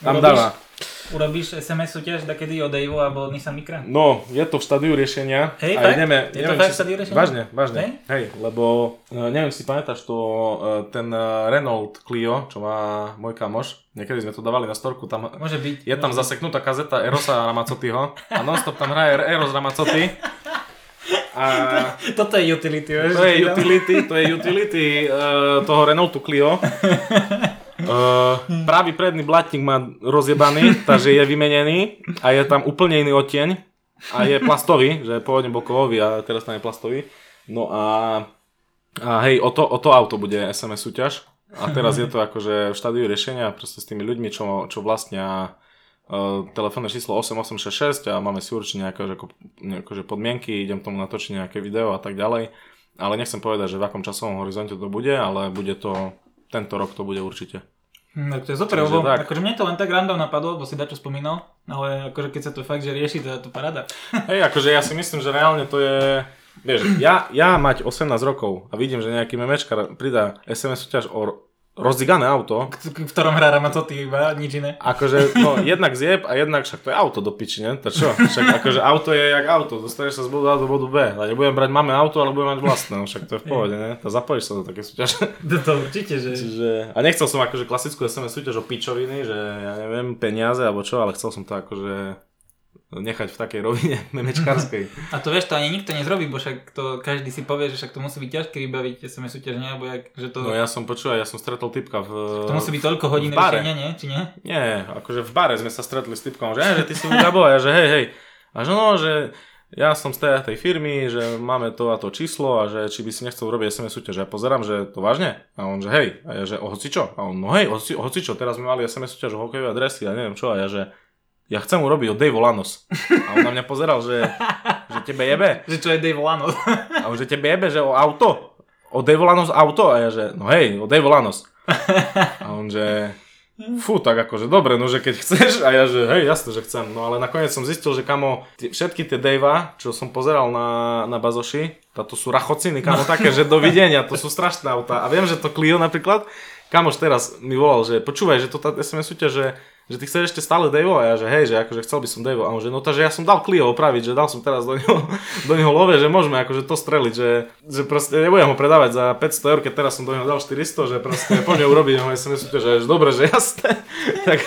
Tam dáva. Urobíš SMS súťaž kedy od Dave alebo Nissan Micra? No, je to v štádiu riešenia. Hej, fakt? Ideme, je neviem, to fakt v štádiu riešenia? Vážne, vážne. Hej? Hej, lebo uh, neviem, si pamätáš to, uh, ten uh, Renault Clio, čo má môj kamoš, niekedy sme to dávali na storku, tam môže byť, je tam môže zaseknutá kazeta Erosa Ramazottiho a nonstop tam hraje Eros Ramazotti. A... Toto je utility, vieš? To je utility, to je utility uh, toho Renaultu Clio. Uh, pravý predný blatník má rozjebaný, takže je vymenený a je tam úplne iný odtieň a je plastový, že pôvodne bol kovový a teraz tam je plastový. No a, a hej, o to, o to auto bude SMS súťaž a teraz je to akože v štádiu riešenia proste s tými ľuďmi, čo, čo vlastnia uh, telefónne číslo 8866 a máme si určiť nejaké akože podmienky, idem tomu natočiť nejaké video a tak ďalej. Ale nechcem povedať, že v akom časovom horizonte to bude, ale bude to tento rok to bude určite. No to je super, lebo akože mne to len tak random napadlo, lebo si dačo spomínal, ale akože keď sa to fakt, že rieši, to je to paráda. Hej, akože ja si myslím, že reálne to je, vieš, ja, ja mať 18 rokov a vidím, že nejaký memečka pridá SMS súťaž o rozdigané auto. V ktorom hrá Ramazzotti iba, nič iné. Akože, no, jednak zjeb a jednak však to je auto do piči, ne? To čo? Však akože auto je jak auto, dostaneš sa z bodu A do bodu B. A nebudem brať máme auto, ale budem mať vlastné, no však to je v pohode, ne? To zapojíš sa do také súťaže. To, to určite, že... Čiže... A nechcel som akože klasickú SMS súťaž o pičoviny, že ja neviem, peniaze alebo čo, ale chcel som to akože nechať v takej rovine memečkárskej. A to vieš, to ani nikto nezrobí, bo však to každý si povie, že však to musí byť ťažké vybaviť SMS súťaž, nie? Alebo jak, že to... No ja som počul, ja som stretol typka v... To musí byť toľko hodín riešenia, nie? Či nie? Nie, akože v bare sme sa stretli s typkom, že, že ty si Gabo, a že hej, hej. A že no, že ja som z tej, tej firmy, že máme to a to číslo a že či by si nechcel urobiť SMS súťaž. Ja pozerám, že to vážne. A on, že hej. A ja, že o hoci čo? A on, no hej, hoci, hoci čo, teraz sme mali SMS súťaž o hokejové adresy a neviem čo. A ja, že ja chcem urobiť od Dave Lanos. A on na mňa pozeral, že, že tebe jebe. Že čo je Dave Lanos. A on, že tebe jebe, že o auto. O Dave Lanos auto. A ja, že no hej, o Dave Lanos. A on, že Fú, tak akože dobre, no že keď chceš a ja že hej, jasne, že chcem. No ale nakoniec som zistil, že kamo, tie, všetky tie Davea, čo som pozeral na, na Bazoši, to sú rachociny, kamo také, že dovidenia, to sú strašné auta. A viem, že to Clio napríklad, kamoš teraz mi volal, že počúvaj, že to tá SMS súťaž, že že ty chceš ešte stále Davo a ja, že hej, že akože chcel by som Davo a on že no takže ja som dal Clio opraviť, že dal som teraz do neho, do neho love, že môžeme akože to streliť, že, že proste nebudem ho predávať za 500 eur, keď teraz som do neho dal 400, že proste poďme urobiť jeho SMS súťaž, že dobre, že jasné, tak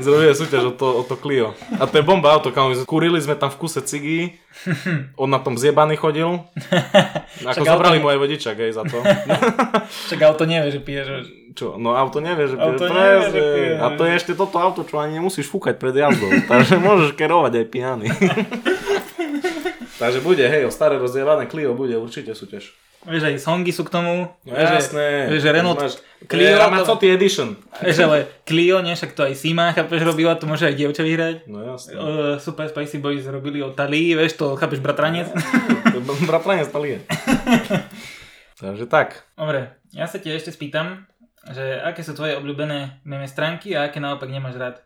zrobíme súťaž o to, o to Clio. A to je bomba auto, kam kurili sme tam v kuse cigy, on na tom zjebaný chodil, ako zobrali mu aj vodičak, hej, za to. Však auto nevie, že pije, že čo? No auto nevie, že auto nevie, že pije. A to je ešte toto auto, čo ani nemusíš fúkať pred jazdou. takže môžeš kerovať aj pijaný. takže bude, hej, o staré rozjevané Clio bude určite súťaž. Vieš, aj songy sú k tomu. No jasné. Vieš, že Renault Máš, Clio, Clio, to- to... Edition. Vieš, ale Clio, nie, však to aj Sima, chápeš, robila, to môže aj dievča vyhrať. No jasné. Uh, Super Spicy Boys robili o Talii, vieš, to chápeš, bratranec. Bratranec Talie. takže tak. Dobre, ja sa ti ešte spýtam, že aké sú tvoje obľúbené meme stránky a aké naopak nemáš rád?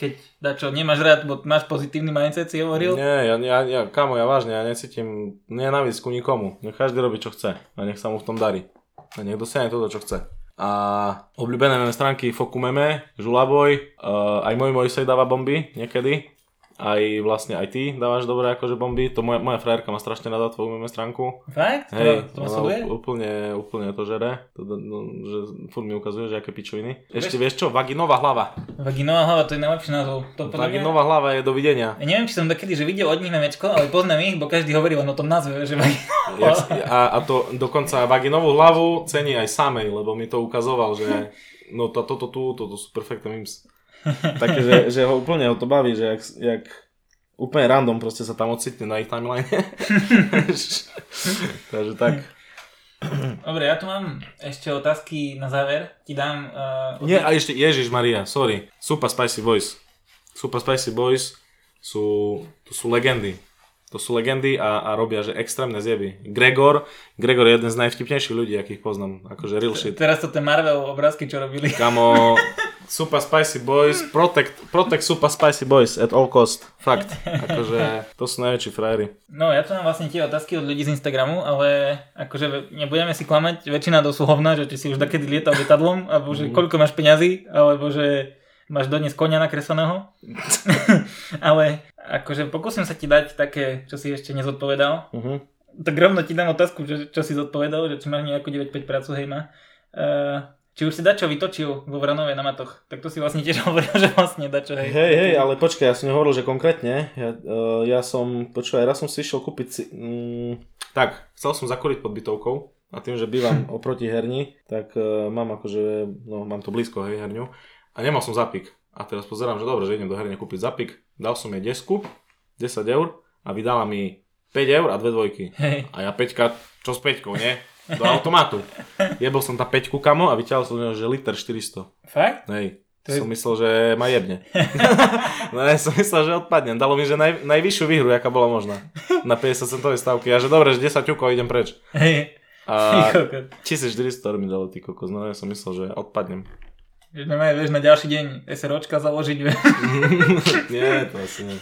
Keď dačo nemáš rád, bo máš pozitívny mindset, si hovoril? Nie, ja, ja, ja, kamo, ja vážne, ja necítim nenávisť ku nikomu. Nech každý robí, čo chce. A nech sa mu v tom darí. A nech dosiahne toto, čo chce. A obľúbené meme stránky Foku Meme, Žulaboj, uh, aj môj Mojsej dáva bomby niekedy. Aj vlastne aj ty dávaš dobré akože bomby. To moja, moja frajerka má strašne rada tvoju meme stránku. Fakt? Hej, to, to ma sleduje? úplne, úplne to žere. To, no, že furt mi ukazuje, že aké pičoviny. Ešte vieš čo? Vaginová hlava. Vaginová hlava, to je najlepší názov. To Vaginová hlava je dovidenia. Ja neviem, či som takedy, že videl od nich memečko, ale poznám ich, bo každý hovorí len o tom názve, že vaginová. A, a to dokonca vaginovú hlavu cení aj samej, lebo mi to ukazoval, že no to, toto tu, toto sú perfektné memes. Také, že, že ho úplne ho to baví, že jak, jak úplne random proste sa tam ocitne na ich timeline. Takže tak. Dobre, ja tu mám ešte otázky na záver. Ti dám... Uh, Nie, a ešte Ježiš Maria, sorry. Super Spicy Boys. Super Spicy Boys sú, to sú legendy. To sú legendy a, a robia, že extrémne zjeby. Gregor, Gregor je jeden z najvtipnejších ľudí, akých poznám. Akože real shit. Teraz to tie Marvel obrázky, čo robili. Kamo, Super Spicy Boys, protect, protect Super Spicy Boys at all cost. Fakt. Akože, to sú najväčší frajery. No, ja tu mám vlastne tie otázky od ľudí z Instagramu, ale akože nebudeme si klamať, väčšina to sú hovna, že či si už takedy lietal lietadlom, alebo že koľko máš peňazí, alebo že máš dodnes konia nakresleného. ale akože pokúsim sa ti dať také, čo si ešte nezodpovedal. Uh-huh. Tak rovno ti dám otázku, že, čo si zodpovedal, že či máš nejakú 9-5 prácu, hej ma. Uh, či už si dačo vytočil vo Vranove na matoch, tak to si vlastne tiež hovoril, že vlastne dačo, hej. Hej, hej, ale počkaj, ja som nehovoril, že konkrétne. Ja, uh, ja som, počúvaj, raz som si išiel kúpiť si... Mm, tak, chcel som zakúriť pod bytovkou a tým, že bývam oproti herni, tak uh, mám akože, no mám to blízko, hej, herňu. A nemal som zapik. A teraz pozerám, že dobre, že idem do herne kúpiť zapik. Dal som jej desku, 10 eur a vydala mi 5 eur a dve dvojky. Hej. A ja peťka, čo s peťkou, nie? Do automatu. Jebol som tam peťku kamo a vyťahol som že liter 400. Fakt? Hej. To je- Som myslel, že ma jebne. no ja som myslel, že odpadnem. Dalo mi, že naj, najvyššiu výhru, aká bola možná. Na 50 centovej stavky. A že dobre, že 10 ťukov idem preč. Hej. A Kokos. 1400 eur mi dalo ty kokos. No ja som myslel, že odpadnem. Že normálne, vieš, na ďalší deň SROčka založiť, vieš. nie, to asi nie.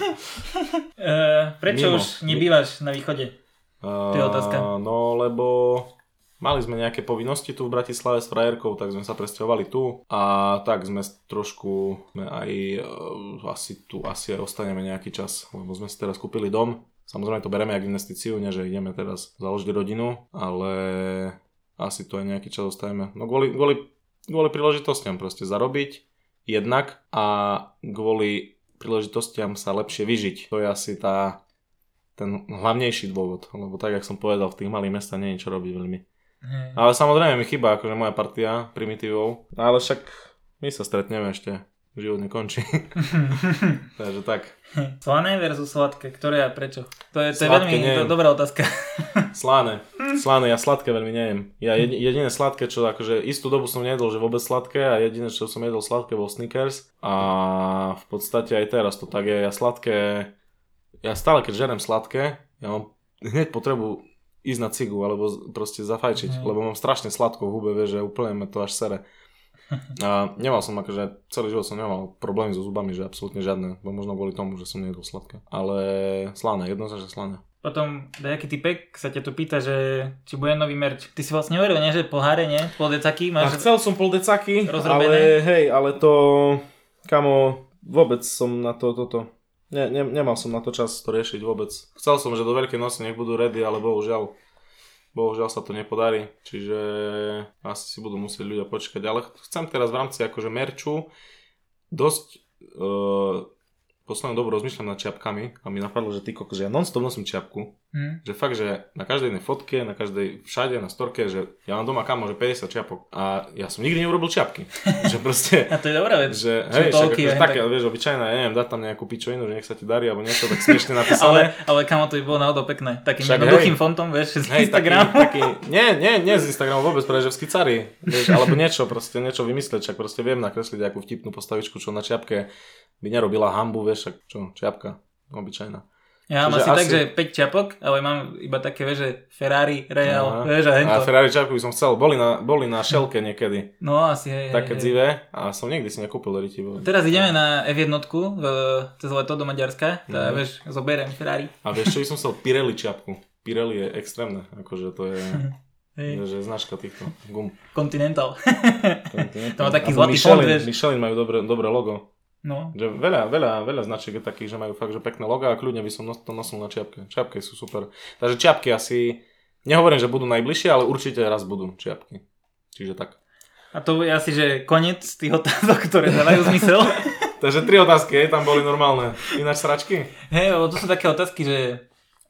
Uh, prečo Mimo. už nebývaš na východe? Uh, je otázka. No lebo mali sme nejaké povinnosti tu v Bratislave s frajerkou, tak sme sa presťahovali tu a tak sme trošku, sme aj uh, asi tu asi aj ostaneme nejaký čas, lebo sme si teraz kúpili dom. Samozrejme to bereme ako investíciu, nie že ideme teraz založiť rodinu, ale asi to aj nejaký čas ostaneme. No kvôli, kvôli, kvôli príležitostiam proste zarobiť jednak a kvôli príležitostiam sa lepšie vyžiť. To je asi tá, ten hlavnejší dôvod, lebo tak, jak som povedal, v tých malých mestách nie je čo robiť veľmi. Hej. Ale samozrejme mi chýba akože moja partia primitívov, ale však my sa stretneme ešte. život nekončí. Takže tak. Slané versus sladké, ktoré a prečo? To je, to je veľmi neviem. to, dobrá otázka. Sláne. Sláne, ja sladké veľmi nejem. Ja jed, jediné sladké, čo akože istú dobu som nejedol, že vôbec sladké a jediné, čo som jedol sladké, bol Snickers. A v podstate aj teraz to tak je. Ja sladké, ja stále keď žerem sladké, ja mám hneď potrebu ísť na cigu, alebo proste zafajčiť, Mhm. lebo mám strašne sladko v hube, vieš, že úplne ma to až sere. A nemal som akože, celý život som nemal problémy so zubami, že absolútne žiadne, bo možno kvôli tomu, že som nejedol sladké. Ale slané, jednoznačne slané. Potom nejaký typek sa ťa tu pýta, že či bude nový merch. Ty si vlastne hovoril, nie, že poháre, nie? Pol decaky A máš... chcel som pol decaky, rozrobené? ale hej, ale to, kamo, vôbec som na to, toto, ne, ne, nemal som na to čas to riešiť vôbec. Chcel som, že do Veľkej noci nech budú ready, ale bohužiaľ, bohužiaľ sa to nepodarí, čiže asi si budú musieť ľudia počkať, ale chcem teraz v rámci akože merču dosť uh, poslednú dobu rozmýšľam nad čiapkami a mi napadlo, že ty kokos, že ja non-stop nosím čiapku, Hm. že fakt, že na každej jednej fotke, na každej, všade, na storke, že ja mám doma kamo, že 50 čiapok a ja som nikdy neurobil čiapky. že proste, A to je dobrá vec. že hej, však toľky, akože aj také, tak. vieš, obyčajná, ja neviem, dať tam nejakú pičovinu, že nech sa ti darí, alebo niečo tak smiešne Ale, napísané. ale kamo to by bolo naozaj pekné. Takým Však jednoduchým hej. fontom, vieš, z Hej, taký, Instagramu. taký, nie, nie, nie z Instagramu vôbec, práve že v skicári, vieš, alebo niečo, proste niečo vymyslieť, však proste viem nakresliť akú vtipnú postavičku, čo na čiapke by nerobila hambu, vieš, však čo, čiapka, obyčajná. Ja mám Čiže asi, tak, asi- že 5 čiapok, ale mám iba také, vieš, že Ferrari, Real, Aha. vieš, a A hento. Ferrari čiapku by som chcel, boli na, boli na šelke niekedy. No asi, hej, také hej, dzivé a som nikdy si nekúpil ritivo. Teraz ideme na F1 v, cez leto do Maďarska, tá, Mhm. vieš, zoberiem Ferrari. A vieš čo by som chcel? Pirelli čiapku. Pirelli je extrémne, akože to je Hej. že značka týchto gum. Continental. To má A taký zlatý fond, Michelin, vieš. Michelin majú dobré, dobré logo. No. Že veľa, veľa, veľa značiek je takých, že majú fakt, že pekné logo a kľudne by som nos- to nosil na čiapke. Čiapky sú super. Takže čiapky asi, nehovorím, že budú najbližšie, ale určite raz budú čiapky. Čiže tak. A to je asi, že koniec tých otázok, ktoré dávajú zmysel. Takže tri otázky, hej, tam boli normálne. Ináč sračky? Hej, to sú také otázky, že,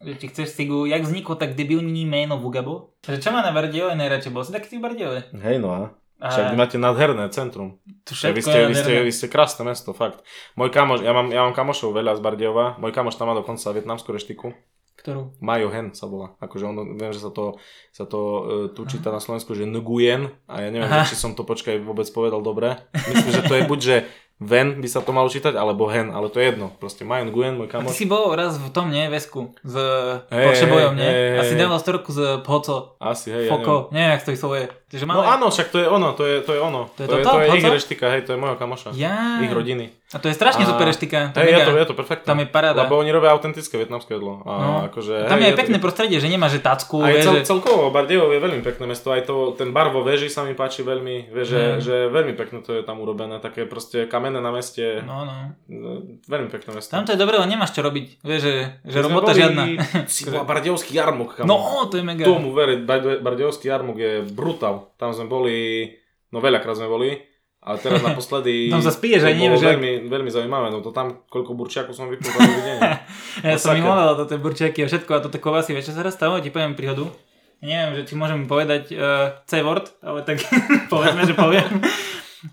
že či chceš Sigu, jak vzniklo tak debilní meno Vugabo? Že čo má na Bardiove najradšej? Bol si taký v Bardiove? Hej, no a? Však vy máte nádherné centrum. to Všetko vy, ste, je vy, ste, vy ste krásne mesto, fakt. Môj kamoš, ja mám, ja mám kamošov veľa z Bardiova, môj kamoš tam má dokonca vietnamskú reštiku. Ktorú? Mayo Hen sa volá. Akože ono, viem, že sa to, sa to uh, tu číta na Slovensku, že Nguyen a ja neviem, Aha. či som to počkaj vôbec povedal dobre. Myslím, že to je buď, že Ven by sa to malo čítať, alebo Hen, ale to je jedno. Proste Mayo Nguyen, môj A ty kamoš. si bol raz v tom, nie? Vesku. S Hej, Porsche bojom, nie? hej, Asi dával storku z Poco. Asi, hej, ja neviem. Foko. Neviem, jak to vyslovuje. Takže No malé. áno, však to je ono, to je, to je ono. To je to, je, toto? to je ich reštika, hej, to je môjho kamoša. Ja. Ich rodiny. A to je strašne A- super reštika. To Hej, je to, je to perfektné. Tam je paráda. Lebo oni robia autentické vietnamské jedlo. A No. akože, Tam hej, je aj to- pekné prostredie, že nemá, že tacku, Aj cel, že... celkovo Bardejov je veľmi pekné mesto, aj to, ten bar vo veži sa mi páči veľmi, vie, že, Mm. že veľmi pekné to je tam urobené, také proste kamenné na meste, No, no. no, veľmi pekné mesto. Tam to je dobré, ale nemáš čo robiť. Vieš, že, že robota žiadna. Bardejovský jarmok, kamo. No, to je mega. Tomu veriť, Barde- Bardejovský jarmok je brutál. Tam sme boli, no veľakrát sme boli, ale teraz naposledy... Tam sa spíješ, aj bolo že- veľmi, veľmi zaujímavé, no to tam koľko burčiakov som vypil za deň. Ja som Masakr. miloval toto burčiaky a všetko a toto kovasy. Vieš, čo sa raz stalo? Ti poviem príhodu. Neviem, že či môžem povedať uh, C-word, ale tak povedzme, že poviem.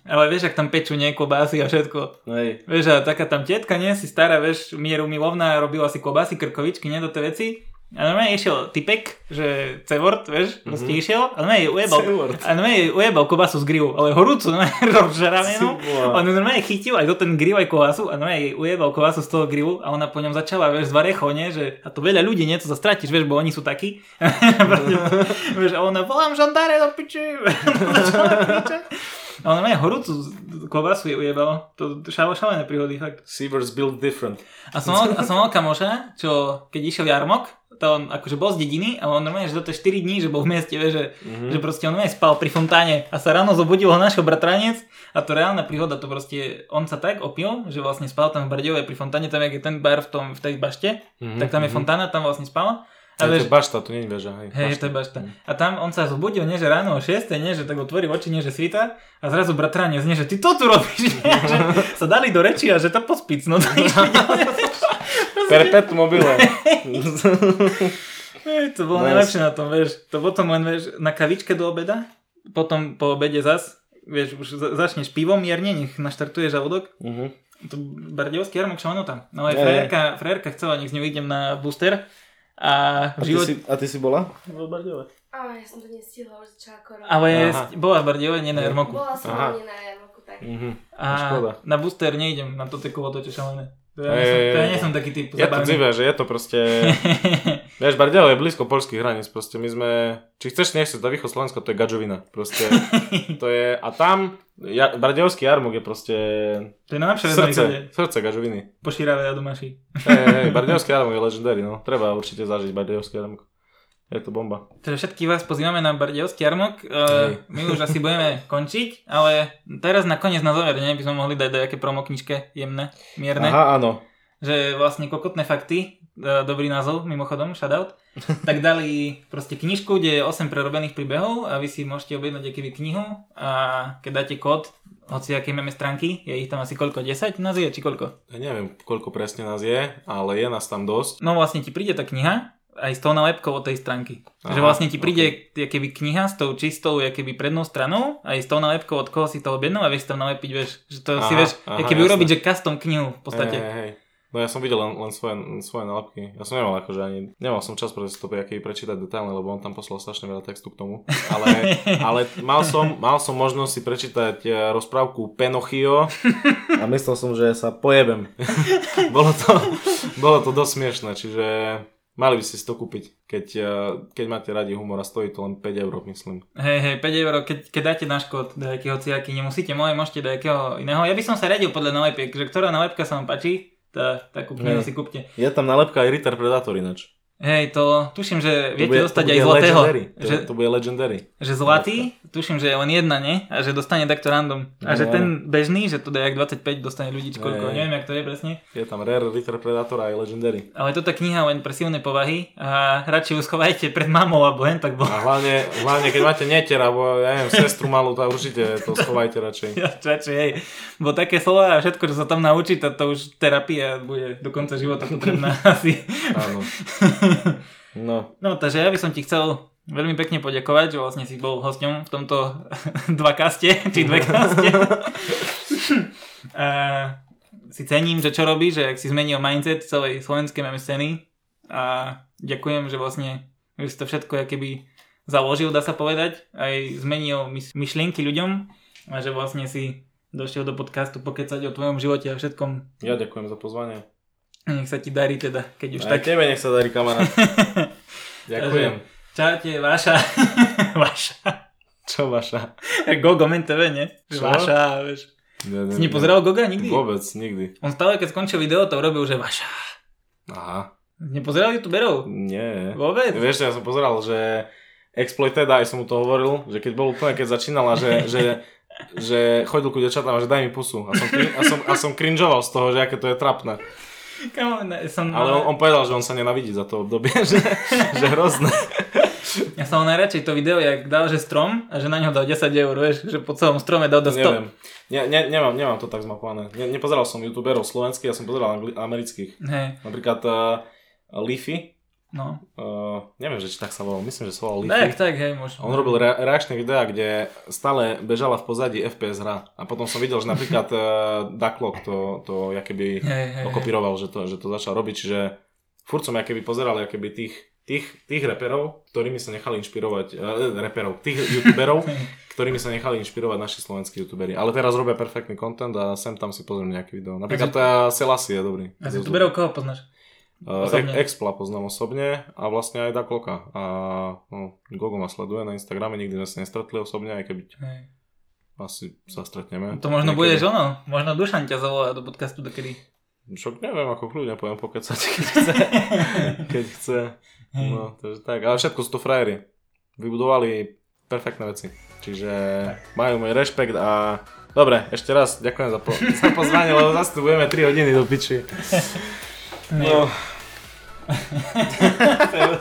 Ale vieš, ak tam pečú nie klobásy a všetko. Hej. Vieš, a taká tam tetka, nie, si stará, vieš, mieru milovná, robila si klobásy, krkovičky, nie, do tie veci. A normálne išiel typek, že C-word, vieš, proste Mhm. išiel a normálne jej ujebal, a normálne jej ujebal kobasu z grillu, ale horúcu, normálne rozžaravenú. Ty vole. On normálne chytil aj do ten grill aj kovasu a normálne jej ujebal kovasu z toho grillu a ona po ňom začala, vieš, z varechou, nie, že a to veľa ľudí, nie, to sa stratíš, vieš, bo oni sú takí. vieš, a ona, volám žandáre do piči. A on normálne horúcu kovasu jej ujebal. To šalené príhody, fakt. Sievers built different. A som mal, a som mal kamoša, čo keď išiel jarmok, to on akože bol z dediny a on normálne, že do toho 4 dní, že bol v meste, že, Mhm. že proste on normálne spal pri fontáne a sa ráno zobudil ho nášho bratranec a to reálna príhoda, to proste on sa tak opil, že vlastne spal tam v Bardejove pri fontáne, tam je ten bar v, tom, v tej bašte, Mhm, tak tam je mhm. fontána, tam vlastne spal. A A to je bašta, to nie je väža, hej. Hej, to je bašta. A tam on sa zobudil, nie že ráno o 6, nie že tak otvorí oči, nie že svita a zrazu bratranec, nie že ty to tu robíš, nie, že sa dali do reči a že to pospic, no to išli. Perpetuum mobile. Hej, to bolo Nice. najlepšie na tom, vieš. To potom len, vieš, na kavičke do obeda, potom po obede zas, vieš, už za- začneš pivom mierne, nech naštartuje žalúdok. Uh-huh. To Bardejovský jarmok čo ono tam. No aj frajerka, frajerka chcela, nech s ňou idem na booster. A A, v ty živote... si, a ty si bola? Ale ja som to nestihla, už začala korona. Ale Aha. bola v Bardejove, nie na jarmoku. Bola som hlavne na jarmoku, tak. Uh-huh. A škoda. na booster neidem, na to tekovo to čo šalené. To ja, nie som, ej, to ja ej. nie som taký typ Je to dzivé, že je to proste... Vieš, Bardejov je blízko polských hraníc, proste my sme... Či chceš, nechceš, to východ Slovenska, to je Gadžovina, proste. to je... A tam, ja, Bardejovský jarmok je proste... To je najlepšie. Srdce, srdce Gažoviny. Po Širave a Domaši. Hej, hej, jarmok je legendary, no. Treba určite zažiť Bardejovský jarmok. Je to bomba. Takže všetkých vás pozývame na Bardejovský jarmok. Uh, my už asi budeme končiť, ale teraz na koniec na záver, ne, by sme mohli dať nejaké promokničke jemné, mierne. Aha, áno. Že vlastne kokotné fakty, uh, dobrý názov, mimochodom, shoutout, tak dali proste knižku, kde je 8 prerobených príbehov a vy si môžete objednať akýby knihu a keď dáte kód, hoci aké máme stránky, je ich tam asi koľko, 10 nás je, či koľko? Ja neviem, koľko presne nás je, ale je nás tam dosť. No vlastne ti príde tá kniha aj s tou nálepkou od tej stránky. Aha, že vlastne ti príde okay. keby kniha s tou čistou keby prednou stranou aj s tou nálepkou od koho si to objednal a vieš si tam nalepiť, vieš, že to si Aha, vieš, aha, keby jasné. urobiť, že custom knihu v podstate. Hej, hej, hej. No ja som videl len, len svoje, svoje nálepky. Ja som nemal akože ani, nemal som čas proste to aký prečítať detailne, lebo on tam poslal strašne veľa textu k tomu. Ale, ale mal, som, mal som možnosť si prečítať eh, rozprávku Penochio a myslel som, že sa pojebem. bolo, to, bolo to dosť smiešné, čiže mali by ste si to kúpiť, keď, eh, keď máte radi humor a stojí to len 5 eur, myslím. Hej, hej, 5 eur, keď, keď dáte náš kód do akého hociaký, nemusíte moje, môžete do akého iného. Ja by som sa radil podľa nálepiek, že ktorá nálepka sa vám páči, tá, knihu Hej. si kúpte. Je tam nálepka aj Ritter Predator ináč. Hej, to tuším, že To viete bude- dostať aj zlatého. To, Že, to bude legendary. že zlatý, tuším, že je len jedna, nie? A že dostane takto random. A No, že áno. ten bežný, že to jak 25 dostane ľudí, koľko, neviem, jak to je presne. Je tam Rare, Ritter Predator a aj legendary. Ale toto kniha len pre silné povahy a radšej ju schovajte pred mamou alebo hen tak bol. A hlavne, hlavne keď máte netier, alebo ja neviem, sestru malú, tak určite to schovajte radšej. Ja, radšej, hej. Bo také slova a všetko, čo sa tam naučí, to, to už terapia bude do konca života potrebná asi. Áno. No, No, takže ja by som ti chcel veľmi pekne poďakovať, že vlastne si bol hosťom v tomto dvakaste, či dvekaste. a si cením, že čo robíš, že ak si zmenil mindset celej slovenskej meme scény a ďakujem, že vlastne že si to všetko keby založil, dá sa povedať, aj zmenil myšlienky ľuďom a že vlastne si došiel do podcastu pokecať o tvojom živote a všetkom. ja ďakujem za pozvanie. Nech sa ti darí teda, keď už Aj tak. tebe nech sa darí, kamarát. Ďakujem. Čaute, Váša. Váša. Čo vaša? Gogo Men TV, nie? Čo? Váša, vieš. Ne, ne, Si nepozeral Goga nikdy? Vôbec, nikdy. On stále, keď skončil video, to robil, že Váša. Aha. Nepozeral youtuberov? Nie. Vôbec? Vieš, ja som pozeral, že Exploited, aj som mu to hovoril, že keď bol úplne, keď začínala, že, že, že chodil ku dečatám a že daj mi pusu. A som, a, som, a som cringeoval z toho, že aké to je trapné. Kamo, som, Ale on, on povedal, že on sa nenavidí za to obdobie, že, že hrozné. Ja som najradšej to video, jak dal, že strom a že na ňo dal 10 eur, vieš, že po celom strome dal do 100. Neviem. Ne, ne, nemám, nemám to tak zmapované. Ne, nepozeral som youtuberov slovenských, ja som pozeral angli- amerických. Hej, Napríklad uh, Leafy. No. Uh, neviem, že či tak sa volal. Myslím, že sa volal Tak, Leafy. tak, hej, možno. On robil re- reakčné videá, kde stále bežala v pozadí FPS hra. A potom som videl, že napríklad uh, Ducklock to, to Hej, hej, hej. okopíroval, že to, že to začal robiť. Čiže furt som jakoby pozeral jakoby tých, tých, tých reperov, ktorými sa nechali inšpirovať, uh, reperov, tých youtuberov, ktorými sa nechali inšpirovať naši slovenskí youtuberi. Ale teraz robia perfektný content a sem tam si pozriem nejaké video. Napríklad uh, Selassie je dobrý. A z youtuberov koho poznáš? Uh, Osobne. e- Expla poznám osobne a vlastne aj Dakloka. A no, Gogo ma sleduje na Instagrame, nikdy sme sa nestretli osobne, aj keby Hej. asi sa stretneme. To možno Niekedy. budeš ono, možno Dušan ťa zavolá do podcastu dokedy. Však neviem, ako kľudne poviem pokecať, keď chce. keď chce. No, takže tak. Ale všetko sú to frajery. Vybudovali perfektné veci. Čiže majú môj rešpekt a Dobre, ešte raz ďakujem za, po- za pozvanie, lebo zase tu budeme 3 hodiny do piči. No, To je-